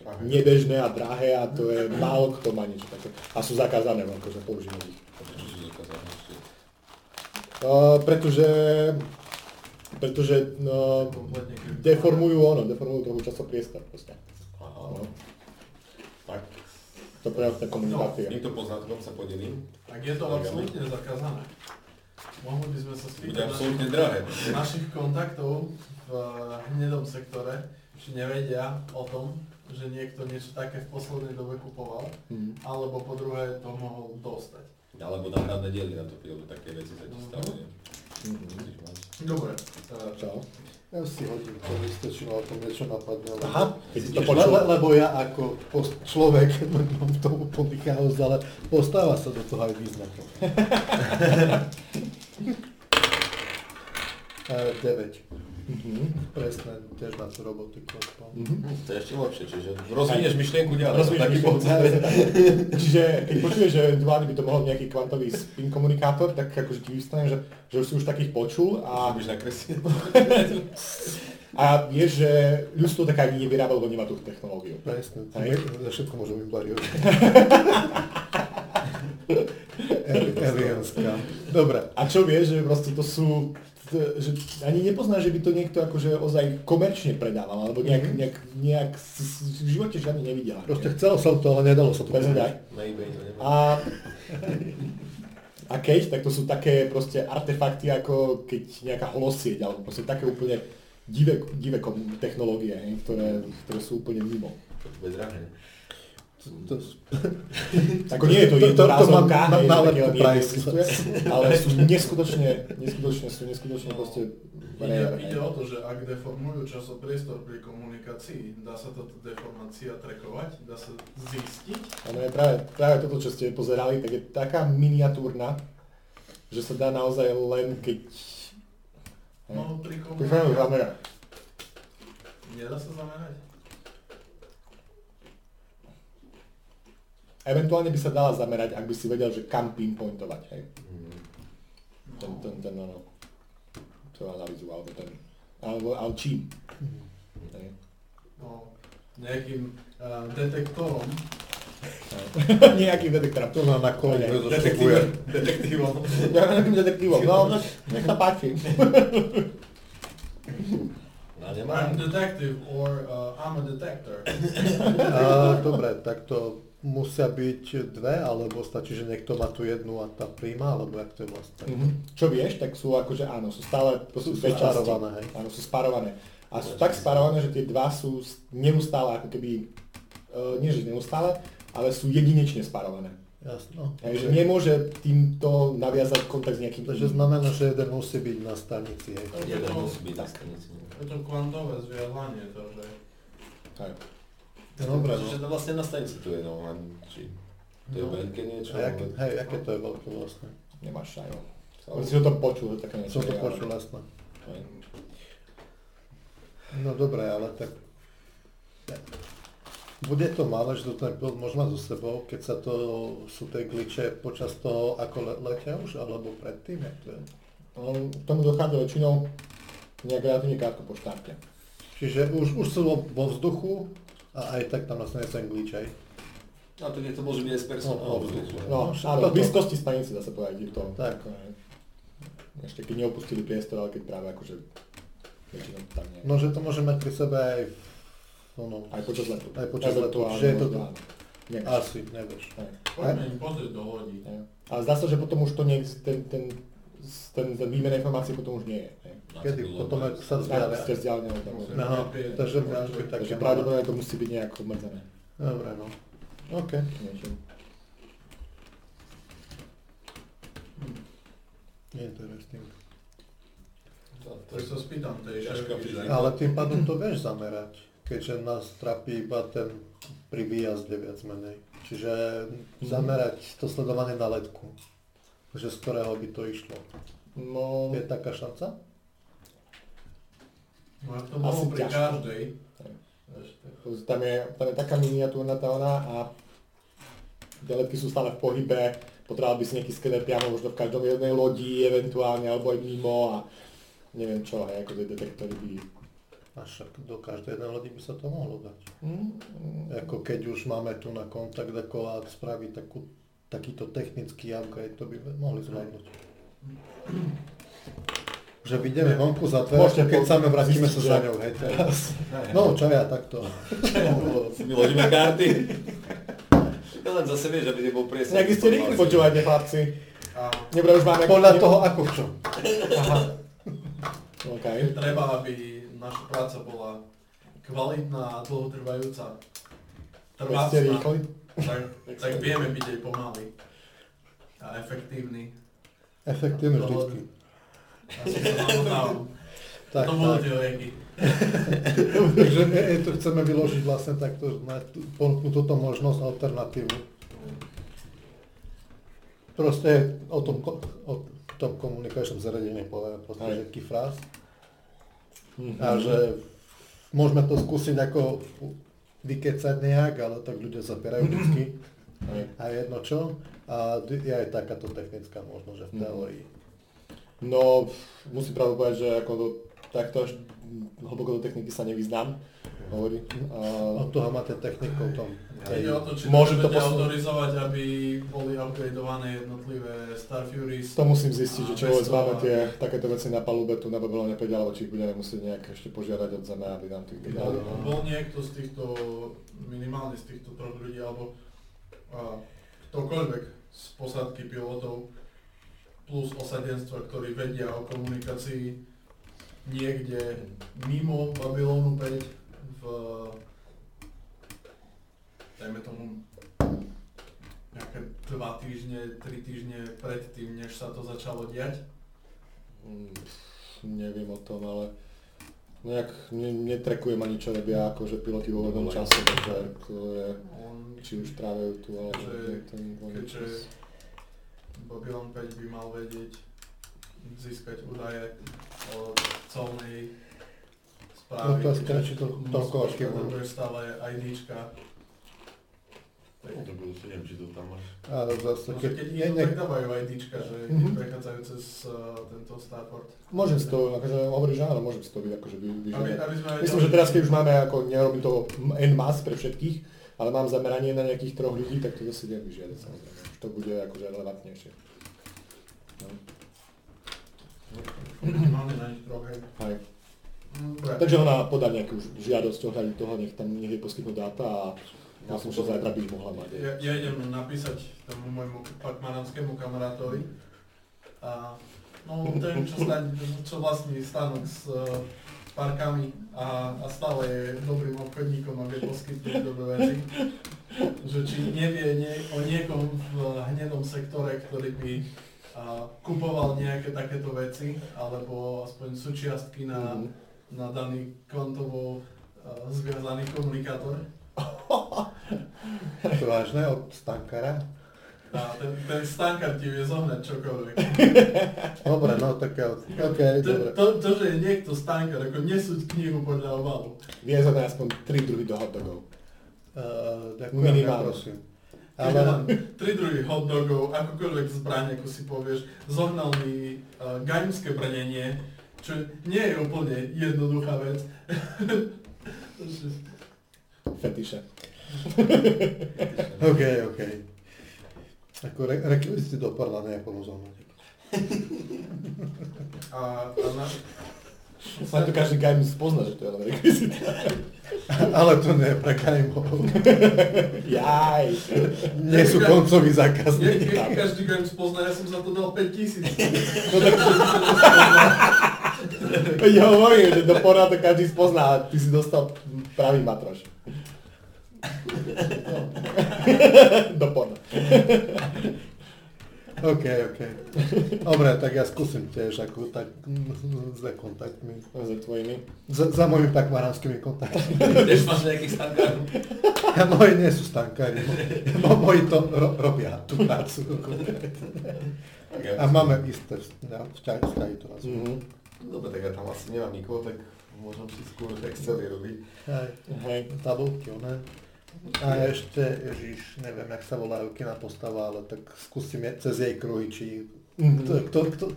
Drahé. nebežné a drahé a to je málo kto má niečo také. A sú zakázané akože používať ich. Uh, pretože pretože no, deformujú ono, deformujú trochu časopriestor proste. Aha. No, Tak, to pre tá komunikácia. týmto poznatkom sa podelím. Tak je to absolútne zakázané. Mohli by sme sa Bude spýtať absolútne našich, drahé. našich kontaktov v eh, hnedom sektore, či nevedia o tom, že niekto niečo také v poslednej dobe kupoval, Mhm. alebo po druhé to mohol dostať. Alebo náhradné diely na to prídu, také veci sa ti stalo. nie? Mhm. Musíš mať. Dobre, eh, Čo? Ja si hodím, to mi stačilo, o tom niečo napadne. lebo- Aha, keď si to počul. le, lebo ja ako pos- človek [laughs] mám v tom úplný chaos, ale postáva sa do toho aj význakom. [laughs] [laughs] E, 9. Mhm. Presne, tiež na tú robotiku. aspoň. Mhm. Hm, To je ešte lepšie, čiže rozvinieš myšlienku ďalej. Rozumiem, Taký Čiže keď počuješ, že eventuálne by to mohol nejaký kvantový spin komunikátor, tak akože ti vystane, že, že už si už takých počul a, Budeš nakresliť. [laughs] a vieš, že ľudstvo tak ani nevyrába, lebo nemá tú technológiu. Presne, Hej. za všetko môžem imbariovať. [laughs] Alienská. Dobre. A čo vieš, že proste to sú, že ani nepoznáš, že by to niekto akože ozaj komerčne predával, alebo nejak, nejak, nejak s- s- v živote žiadny nevidel. Proste chcel som to, ale nedalo sa to. Presne tak. A, a keď, tak to sú také proste artefakty, ako keď nejaká holosieť, alebo proste také úplne divé, divé technológie, ktoré, ktoré sú úplne mimo. To drahé. To, Ako nie je to To- to- to jednorázovka, hej, existuje, ale sú neskutočne, neskutočne, sú neskutočne proste ide, ide o to, že ak deformujú časopriestor pri komunikácii, dá sa táto deformácia trekovať, dá sa zistiť. Ono je práve, práve toto, čo ste pozerali, tak je taká miniatúrna, že sa dá naozaj len keď... No, pri komunikácii. Nedá sa zamerať? Eventuálne by sa dala zamerať, ak by si vedel, že kam pinpointovať, hej. Mm. Ten, ten, ten, ano, tú analýzu, alebo ten, alebo, ale čím. Hej. No, nejakým uh, detektorom. [laughs] Nejakým detektorom. to má na kolene. Hej. Detektívem. Detektívom. [laughs] Nejakým detektívom, no, nech sa páči. [laughs] No I'm detective or uh, I'm a detector. A, dobre, tak to musia byť dve, alebo stačí, že niekto má tu jednu a tá príjma, alebo jak to je vlastne? Mhm. Čo vieš, tak sú akože áno, sú stále Sú sú dve časti. spárované, hej. Áno, sú spárované. A sú tak spárované, že tie dva sú neustále ako keby, uh, nie že neustále, ale sú jedinečne spárované. Jasno. Hej, že nemôže týmto naviazať kontakt s nejakým Takže znamená, že jeden musí byť na stanici. Hej. Jeden musí byť na stanici. Je to kvantové zviazanie, to, že... Hej. Dobre, no. To vlastne na stanici tu je, no, len či to je No. veľké niečo. A jaké, hej, aké to je veľké vlastne? Nemáš aj. Ale si ho to počul, že také niečo. Som to počul, jasné. No dobre, ale tak... Bude to malé, že to ten pilot mať so sebou, keď sa to, sú tie glitche počas toho, ako le, letia už, alebo predtým, jak to je? No, k tomu dochádza väčšinou nejak relatívne krátko po štarte. Čiže už, už sú vo vzduchu a A aj tak tam nastane ten glitch aj. A to nie to môže byť aj z personálu. No, No, toto- v blízkosti stanice dá sa povedať, je to. Tak. aj- Ešte keď neopustili priestor, ale keď práve akože väčšinou tam nie. No, že to môže mať pri sebe aj ono, Aj počas letu. Aj počas letu, že je to tu. Nevieš. asi, nevieš. Poďme im pozrieť do lodí. Ale zdá sa, že potom už to nie, ten, ten, ten, ten výmena informácií potom už nie je. Kedy potom ak sa vzdialia. ste vzdialené od Aha, takže máš byť také Takže pravdepodobne to musí byť nejak obmedzené. Dobre, no. OK. Niečím. Interesting. Tak sa spýtam tej. Ale tým pádom to vieš zamerať, keďže nás trápi iba ten pri výjazde viac menej. Čiže zamerať to sledovanie na letku. Že z ktorého by to išlo. No, Je taká šanca? No to Asi pri ťažko. každej. Tam je, tam je taká miniatúrna tá ona a tie letky sú stále v pohybe, potreboval by si nejaký skener priamo možno v každom jednej lodi, eventuálne, alebo aj mimo a neviem čo, hej, ako tie detektory by... A však do každej jednej lodi by sa to mohlo dať. Mm, Ako keď už máme tu na kontakt ako spraviť takú, takýto technický upgrade, to by mohli zvládnuť. Že vyjdeme vonku za dvere, Môžete keď po- same vrátime sa za že- ňou, hej, teraz. No, čo ja, takto. Vyložíme karty. Ja len zase vieš, aby nebol priestor. Nejaký ste rýchli počúvate, chlapci. Dobre, už máme... Podľa toho ako v čom. Aha. OK. treba, aby naša práca bola kvalitná a dlhotrvajúca. Trvácna. rýchli. Tak, tak vieme byť aj pomaly. A efektívny. Efektívne vždycky. Ja som sa namotal. Tak, to lieky. [laughs] Takže e, e, to chceme vyložiť vlastne takto, ponúknuť túto možnosť alternatívu. Proste o tom, o tom komunikačnom zariadení povieme proste, Hej. že kifrás. Mhm. A že môžeme to skúsiť ako vykecať nejak, ale tak ľudia zapierajú vždycky. Hej. A jedno čo. A je aj takáto technická možnosť, že v Mhm. teórii. No, musím pravdu povedať, že ako do, takto až hlboko do techniky sa nevyznám. Hovorí. A, Od toho máte technikou tom. Ide o to, či Môžem to to posunúť. autorizovať, aby boli upgradeované jednotlivé Star Furies. to musím zistiť, že A vôbec máme tie takéto veci na palube tu na Babylone 5, alebo či ich budeme musieť nejak ešte požiadať od zeme, aby nám tých Bol, dali. bol niekto z týchto, minimálne z týchto troch ľudí, alebo a, ktokoľvek z posádky pilotov plus osadenstva, ktorí vedia o komunikácii niekde mimo Babylonu 5 v dajme tomu nejaké dva týždne, tri týždne predtým, než sa to začalo diať. Mm, neviem o tom, ale nejak ne, netrekujem ani čo robia akože piloti vo voľnom čase, takže to je, On, či už trávajú tu, alebo ten voľný keďže čas. Babylon 5 by mal vedieť získať údaje o celnej správy. Otázka, či to toľko až budú. potrebuješ stále IDčka. No to budú, neviem, či to tam máš. A zase, No, keď, keď nie, nie, tak dávajú IDčka, že Mhm. keď prechádzajú cez uh, tento Starport. Môžem si to, akože hovoríš, že áno, môžem si to byť akože vy, Aby, vyžiadať. aby sme Myslím, že teraz keď už máme, ako nerobím to en masse pre všetkých, ale mám zameranie na nejakých troch ľudí, tak to zase viem vyžiadať samozrejme. To bude akože relevantnejšie. No. Minimálne na hej. Dobre. Takže ona podá nejakú žiadosť ohľadne toho, nech tam nech jej poskytnú dáta a myslím, že zajtra by mohla mať. Ja, ja idem napísať tomu môjmu pakmananskému kamarátovi a no ten, čo, staň, čo vlastní stánok s parkami a, a stále je dobrým obchodníkom a vie poskytnúť dobré veci. Že či nevie nie, o niekom v hnedom sektore, ktorý by a, kupoval nejaké takéto veci, alebo aspoň súčiastky na, Mhm. na daný kvantovo a, zviazaný komunikátor. [laughs] to vážne od Stankara. A ten, ten stankar ti vie zohnať čokoľvek. [laughs] Dobre, no tak ja, ok, To, dobre. to, to, že je niekto stankar, ako nesúď knihu podľa obalu. Vie za to aspoň tri druhy do hotdogov. Uh, ďakujem, Minimálne. prosím. Ale... Tri druhy hotdogov, akokoľvek zbraň, ako si povieš, zohnal mi uh, gaimské brnenie, čo nie je úplne jednoduchá vec. [laughs] [laughs] Fetiše. OK, OK. Ako re- rekvizity dopadla nejako rozhodnutie. [laughs] A, a na, Sa to každý game spozna, že to je len rekvizita. [laughs] Ale to nie je pre gajmov. [laughs] Jaj. Nie sú koncoví zákazníci. nie, každý game spozná, ja som za to dal 5000. No tak Veď ja hovorím, že do to každý spozná a ty si dostal pravý matroš. Do porna. OK, OK. Dobre, tak ja skúsim tiež ako tak mm, s kontaktmi. Za tvojimi. Za, za mojimi pakmaranskými kontaktmi. Tiež máš nejakých stankárov. Ja, moji nie sú stankári. Mo, moji to ro, robia tú prácu. A máme isté vzťahy, vzťahy to nás. Mhm. Dobre, tak ja tam asi nemám nikoho, tak môžem si skôr Excely robiť. Hej, Hej. tabulky, ne? A ešte, ježiš, neviem, jak sa volajú kina postava, ale tak skúsim je, cez jej kruhy, či Mhm. kto, kto, kto, uh,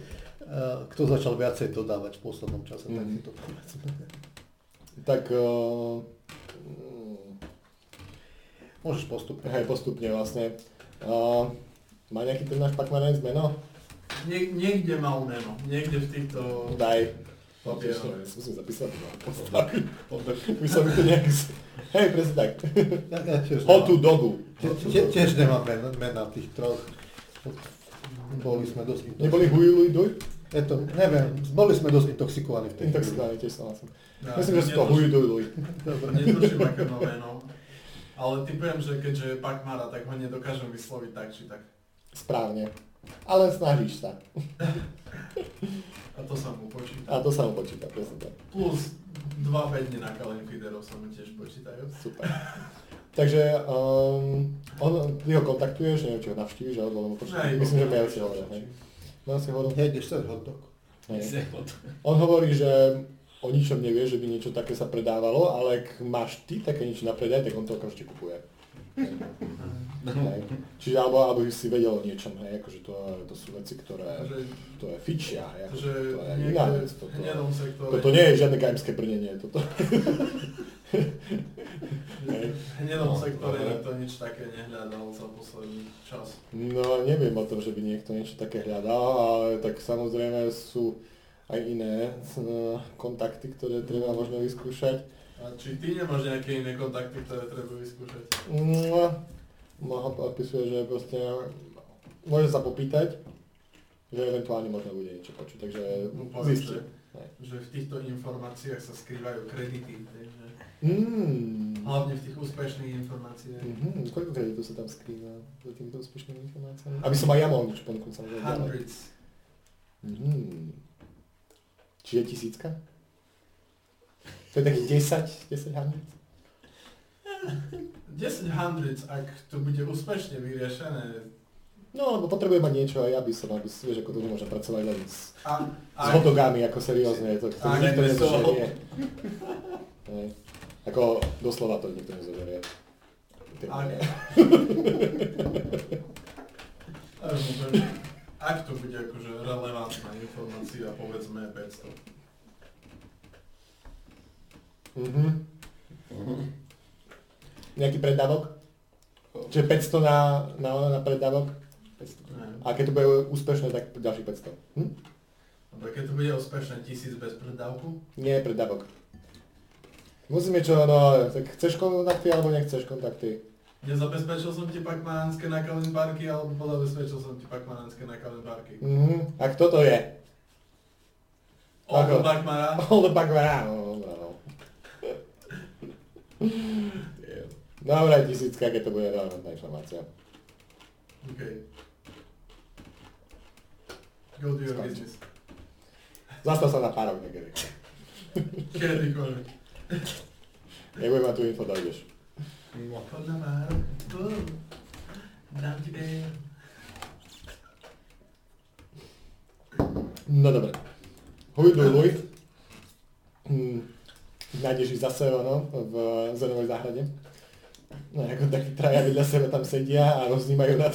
kto začal viacej dodávať v poslednom čase, tak Mhm. si to povedzme. Tak uh, mm, Môžeš postupne. hej, postupne vlastne. Uh, má nejaký ten náš pakmanec meno? Nie, niekde mal meno, niekde v týchto... Daj. Papierové. Musím zapísať. No. By som mi to nejak... Hej, presne tak. Ja, ja tiež Hotu nemám, dogu. tie, tie, tiež nemám mena, tých troch. Boli sme dosť Neboli Huiluj Duj? Je to, neviem, boli sme dosť intoxikovaní v tej chvíli. Intoxikovaný, tiež som Ja, Myslím, že sú to Huiluj Duj. Dobre. Netuším, aké meno. Ale typujem, že keďže je Pakmara, tak ho nedokážem vysloviť tak či tak. Správne. Ale snažíš sa. [laughs] A to sa mu počíta. A to sa mu počíta, presne tak. Plus dva bedne na Kalen Feederov sa mu tiež počítajú. Super. Takže um, on, ty ho kontaktuješ, neviem, či ho navštíviš, alebo počítaš. Myslím, že mail si hovoril, hej. Mail si hovoril, Hej, hotdog. hej. On hovorí, že o ničom nevie, že by niečo také sa predávalo, ale ak máš ty také niečo na predaj, tak on to okamžite kupuje. Hej. Čiže alebo, alebo si vedel o niečom, hej, akože to, to sú veci, ktoré, Že, to je fičia, hej, akože že to je iná vec, toto, sektore, toto nie je žiadne gajmské brnenie, toto. V hnedom No, sektore dobre. nikto nič také nehľadal za posledný čas. No neviem o tom, že by niekto niečo také hľadal, ale tak samozrejme sú aj iné eh, kontakty, ktoré treba možno vyskúšať. A či ty nemáš nejaké iné kontakty, ktoré treba vyskúšať? No, no odpisuje, že proste môže sa popýtať, že eventuálne možno bude niečo počuť, takže No, zistí. že, že v týchto informáciách sa skrývajú kredity, takže Mm. hlavne v tých úspešných informáciách. Mhm, koľko kreditov sa tam skrýva za týmito úspešnými informáciami? Aby som aj ja mohol niečo ponúknuť samozrejme. Hundreds. Mhm. Čiže tisícka? To je takých 10, 10 hundred? 10 hundreds, ak to bude úspešne vyriešené. No, lebo potrebujem mať niečo aj ja by som, aby si vieš, ako to nemôžem pracovať len s, A, s hotdogami, ako seriózne, to, to nikto nezožerie. Hej. Ako doslova to nikto nezožerie. Ak, ak to bude akože relevantná informácia, povedzme 500. Mhm. Nejaký predávok? Čiže 500 na, na, na predávok? 500. Ne. A keď to bude úspešné, tak ďalší 500. Hm? Dobre, keď to bude úspešné 1000 bez predávku, Nie predávok. Musíme čo, no, tak chceš kontakty alebo nechceš kontakty? nezabezpečil som ti pakmanánske nakalin parky, alebo zabezpečil som ti pakmanánske nakalin parky. Mhm. A kto to je? Oldo Pakmara, All the background. No, no, no. Dobre, tisícka, keď to bude relevantná informácia. OK. Go do your Skonč. business. Zastav sa na pár rok niekedy. Kedykoľvek. Nebudem mať tú info, dojdeš. Podľa. Uh, Dám ti. No dobre. Huj, duj, luj. Hm. Nájdeš ich zase, ono, v zenovej záhrade. No, ako takí traja vedľa seba tam sedia a roznímajú nad,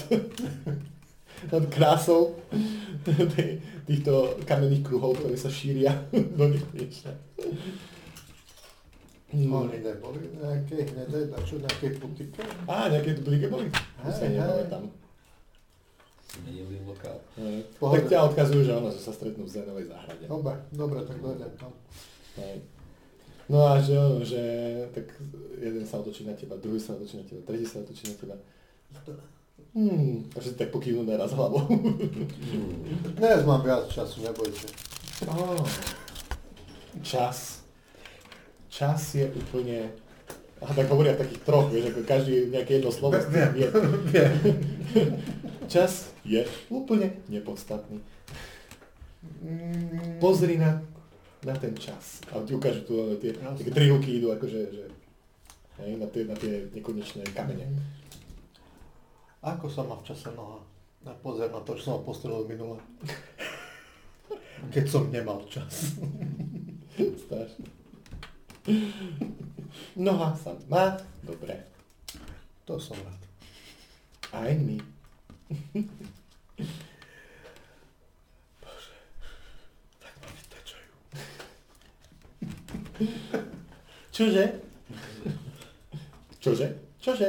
[laughs] nad krásou tý- týchto kamenných kruhov, ktoré sa šíria [laughs] do nekonečna. Oni neboli nejaké hnedé, na čo nejaké putike? Á, nejaké duplike boli? To sa nepamätám. Zmenili lokál. Tak ťa odkazujú, že ono, že sa stretnú v Zenovej záhrade. Dobre, dobre, tak dojdem tam. Hej. No a že, že tak jeden sa otočí na teba, druhý sa otočí na teba, tretí sa otočí na teba. Hmm, a všetci tak pokývnú naraz hlavou. [laughs] Dnes mám viac času, nebojte. oh. Čas. Čas je úplne... A tak hovoria takých troch, vieš, ako každý nejaké jedno slovo z tých vie. [laughs] Viem. [laughs] Čas je úplne nepodstatný. Pozri na, na ten čas. A ti ukážu tu ale tie, také tri ruky idú akože, že, hej, na, tie, na tie nekonečné kamene. Ako sa má v čase noha? Na pozor na to, čo som ho postrelil minule. [laughs] Keď som nemal čas. [laughs] Strašne. Noha sa má dobre. To som rád. Aj my. [laughs] Tak ma vytečajú. [laughs] Čože? Čože? Čože?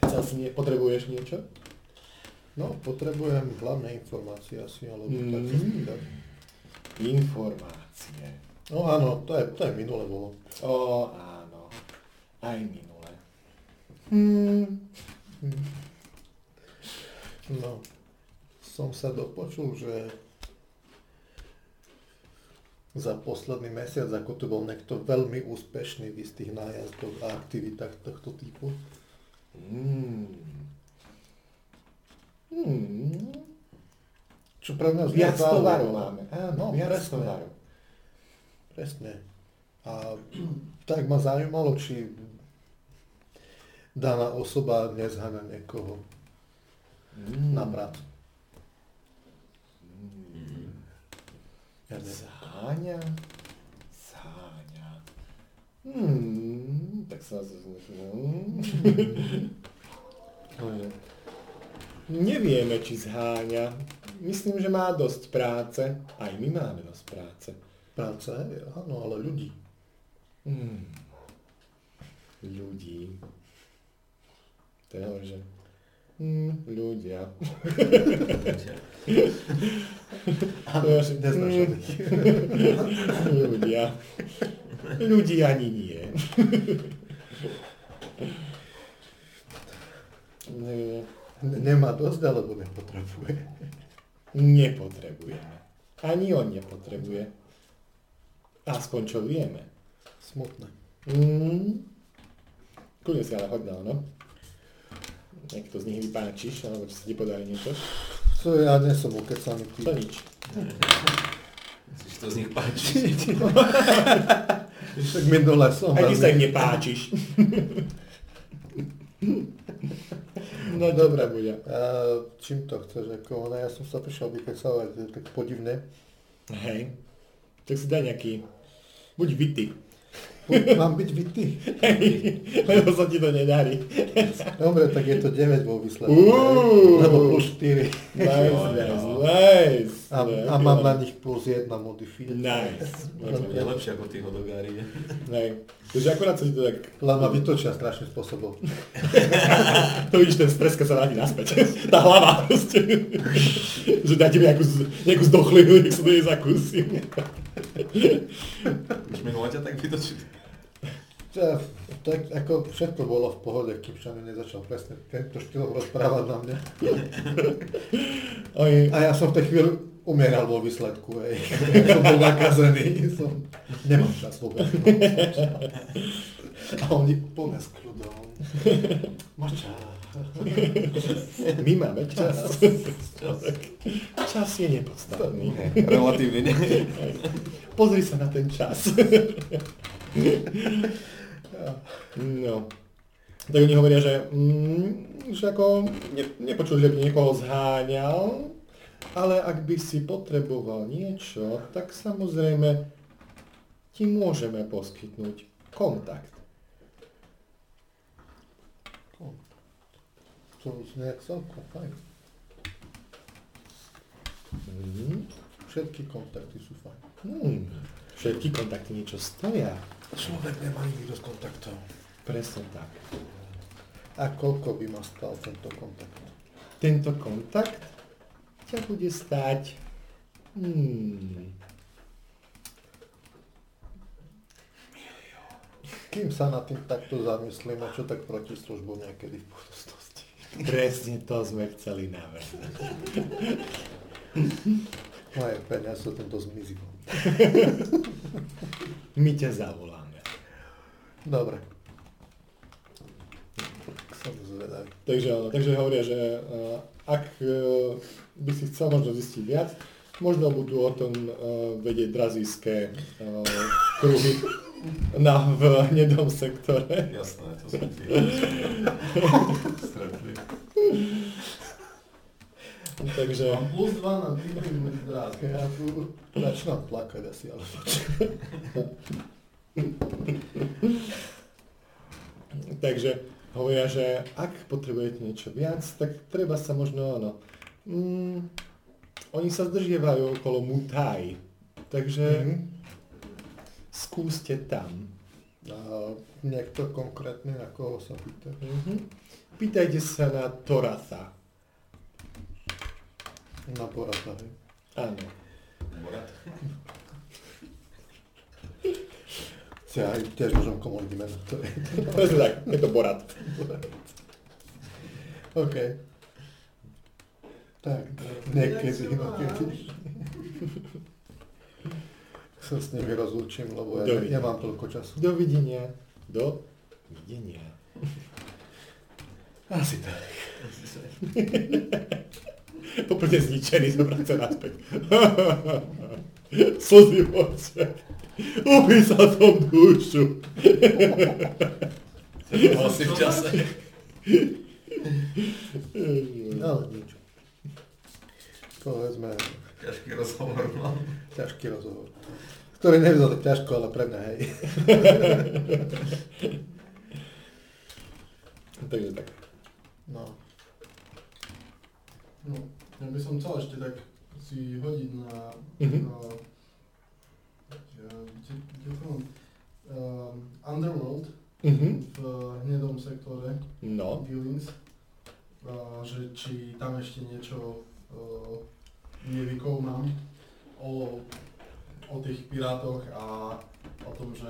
Chcel si nie, potrebuješ niečo? No, potrebujem hlavné informácie asi, alebo Mm. tak. Informácie. No áno, to je, to je minule bolo. O, áno. Aj minule. Hmm. No, som sa dopočul, že za posledný mesiac, ako tu bol niekto veľmi úspešný v istých nájazdoch a aktivitách tohto typu. Hmm. Hmm. Čo pre mňa Viac tovarov máme. Áno, No, viac presne. tovarov. Presne. A tak ma zaujímalo, či daná osoba nezháňa niekoho Hmm. na prácu. Zháňa? Zháňa. Hmm, tak sa... Hmm. Nevieme, či zháňa. Myslím, že má dosť práce. Aj my máme dosť práce. Práce, áno, ale ľudí. Hmm. Ľudí. To je že... Hmm, ľudia. Áno, To je, že- neznášaných. ľudia. Ľudí ani nie. Nemá dosť, alebo nepotrebuje. Nepotrebujeme. Ani on nepotrebuje. Aspoň čo vieme. Smutné. Mm. Kľudne si ale hoď na ono. Niekto z nich vypáčiš, alebo či sa ti podarí niečo. To ja nie som ukecaný To typ. nič. Si to z nich páči. [laughs] Tak minule som Aj ty sa im nepáčiš. no dobré bude. A čím to chceš? Ako, no, ja som sa prišiel to je tak podivné. Hej. Tak si daj nejaký... Buď vyty. Mám byť vytý. Lebo sa ti to nedarí. Dobre, tak je to 9 vo výsledku. Lebo plus 4. Nice, nice, jo. nice. A, a mám na nich plus 1 modifier. Nice. To bude lepšie ako tí hodogári. Takže akurát sa ti to tak... Len ma vytočia strašným spôsobom. [laughs] To vidíš ten stres, keď sa vráti naspäť. Tá hlava proste. Že dá ti nejakú, z- nejakú zdochlinu, nech sa to je zakúsi. Už minulé ťa tak vytočili. Ja, tak ako všetko bolo v pohode, kým sa mi nezačal presne tento štýl rozprávať na mňa. A ja som v tej chvíli umieral vo výsledku, hej. som bol nakazený, som... Nemám čas vôbec. A oni plné s kľudom. Máš čas. my máme čas. Čas je nepodstatný. Relatívne, nie? Pozri sa na ten čas. No. Tak oni hovoria, že, mm, že ako ne, nepočuli, že by niekoho zháňal, ale ak by si potreboval niečo, tak samozrejme ti môžeme poskytnúť kontakt. To znie celkom fajn. Mm. Všetky kontakty sú fajn. Hmm. Všetky kontakty niečo stoja. Človek nemá nikdy dosť kontaktov. Presne tak. A koľko by ma stal tento kontakt? Tento kontakt ťa bude stáť... Hmm. Kým sa na tým takto zamyslíme, čo tak proti službu niekedy v budúcnosti. [laughs] Presne to sme chceli navrhnúť. [laughs] Moje peniaze sú tento zmizí. My ťa zavoláme. Dobre. Som zvedavý. Takže, takže hovoria, že uh, ak uh, by si chcel možno zistiť viac, možno budú o tom uh, vedieť drazíske uh, kruhy na, v hnedom sektore. Jasné, to som ti [laughs] stretli. Takže Mám plus 2 na dráz. Ja tu začínam plakať asi, ale Takže hovoria, že ak potrebujete niečo viac, tak treba sa možno, áno, mm, oni sa zdržievajú okolo Mutaj, takže Mhm. skúste tam. A niekto konkrétny, na koho sa pýta? Mhm. Pýtajte sa na Toratha. Na Borata, hej. Áno. Borat? Ja aj tiež môžem komolniť meno. To je. Presne tak, je to Borat. OK. Tak, niekedy, inokedy. Sa s nimi rozlúčim, lebo ja Dovidenia. nemám toľko času. Dovidenia. Do videnia. Asi tak. [laughs] [laughs] Úplne zničený zobrať sa naspäť. [laughs] Slzy v očiach. Upísal som dušu. [laughs] Asi v čase. Ale nič. Povedzme, Ťažký rozhovor mám. ťažký rozhovor. Ktorý nevzal tak ťažko, ale pre mňa hej. Takže tak. No. No, ja by som chcel ešte tak si hodiť na... Mhm. kde, kde to mám? Um, Underworld Mhm. v hnedom sektore No. Dealings, uh, že či tam ešte niečo uh, nevykoumám o, o tých pirátoch a o tom, že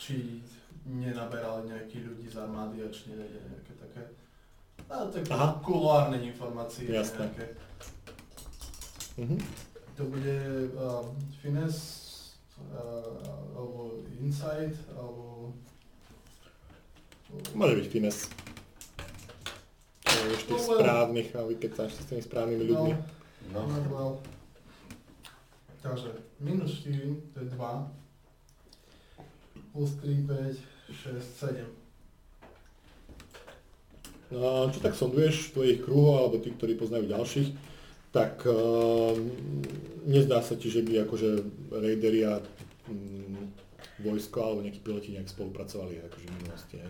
či nenaberali nejakí ľudí z armády a či nejde nejaké také a také Aha. kuloárne informácie Jasné. nejaké. Mhm. To bude um, finesse uh, alebo insight alebo Môže byť fines. Vieš tých No, well. správnych a vykecáš sa s tými správnymi ľuďmi. No. Normal. Takže minus 4, to je 2. Plus 3, 5, 6, 7. No, čo tak sonduješ tvojich kruhov, alebo tí, ktorí poznajú ďalších, tak uh, nezdá sa ti, že by akože raideri a mm, vojsko alebo nejakí piloti nejak spolupracovali akože v minulosti. Ne?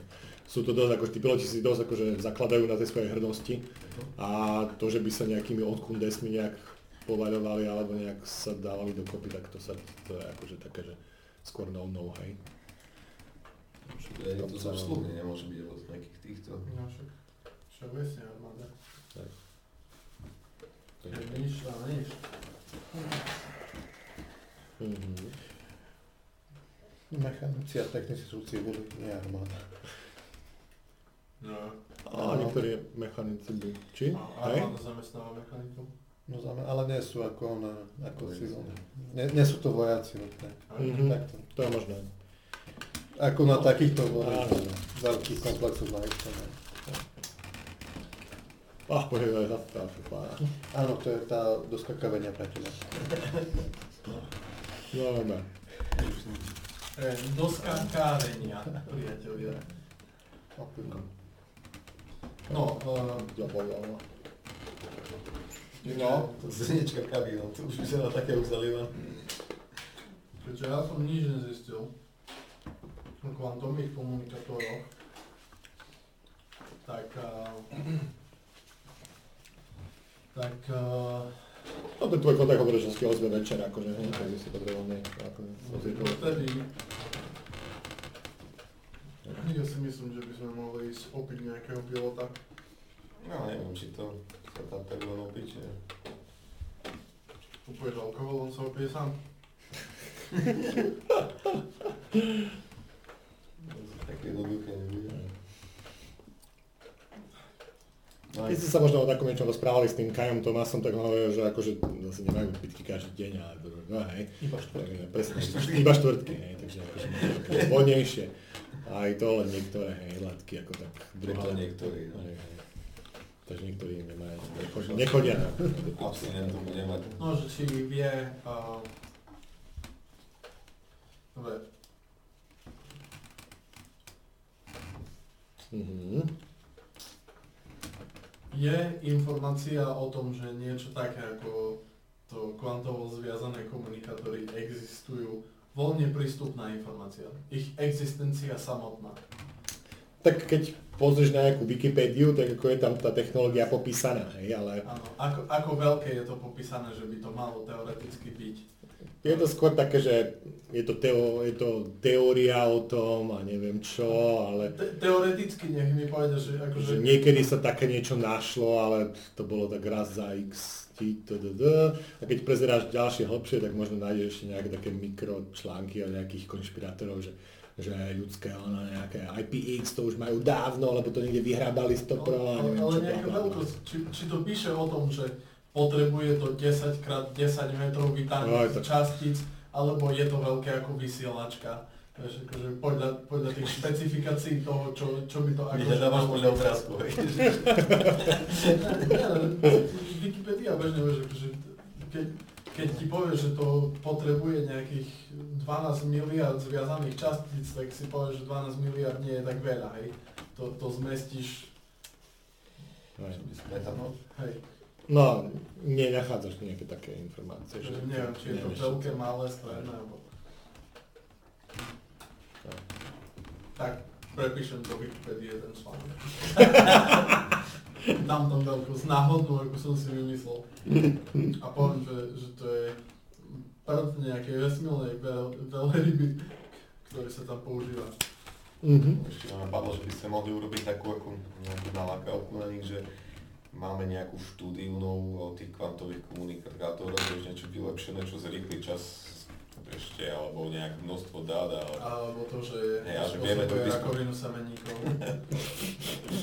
Sú to dosť, akože tí piloti si dosť akože zakladajú na tej svojej hrdosti a to, že by sa nejakými odkundesmi nejak povaľovali alebo nejak sa dávali dokopy, tak to sa, to je akože také, že skôr no-no, hej. Ja to zásluhne nemôže byť od nejakých týchto. No však, všeobecne armáda. Tak. Je nič a nič. Mhm. Mechanici a technici sú civili, nie armáda. No. A niektorí mechanici by, či? A Hej? armáda zamestnáva mechanikov. No znamená, ale nie sú ako, na, ako civilní. Nie, nie sú to vojaci nutné. Mhm. Takto. To je možné. Ako na takýchto Áno. veľkých komplexoch na Ixtone. Zase tá fúfa. Áno, to je tá doska kavenia pre teba. No, no. E, doska kárenia, priatelia. Opilko. No, uh, no, To zrniečka kavy, no to už by sa na také uzalieva. keďže ja som nič nezistil o kvantových komunikátoroch, tak, uh, tak uh, No ten tvoj kontakt hovorí, že si ozve večer, akože, hej, tak by si dobrovoľne, ako, ozýval. Vtedy... Ja si myslím, že by sme mohli ísť opiť nejakého pilota. No neviem, či to sa tam tak len opiť, že... Kupuješ alkohol, on sa opije sám. [laughs] Také jednoduché No Keď ste sa možno o takom niečom rozprávali s tým Kajom Tomasom, tak hovoril, že akože zase nemajú pitky každý deň, ale to, no hej. Iba štvrtky. Presne, iba štvrtky, hej, takže akože možno také voľnejšie. Aj to len niektoré, hej, latky ako tak druhá. to niektorí, no. Hej, hej. Takže niektorí nemajú, nechodia, Abstinentom bude mať. No, že či vie... Uh... Dobre, Mhm. Je informácia o tom, že niečo také ako to kvantovo zviazané komunikátory existujú, voľne prístupná informácia. Ich existencia samotná. Tak keď pozrieš na nejakú Wikipédiu, tak ako je tam tá technológia popísaná, hej, ale Áno, ako, ako veľké je to popísané, že by to malo teoreticky byť. Je to skôr také, že je to, teo, je to teória o tom a neviem čo, ale Te- teoreticky nech mi povede, že akože... že niekedy sa také niečo našlo, ale to bolo tak raz za x a keď prezeráš ďalšie hlbšie, tak možno nájdeš ešte nejaké také mikročlánky o nejakých konšpirátorov, že že ľudské, ono, nejaké IPX, to už majú dávno, lebo to niekde vyhrábali stopro a ale, ale nejaká veľkosť, či, či to píše o tom, že potrebuje to 10 x 10 metrov No, vytáhnuť to- častíc, alebo je to veľké ako vysielačka. Vieš, akože podľa, podľa tých špecifikácií toho, čo, čo by to akože... Vyhľadávaš podľa obrázku, hej. Wikipedia bežne, vieš, akože keď, keď ti povie, že to potrebuje nejakých 12 miliard zviazaných častíc, tak si povieš, že 12 miliard nie je tak veľa, hej. To, to zmestíš, Hej. Hej. No, nenachádzaš nejaké také informácie. Že neviem, či je to veľké, malé, stredné, alebo... Tak, prepíšem do Wikipedie ten článok. [laughs] Dám tam veľkosť náhodnú, ako som si vymyslel. A poviem, že, že to je prd nejakej vesmilnej veľ, veľryby, ktorý sa tam používa. Mhm. Ešte ma napadlo, že by sme mohli urobiť takú ako nejakú nalákavku na nich, že máme nejakú štúdiu o tých kvantových komunikátoroch, vieš, niečo vylepšené, čo zrýchli čas ešte, alebo nejaké množstvo dát, ale Alebo to, že Hej, a že vieme to rakovinu semeníkov.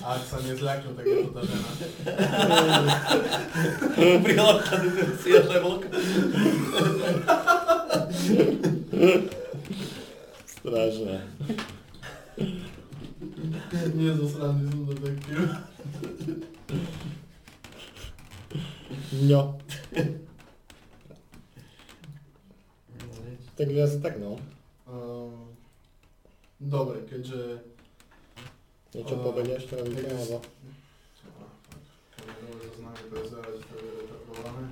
A ak sa nezľaknú, tak je to tá žena. Prihľadka detencia Sherlock. Strašné. Nie zo srandy som detektív. No. [laughs] Takže asi tak no. Um, dobre, keďže... Niečo A, povedia ešte robíte, exist- alebo... Kamerové záznamy prezerať, to je retardované.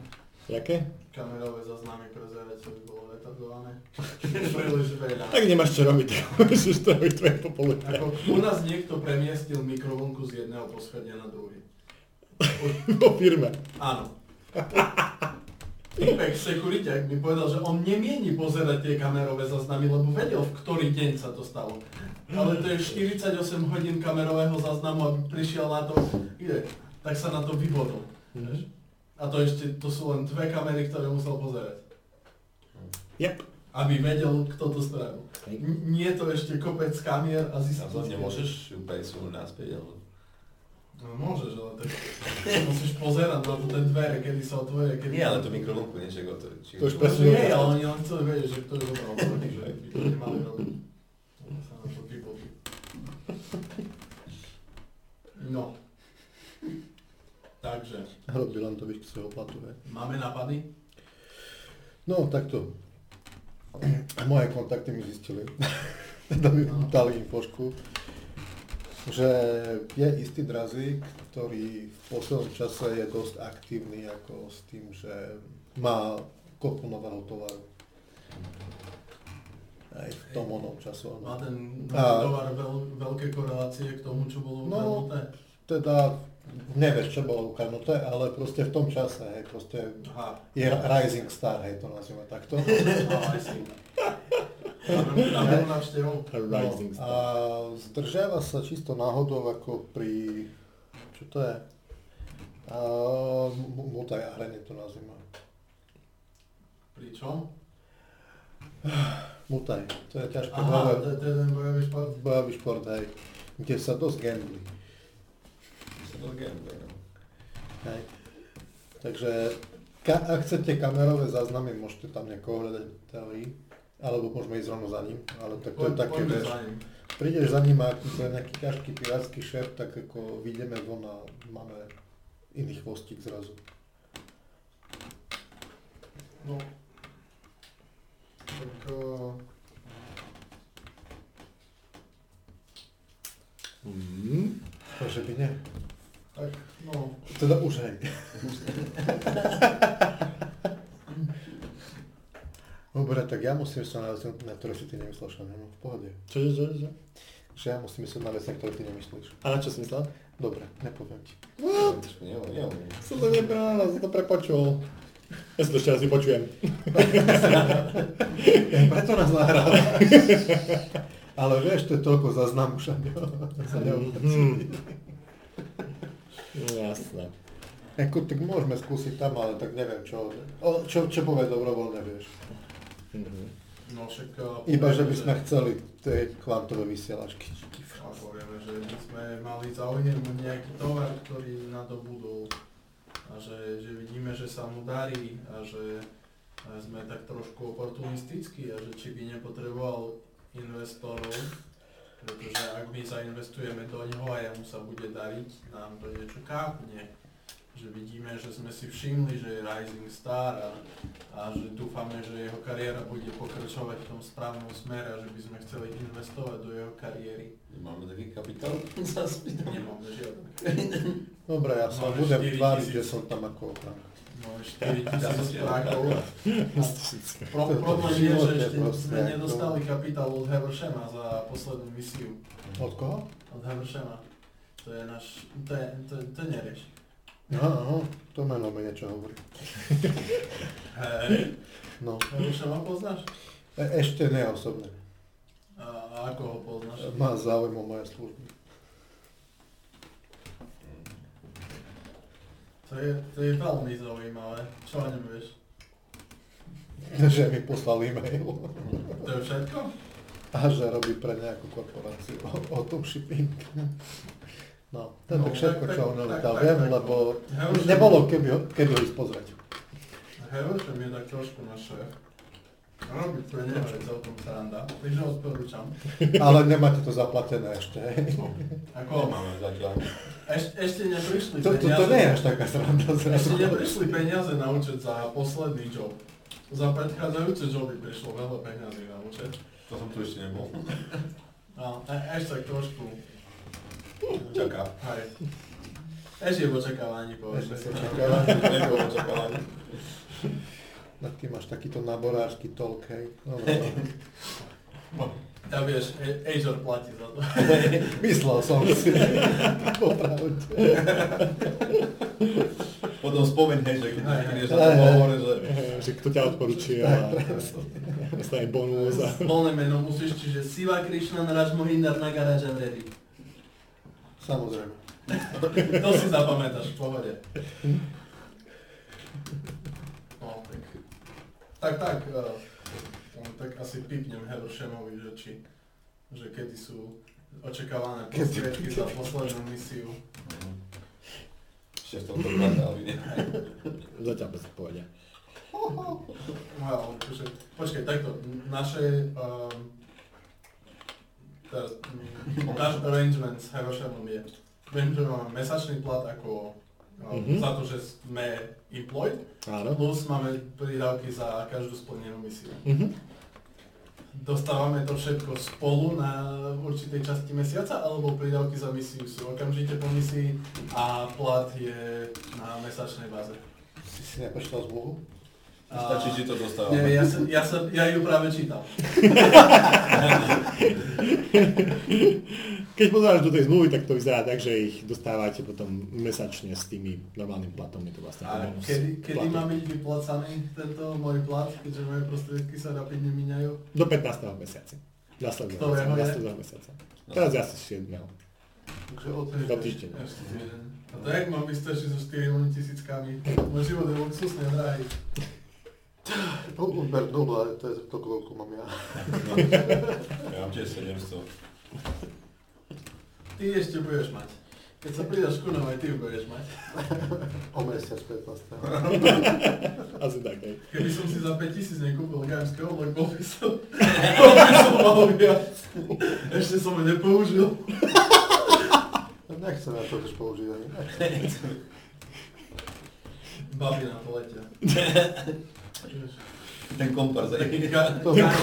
Jaké? Kamerové záznamy prezerať, to by bolo retardované. [laughs] Príliš veľa. Tak nemáš čo robiť, tak [laughs] môžeš to robiť tvoje popoludne. Ako u nás niekto premiestil mikrovlnku z jedného poschodia na druhý. [laughs] Po firme. Áno. Týpek sekuriťák mi povedal, že on nemieni pozerať tie kamerové záznamy, lebo vedel, v ktorý deň sa to stalo. Ale to je 48 hodín kamerového záznamu, aby prišiel na to, ide, tak sa na to vybodol. vieš. A to ešte, to sú len dve kamery, ktoré musel pozerať. Yep. Aby vedel, kto to spravil. N- nie to ešte kopec kamier a to nemôžeš ju presunúť naspäť, ale... No môžeš, ale tak musíš pozerať na to tie dvere, kedy sa otvoria, kedy... Nie, ale tú mikrovlnku niečo to... Či... To už No, presne- nie, ale oni len chceli vedieť, že kto je zobral otvorený, že by to nemali robiť. Sa na to. No. Takže, Robí len to výšky svojho platu, hej. máme nápady? No, takto. Moje kontakty mi zistili, [laughs] teda mi No. dali infošku, že je istý drazík, ktorý v poslednom čase je dosť aktívny ako s tým, že má kopu nového tovaru. Aj v tom onom časovom. Má ten A- tovar veľ, veľké korelácie k tomu, čo bolo No. ukradnuté? teda nevieš, čo bolo ukradnuté, ale proste v tom čase, hej, proste Aha. je Rising Star, hej, to nazvime takto. [laughs] No, aj si. Dáme návštevu. Rising No, a zdržiava sa čisto náhodou ako pri, čo to je? A, mu- mutajáreň to nazvime. Pri čom? Mutaj, to je ťažké Aha, bojové, to je ten bojový šport. bojový šport, hej, kde sa dosť gamblí. Sa to gambler, no. Hej. Takže ka- ak chcete kamerové záznamy, môžete tam niekoho hľadať teórii, alebo môžeme ísť rovno za ním, ale tak to je také, vieš, za ním. prídeš za ním a ak to je nejaký ťažký pirátsky šéf, tak ako vyjdeme von a máme iný chvostík zrazu. No. Tak, uh, Mm. Takže by nie. tak, no. Teda už hej. [laughs] Dobre, tak ja musím sa na vec, na ktoré si ty nemyslel, Šan, no, v pohode. Čo, čo, čo, čo? Že ja musím myslieť na vec, na ktoré ty nemyslíš. A na čo si myslel? Dobre, nepoviem ti. Nie, nie, nie. Som to neprávna, som to prepočul. Ja si to ešte raz vypočujem. [laughs] Preto nás nahráva. Ale vieš, to je toľko záznamu, Šaňo. Mm. No, [laughs] jasné. Ako, tak môžeme skúsiť tam, ale tak neviem čo. O, čo, čo povie dobrovoľne, vieš. Mhm. No však... uh, Iba, že by sme chceli tie kvantové vysielačky. A povieme, že by sme mali záujem nejaký tovar, ktorý nadobudol a že, že vidíme, že sa mu darí a že sme tak trošku oportunistickí a že či by nepotreboval investorov, pretože ak my zainvestujeme do ňoho a jemu sa bude dariť, nám to niečo kápne. Že vidíme, že sme si všimli, že je Rising Star a, a že dúfame, že jeho kariéra bude pokračovať v tom správnom smere a že by sme chceli investovať do jeho kariéry. Máme taký kapitál? [laughs] Nemáme žiaden. Dobre, ja sa budem 4 tváriť, že som tam ako ochranka. No 4 tisíc [laughs] prákov. Pro, problém je, že ešte sme ako- nedostali kapitál od Havershema za poslednú misiu. Od koho? Od Havershema. To je náš, to je, to, to nerieš. Aha, aha, to meno mi niečo hovorí. Hej, No, Havershema poznáš? e- ešte ne osobne. A, a ako ho poznáš? Má záujem o moje služby. To je, to je veľmi zaujímavé. Čo o ňom vieš? Že mi poslal e-mail. To je všetko? A že robí pre nejakú korporáciu o, o tom shipping. No, to je No, tak všetko, tak- čo o tak- ňom tak- letal. Viem, tak- lebo Haversham- nebolo keby, ho- kedy ho ísť pozrieť. Haversham je tak trošku náš šéf. Robí neho je celkom sranda, takže odporúčam. [laughs] Ale nemáte to zaplatené ešte. hej. Ako, Máme zatiaľ. Eš, ešte neprišli To, to, to nie je až taká sranda Ešte neprišli peniaze na účet za posledný job. Za predchádzajúce joby prišlo veľa peniazy na účet. To som tu ešte nebol. No, e, ešte tak trošku, Čaká. hej. Ešte v očakávaní, Ešte sa povedz. čakáva. Nebolo očakávaní. No, ty máš takýto naborársky talk, hej. Dobre, no. Ja vieš, Azure platí za to. [laughs] Myslel som si. Popravde. Potom spomeň, hej, že keď prídeš na to hovore, že Že kto ťa odporučil a dostane bonus. Voľné meno musíš, čiže Siva Krishnan Raj Mohinder na Garaža Ready. Samozrejme. [laughs] To si zapamätáš v pohode. No, tak, tak, tak, uh, tak asi pipnem Havershamovi, že či, že kedy sú očakávané prostriedky za poslednú misiu. ešte v tomto kvartáli? Zatiaľ bez povedia. Akože, počkaj, takto, naše, um, teraz, mm, náš arrangement s Havershamom je, viem, že máme mesačný plat ako Mhm. za to, že sme employed, Áno. plus máme prídavky za každú splnenú misiu. Mhm. Dostávame to všetko spolu na určitej časti mesiaca, alebo prídavky za misiu sú okamžite po misii a plat je na mesačnej báze. Si si neprečítal zmluvu? Stačí, či to dostávame. Nie, ja, som, ja, som, ja ju práve čítal. [laughs] keď pozeráš do tej zmluvy, tak to vyzerá tak, že ich dostávate potom mesačne s tými normálnym platom. Je to vlastne A kedy, kedy má byť vyplacaný tento môj plat, keďže moje prostriedky sa rapidne míňajú? Do 15. mesiaca. Nasledujúceho je? nasledujúceho mesiaca. Teraz je asi 7. Takže o týždeň. Ešte týždeň. A to jak mám vystačiť so 4 tisíckami? Môj život je luxusne drahý. No, ber dolu, ale to je to, koľko mám ja. Ja mám tiež 700. Ty ešte budeš mať. Keď sa pridaš ku nám, aj ty budeš mať. O mesiac 15. Asi tak, hej. Keby som si za 5000 nekúpil gámsky oblak, bol by som, bol by som mal viac. Ešte som ho nepoužil. Nechcem na to už použiť ani. Babi na to letia. Ten kompar za To- ga,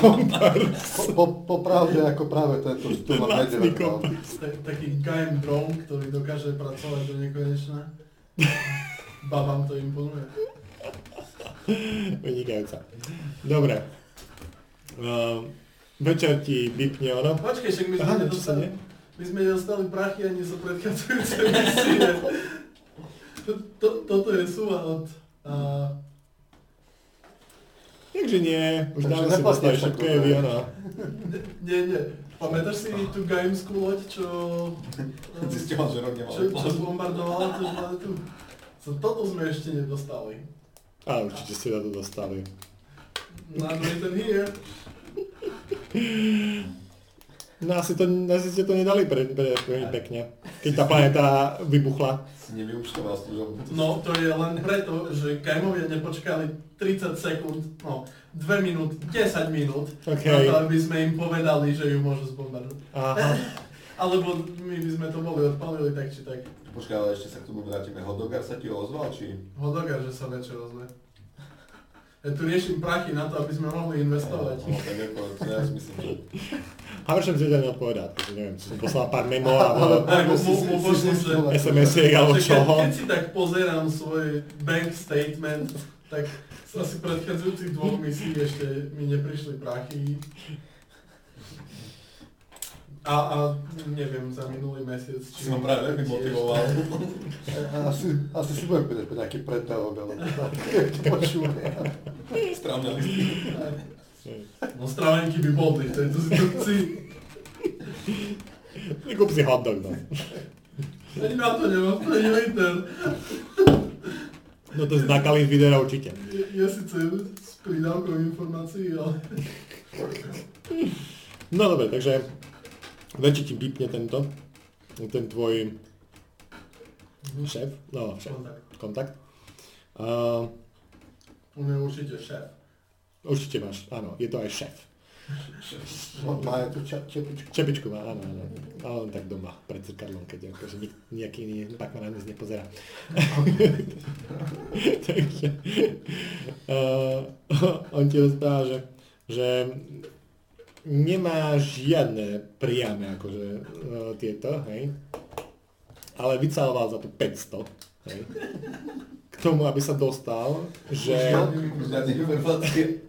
Po, po, po pravde ako práve tento nedeľa. ta- taký gajem dron, ktorý dokáže pracovať do nekonečna. Babám to imponuje. Vynikajúca. Dobre. Uh, večer ti vypne ono. Počkej, však my sme nedostali, my sme nedostali prachy ani zo predchádzajúcej misie. To, to, toto je súva od... Uh, Takže nie, už Takže dávno si dostali všetko, je ne? vyhono. nie, nie. Pamätáš si tú gaimskú loď, čo... [laughs] Zistil, že rok nemal čo, čo zbombardovala tú planetu? So, toto sme ešte nedostali. A určite ste na to dostali. Not written here. No asi, to, asi ste to nedali pre, pre, pre pekne. Keď tá planéta vybuchla. Si nevyúčtoval služobnú. No, to je len preto, že gaimovia nepočkali 30 sekúnd, no, 2 minút, 10 minút, OK. na to, aby sme im povedali, že ju môžu zbombardovať. Aha. [laughs] Alebo my by sme to boli odpalili tak či tak. Počkaj, ale ešte sa k tomu vrátime. Hodogar sa ti ozval, či? Hodogar, že sa večer ozve. Ja tu riešim prachy na to, aby sme mohli investovať. No, tak ako, ja si myslím, že... Havršem neodpovedá, takže neviem, či som poslal pár memo [laughs] alebo SMS-iek alebo čoho. keď si tak pozerám svoj bank statement, tak z asi predchádzajúcich dvoch misí ešte mi neprišli prachy. A, a neviem, za minulý mesiac, Si ma práve veľmi motivoval. Asi, asi si budem pýtať po nejaký predávok, alebo tak, keď počúvam. Strávne listy. No stravenky by boli v tejto situácii. Kúp si hotdog, no. Ani na to nemám, to je Twitter. No to z nakalých videa určite. Je, je síce s pridávkou informácií, ale... No dobre, takže väčší ti vypne tento, ten tvoj šéf, no šéf, kontakt. Uh, On je určite šéf. určite máš, áno, je to aj šéf. Má aj tú čepičku. Čepičku má, áno, áno. Ale len tak doma, pred zrkadlom, keď akože nik, nejaký iný pak ma na nás nepozerá. [laughs] Takže uh, [laughs] on ti rozpráva, že, že nemá žiadne priame akože uh, tieto, hej. Ale vycaloval za to 500, hej. K tomu, aby sa dostal, že...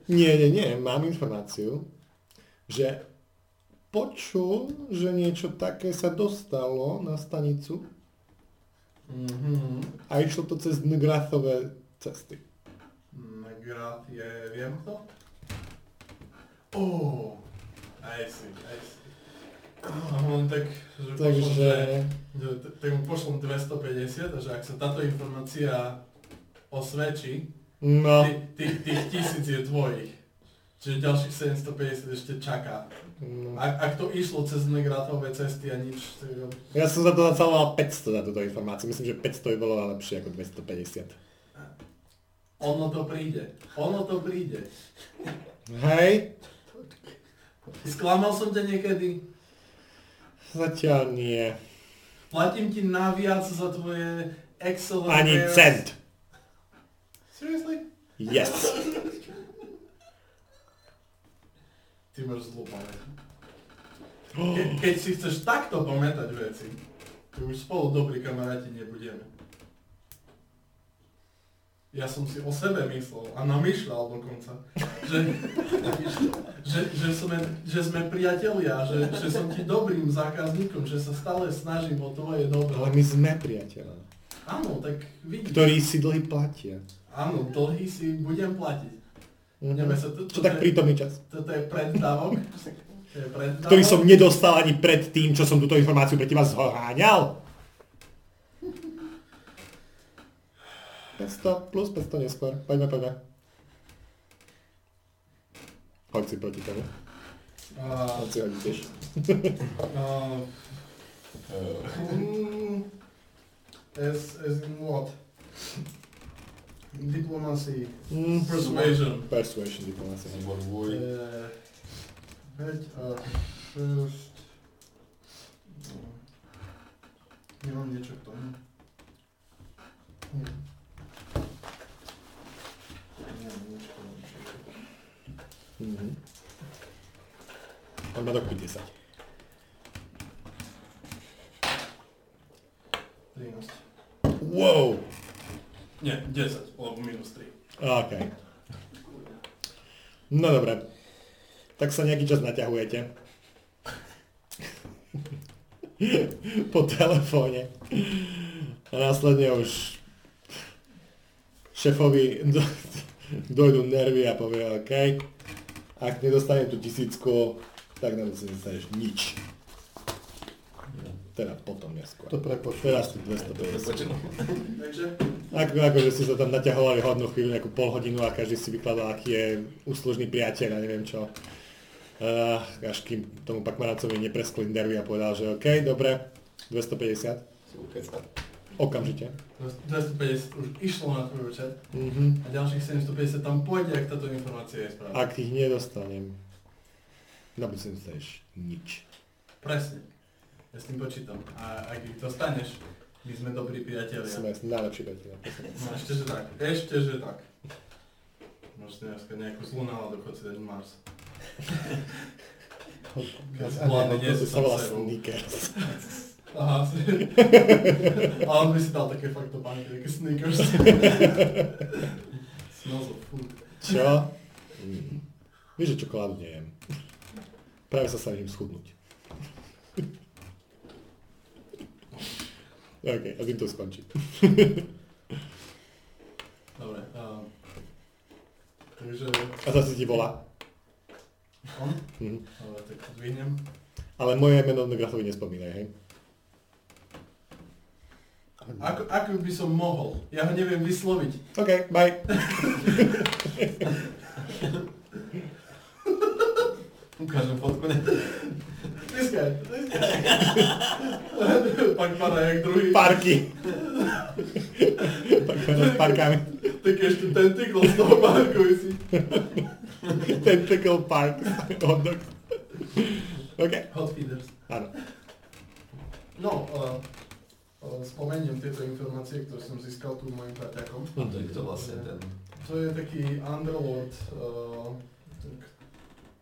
Nie, nie, nie, mám informáciu, že počul, že niečo také sa dostalo na stanicu Mhm. a išlo to cez Ngrathové cesty. Graf je, viem kto? Oh, I see, I see. A on tak, že pošlom, Takže... že, že, tak mu pošlom 250 a že ak sa táto informácia osvedčí, No, ty, tých tisíc je tvojich. Čiže ďalších 750 ešte čaká. no. Ak, ak to išlo cez negratové cesty a nič, tak Ja som za to zacaloval 500 za túto informáciu. Myslím, že 500 by bolo lepšie ako 250. ono to príde. Ono to príde. Hej, Sklamal som ťa niekedy? zatiaľ nie. Platím ti naviac za tvoje Excel Ani affairs. cent. Seriously? Yes. Ty máš zlú pamäť. [gasps] Ke, keď si chceš takto pamätať veci, to už spolu dobrí kamaráti nebudeme. Ja som si o sebe myslel a namýšľal dokonca, že, [laughs] že, že, sme, že sme priatelia, že, že som ti dobrým zákazníkom, že sa stále snažím o tvoje dobro. Ale my sme priateľa, Áno, tak vidíš. ktorí si dlhy platia. Áno, dlhy si budem platiť. Ideme sa, to, Čo tak prítomný čas? Toto je. To preddávok. Ktorý som nedostal ani pred tým, čo som túto informáciu pre teba zháňal. 500 plus 500 neskôr. Poďme, poďme. Hoď si proti tomu. Hoď si hodí tiež. a, mm, as, as in what? Diplomacy, Mm. persuasion. Persuasion diplomacy. Vúj. je Veď a first... Nemám niečo k tomu. Nemám nič k tomu. Mhm. On má dokopy 10. 13. Wow! Nie, 10, lebo minus 3. OK. No dobre. Tak sa nejaký čas naťahujete. [laughs] po telefóne. A následne už šéfovi do, [laughs] dojdu nervy a povie OK, ak nedostane tú tisícku, tak nedostaneš nič. Teda potom neskôr. To prepočujem. Teraz tu 250. Takže, Ako, ako, že ste sa tam naťahovali hodnú chvíľu, nejakú pol hodinu a každý si vykladal, aký je úslužný priateľ a neviem čo. Uh, až kým tomu Pakmaracovi nepreskli nervy a povedal, že OK, dobre, 250, Si ukecať. Okamžite. 250 už išlo na tvoj účet Mhm. a ďalších 750 tam pôjde, ak táto informácia je správna. Ak ich nedostanem, nedostaneš nič. Presne. Ja s tým počítam. A ak ich dostaneš, my sme dobrí priatelia. Sme najlepší priateľ. No ešte, že tak. Ešte, že tak. Môžete dneska nejakú zlú náladu, chod si dať Mars. Ja, Hlavne nie sú sa sebou. sneakers. [laughs] Aha, [laughs] a on by si dal také fakt topánky, také sneakers. [laughs] Smells of food. Čo? Mm. Vieš, že čokoládu nejem. Práve sa snažím schudnúť. OK, a tým to skončí. Dobre. Uh, takže A zase ti volá. on? Mhm. Dobre, tak to zdvihnem. Ale moje meno na grafovi nespomínaj, hej? Ako, ako by som mohol? Ja ho neviem vysloviť. OK, bye. Ukážem fotku, ne? Tiskaj, tiskaj. [laughs] Pak padá jak druhý. Parky. tak s parkami. Tak ešte tentikl z toho parku vysí. Tentacle Park. Hot dog. OK, Hot feeders. áno. No, uh, spomeniem tieto informácie, ktoré som získal tu mojim parťakom. A to je kto vlastne ten... To je taký underlord, uh, tak,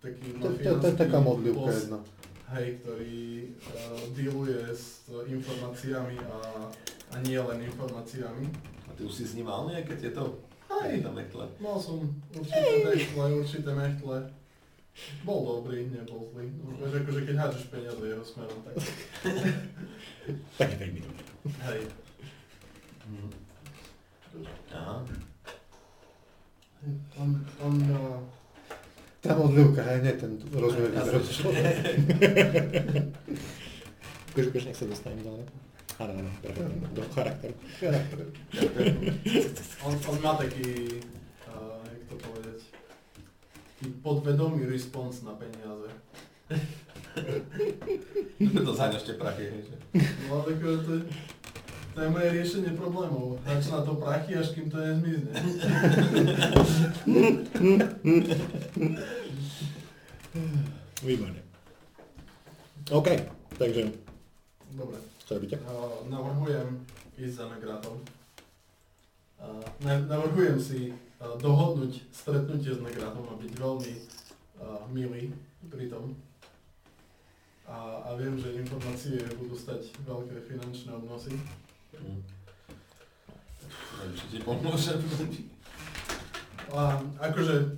taký To, to, je taká modlivka jedna. hej, ktorý uh, dealuje s informáciami a, a nie len informáciami. A ty už si s ním mal nejaké tieto... Hej, Tam mekle. mal som určité mechtle, určité mechtle. Bol dobrý, nebol zlý. Vieš, akože keď hádžeš peniaze jeho smerom, tak [laughs] Tak je veľmi dobré. Hej. Aha. On, on, uh, Tá modlivka, hej, nie ten rozmer Ja vyzerá. Akože, [laughs] akože nech sa dostanem ďalej. Áno, áno, do charakteru. on, on má taký, uh, jak to povedať, taký podvedomý response na peniaze. to zaňaš tie prachy, že? No tak to, je- to je moje riešenie problémov. Dač na to prachy, až kým to nezmizne. Výborne. OK, takže, Dobre. čo robíte? Uh, navrhujem ísť za Negratom. Uh, na- navrhujem si uh, dohodnúť stretnutie s Negratom a byť veľmi uh, milý pri tom. A, a viem, že informácie budú stať veľké finančné obnosy. Či ti pomôžem. A akože,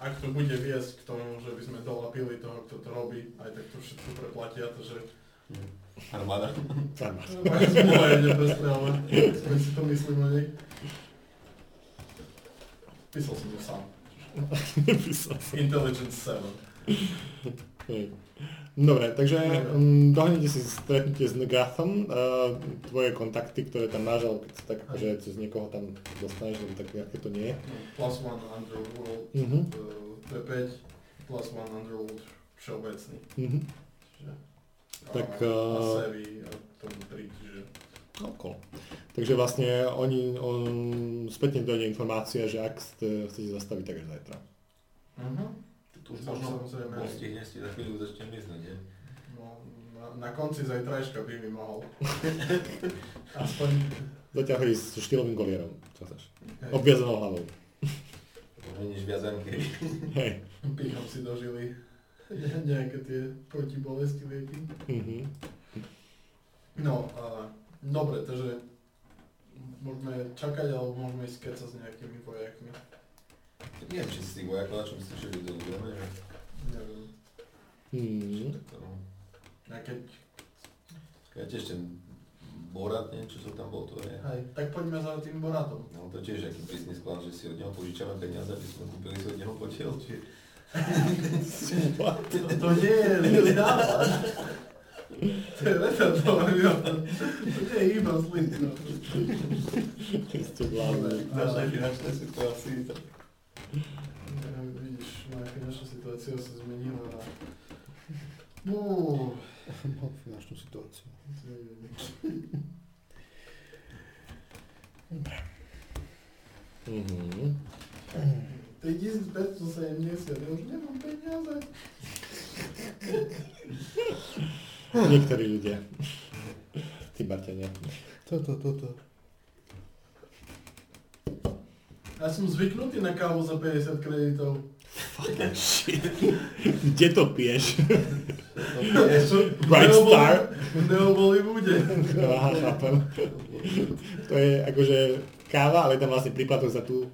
ak to bude viesť k tomu, že by sme dolapili toho, kto to robí, aj tak to všetko preplatia, to, že Armáda. Je neprestrelná. My si to myslíme o nej. Písal som to sám. Nepísal som. Intelligence 7. Dobre, takže um, dohnete si stretnutie s Negathom, uh, tvoje kontakty, ktoré tam máš, ale keď sa tak akože cez niekoho tam dostaneš, lebo tak nejaké to nie je. Plus one underworld, Mhm. uh, to je 5, plus one underworld všeobecný. Mhm. Čiže, Tak, a, a uh, Sevi a tomu 3, čiže Okolo. Takže vlastne oni, on, spätne dojde informácia, že ak ste, chcete zastaviť, tak až zajtra. uh-huh. Tu už možno samozrejme. bol stihne si za chvíľu začnem myslieť, nie? no, na, na konci zajtrajška by mi mohol. [laughs] Aspoň chodí s štýlovým golierom, čo chceš. hej, Obviazanou hlavou. Meníš viazanky. Hej. pícham si do žily ne- [laughs] nejaké tie protibolesti lieky. Mhm. No, a, dobre, takže môžeme čakať, alebo môžeme ísť kecať s nejakými vojakmi. Neviem, či si tých vojakov čom si že ľudia uvieme, že... Neviem. To, no. A keď, Ja tiež ten Borat, nie, čo to tam bol, to je... hej, tak poďme za tým Boratom. No to tiež aký prísny sklad, že si od neho požičame peniaze, aby sme kúpili si od neho podiel, či... [laughs] To, to nie je [laughs] zlý nápad. To je nápad. To nie je iba zlý nápad. Ste vládne. Naša finančná situácia, Vidíš, moja finančná situácia sa zmenila na... No, Mám finančnú situáciu. Mhm. 3570, ja už nemám peniaze. Niektorí ľudia. Ty Barťa, nie. Toto, toto. Ja som zvyknutý na kávu za 50 kreditov. Kde to piješ? Bright Star. Neoboli bude. Aha, chápem. To je akože káva, ale tam vlastne príplatok za tú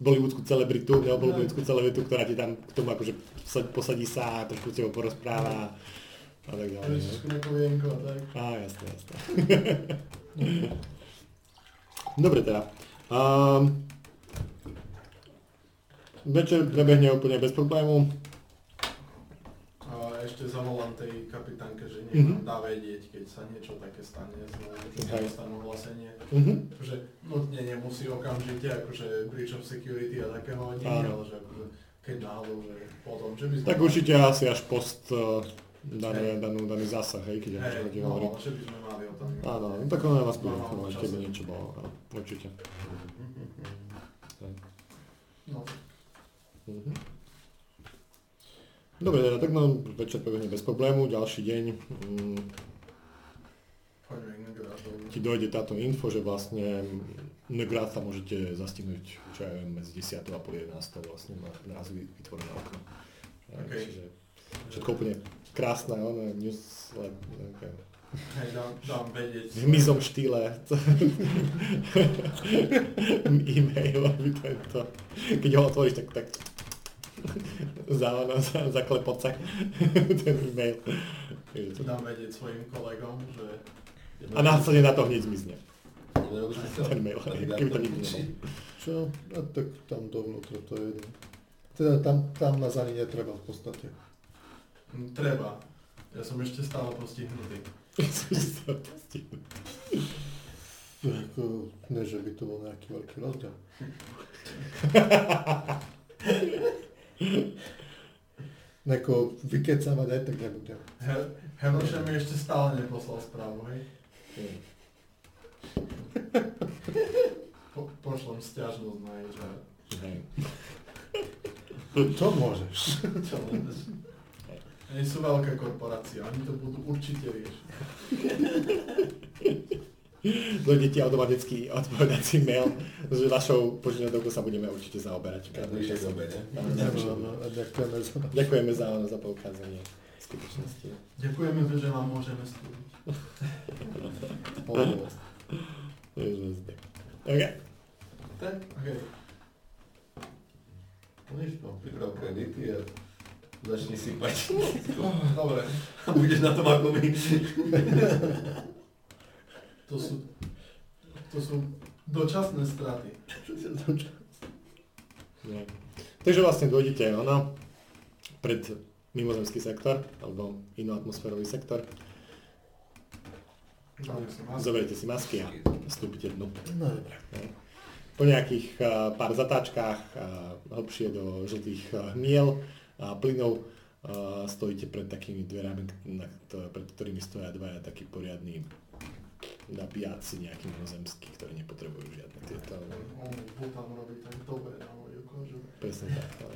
bollywoodskú celebritu, nebo bollywoodskú celebritu, ktorá ti tam k tomu akože sa- posadí sa a trošku s tebou porozpráva a tak ďalej. no. Trošku na kovienko a tak. Á, jasné, jasné. [laughs] Dobre teda. Um, večer prebehne úplne bez problému. A ešte zavolám tej kapitánke, že nech Mhm. nám dá vedieť, keď sa niečo také stane že dostanú hlasenie. Mhm. Že nutne nemusí okamžite, akože breach of security a takého nie, ale že akože keď náhodou, že potom, že by sme... Tak určite asi až post uh, daný, danú, daný zásah, hej, keď akože Hej, hodí no, hovoriť. že by sme mali o tom. Áno, no tak ono vás bude informovať, keby niečo bolo, určite. No, Mhm. Dobre, teda, tak no, večer prebehne bez problému, ďalší deň mm, ti dojde táto info, že vlastne Negratha môžete zastihnúť, čo ja viem, medzi 10 a pol 11 vlastne má naraz vy- vytvorené okno. OK. Čiže všetko úplne krásne, ono, news, okay. Hej, dám, dám vedieť. v štýle. [laughs] e-mail, aby tento, keď ho otvoríš, tak, tak za, za, za klepoce [laughs] ten e-mail. To- Dám vedieť svojim kolegom, že... A následne na to hneď zmizne. Ten mail, keby to nikto nemal. Čo? A tak tam dovnútra to je jedno. Teda tam, tam nás ani netreba v podstate. Hm, Treba. Ja som ešte stále postihnutý. [laughs] Ako, ne, že by to bol nejaký veľký rozdiel. [laughs] [laughs] Neko vykecávať aj tak nebudem. Heroša mi ešte stále neposlal správu, hej? [laughs] Po, pošlem stiažnosť na HR. Hej. To môžeš. [laughs] Čo len? Oni sú veľká korporácia, oni to budú určite riešiť. Dojdete automaticky odpovedací mail, s vašou požiadavkou sa budeme určite zaoberať. Najbližšej dobe, ne? Ďakujeme za, Ďakujeme za, za poukázanie skutočnosti. Ďakujeme, že vám môžeme slúžiť. Pohodlnosť. OK. Tak, OK. No nič, no, priprav. [laughs] Dobre, budeš na tom ako my. [laughs] To sú, to sú dočasné straty. No. Takže vlastne dojdete ono, pred mimozemský sektor, alebo inoatmosférový sektor. Dáme si masky. Zoberiete si masky a vstúpite dnu. No dobre. Po nejakých uh, pár zatáčkach uh, hlbšie do žltých uh, hmiel a plynov uh, stojíte pred takými dverami, pred ktorými stoja dvaja takí poriadní nabíjaci nejakí mimozemskí, ktorí nepotrebujú žiadne tieto. On tam robí tak dobre na moju kožu. Presne tak. Ale...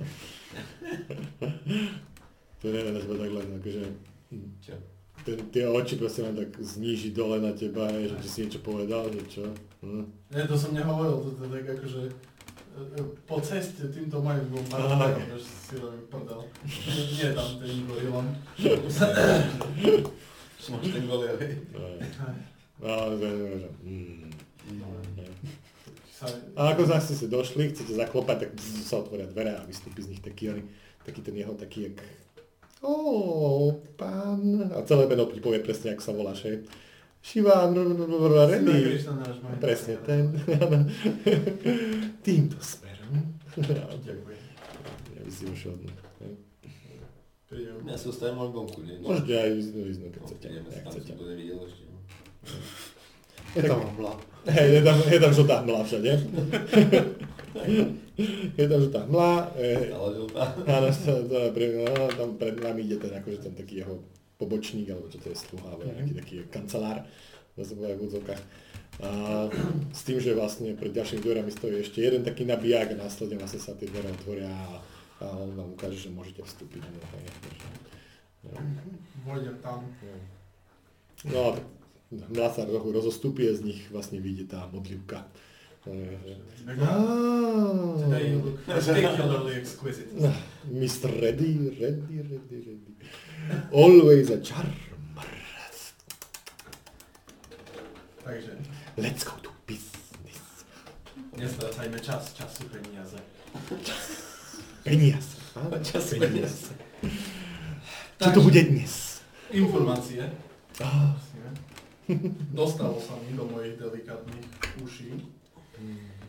to neviem teba tak len akože... hm, Čo? Ten, tie oči proste len tak zníži dole na teba, hej, že ti si niečo povedal, že čo? Hm. Nie, to som nehovoril, to je tak akože e, e, po ceste týmto majú bol. Martakom, že si robím prdel. Nie, tam ten gorilom. Máš ten golier, hej. No, že... hm. Sa, A ako zase ste došli, chcete zaklopať, tak bzz, sa otvoria dvere a vystúpi z nich taký, oný, taký ten jeho taký, jak... Ó, pán... A celé meno ti povie presne, ako sa voláš. Krishna náš majiteľ. Presne ten. [laughs] Týmto smerom. Ďakujem. Ja by si ušiel. Príjem. Ja si ostajem len vonku, nie? Môžete aj ísť keď No, chcete. ideme ak tam, chcete. som to nevidel ešte. Je tam mla. Hej, je tam, je tam žltá hmla všade. je tam žltá hmla. Ale žltá. Áno, to, to je pre, no, tam pred nami ide ten akože ten taký jeho pobočník, alebo čo to je sluha, alebo nejaký taký kancelár, to povedať v údzovkách. A s tým, že vlastne pred ďalšími dverami stojí ešte jeden taký nabíjak a následne vlastne sa tie dvere otvoria a, a on vám ukáže, že môžete vstúpiť. No, Vojdem tam. no. no tak sa trochu rozostupí a z nich vlastne vyjde tá modlivka. Mr. Ready, ready, ready, ready. Always a charmer. Takže, Let's go to business. nestrácajme čas, čas sú peniaze. Peniaze. [laughs] Čas peniaze. Čo to bude dnes? Informácie. Á, [laughs] Dostalo sa mi do mojich delikátnych uší.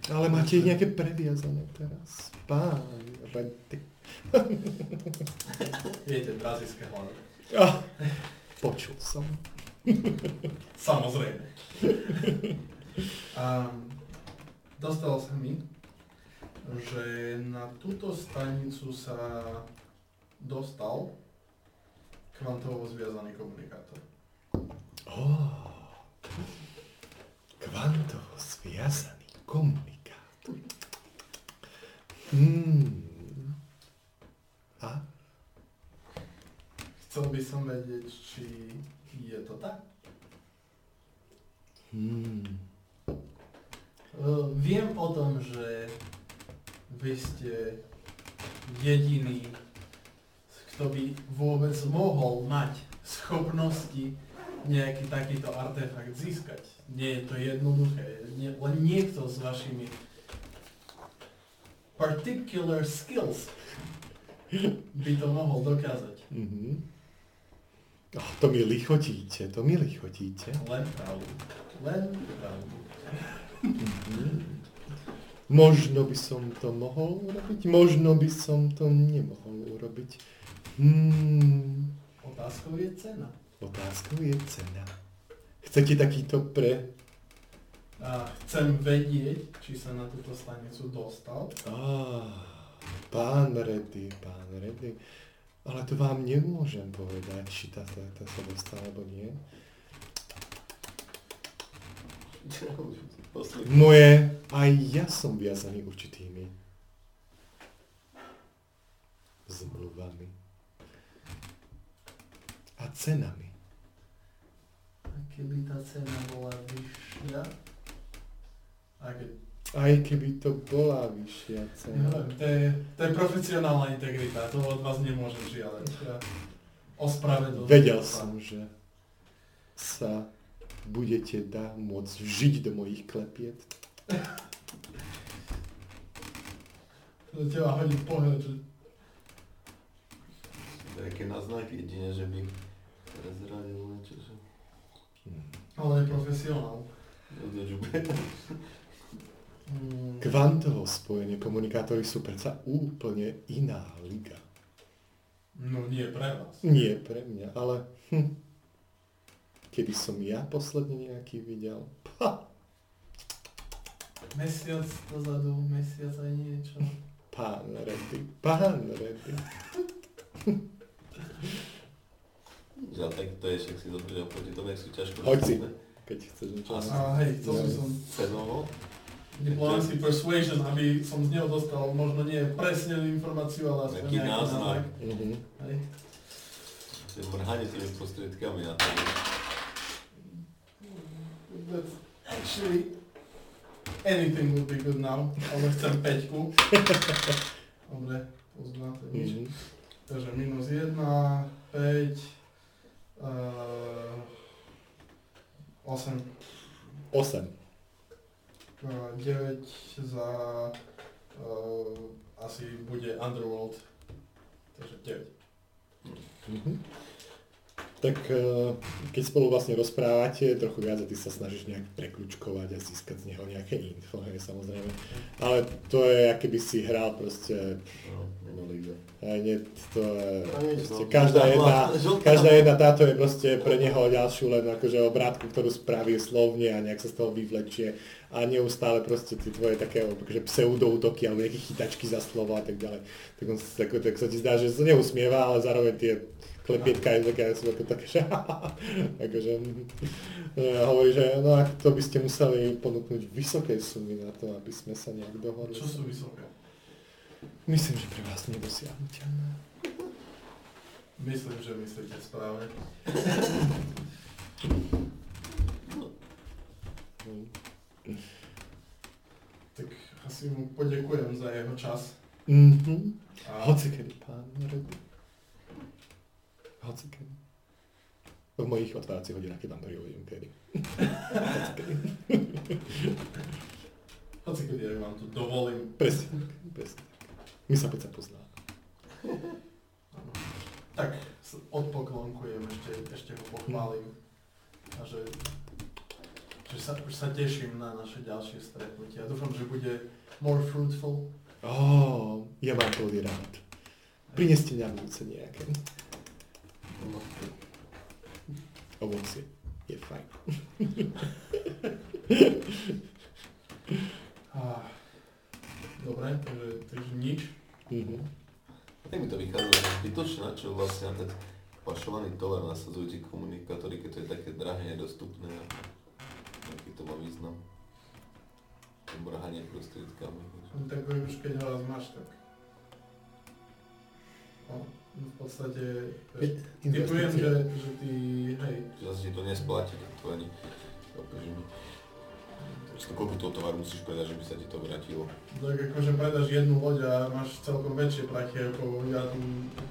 ale máte ich nejaké previazané teraz. Pán, Ready. Viete, [laughs] brazílske hlavy. Ah, počul som. [laughs] Samozrejme. A dostalo sa mi, že na túto stanicu sa dostal kvantovo zviazaný komunikátor. Oh, kvantovo zviazaný komunikátor. Hmm. A? Chcel by som vedieť, či je to tak. Hmm. Viem o tom, že vy ste jediný, kto by vôbec mohol mať schopnosti nejaký takýto artefakt získať. Nie je to jednoduché. Nie, len niekto s vašimi particular skills by to mohol dokázať. Mhm. Oh, to mi lichotíte, to mi lichotíte. Len pravdu. Len pravdu. Mhm. Možno by som to mohol urobiť, možno by som to nemohol urobiť. Hmm. Otázkou je cena. Otázkou je cena. Chcete takýto pre... A chcem vedieť, či sa na túto stanicu dostal. Ah, pán Reddy, pán Reddy. Ale to vám nemôžem povedať, či tá, tá, tá sa dostala, alebo nie. Moje, aj ja som viazaný určitými zmluvami a cenami. Keby tá cena bola vyššia? A keď... Aj keby to bola vyššia cena. Neviem, to je, to je profesionálna integrita, to od vás nemôžem žiadať. Ja ospravedlňujem Vedel som, že sa budete dá môcť žiť do mojich klepiet. [laughs] Do teba hodím pohľad, že Také náznaky, jedine, že by prezradil niečo, že... Ale je profesionál. Mm, Kvantovo spojenie komunikátory sú predsa úplne iná liga. No nie pre vás. Nie pre mňa, ale hm, keby som ja posledne nejaký videl. Pa, Mesiac dozadu, mesiac aj niečo. pán Reddy, pán Reddy. [laughs] Že tak to je, však si dobre oproti tomu, jak sú ťažko Hoď si. Keď chceš niečo. Asi. A hej, chcel by som Cenovo. diplomacy persuasion, aby som z neho dostal možno nie presne informáciu, ale aspoň Nejaký náznak. Mhm. Hej. To je mrhanie tými prostriedkami na to. That's actually anything would be good now, ale chcem peťku. Dobre, poznáte nič. Mhm. Takže minus 1, 5, uh, 8, 8. uh, 9 za uh, asi bude Underworld. Takže 9. Mhm. Tak eh, keď spolu vlastne rozprávate trochu viac a ty sa snažíš nejak prekľúčkovať a získať z neho nejaké info, hej, samozrejme. Ale to je, aké by si hral proste, No, líze. hej, nie, to je, No proste, no. každá jedna, každá jedna táto je proste pre neho ďalšiu len akože obrátku, ktorú spraví slovne a nejak sa z toho vyvlečie a neustále proste tie tvoje také akože pseudoutoky alebo nejaké chytačky za slovo a tak ďalej. Tak, on, sa- tak, tak sa ti zdá, že sa neusmieva, ale zároveň tie klepietka je také, sú ako také, že akože hovorí, že no a to by ste museli ponúknuť vysoké sumy na to, aby sme sa nejak dohodli. Čo sú vysoké? Myslím, že pre vás nedosiahnuteľné. Myslím, že myslíte správne. Tak asi mu poďakujem za jeho čas. Mhm. A Hoci kedy, pán Reddy. Hoci kedy. V mojich otváracích hodinách, keď tam kedy. Hoci kedy. hoci kedy aj vám to dovolím. Presne presne. My sa predsa poznáme. Tak odpoklonkujem, ešte, ešte ho pochválim. A že, že sa, už sa teším na naše ďalšie stretnutie. A dúfam, že bude more fruitful. Ó, ja mám plný rád. Prineste mňa budúce nejaké. Ovocie. Je fajn. Dobre, takže, takže nič. Mhm. Tak mi to vychádza zbytočné, čo vlastne na ten pašovaný tovar nasadzujú tie komunikátory, keď to je také drahé, nedostupné. a Aký to má význam? To Mrhanie prostriedkami. No, tak už keď ho raz máš, tak... No, v podstate... vieš, Typujem, že, že ty, hej, zase ti to nesplatí, tak to ani... to koľko toho tovaru musíš predať, že by sa ti to vrátilo. tak akože predáš jednu loď a máš celkom väčšie prachy ako ja tu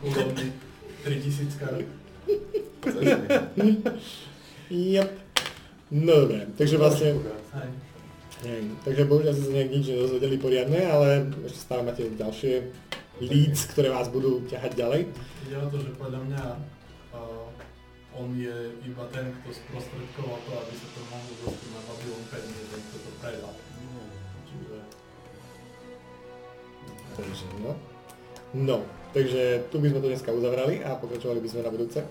kúrobný 3000 kart. Yep. No dobre, takže vlastne, neviem, takže bohužiaľ ste sa nejak nič nedozvedeli poriadne, ale ešte stále máte ďalšie leads, ktoré vás budú ťahať ďalej. Ide o to, že podľa mňa uh, on je iba ten, kto sprostredkoval to, aby sa to mohlo dostať na Babylon 5, nie ten, kto to predal. Čiže Takže no. No, takže tu by sme to dneska uzavrali a pokračovali by sme na budúce.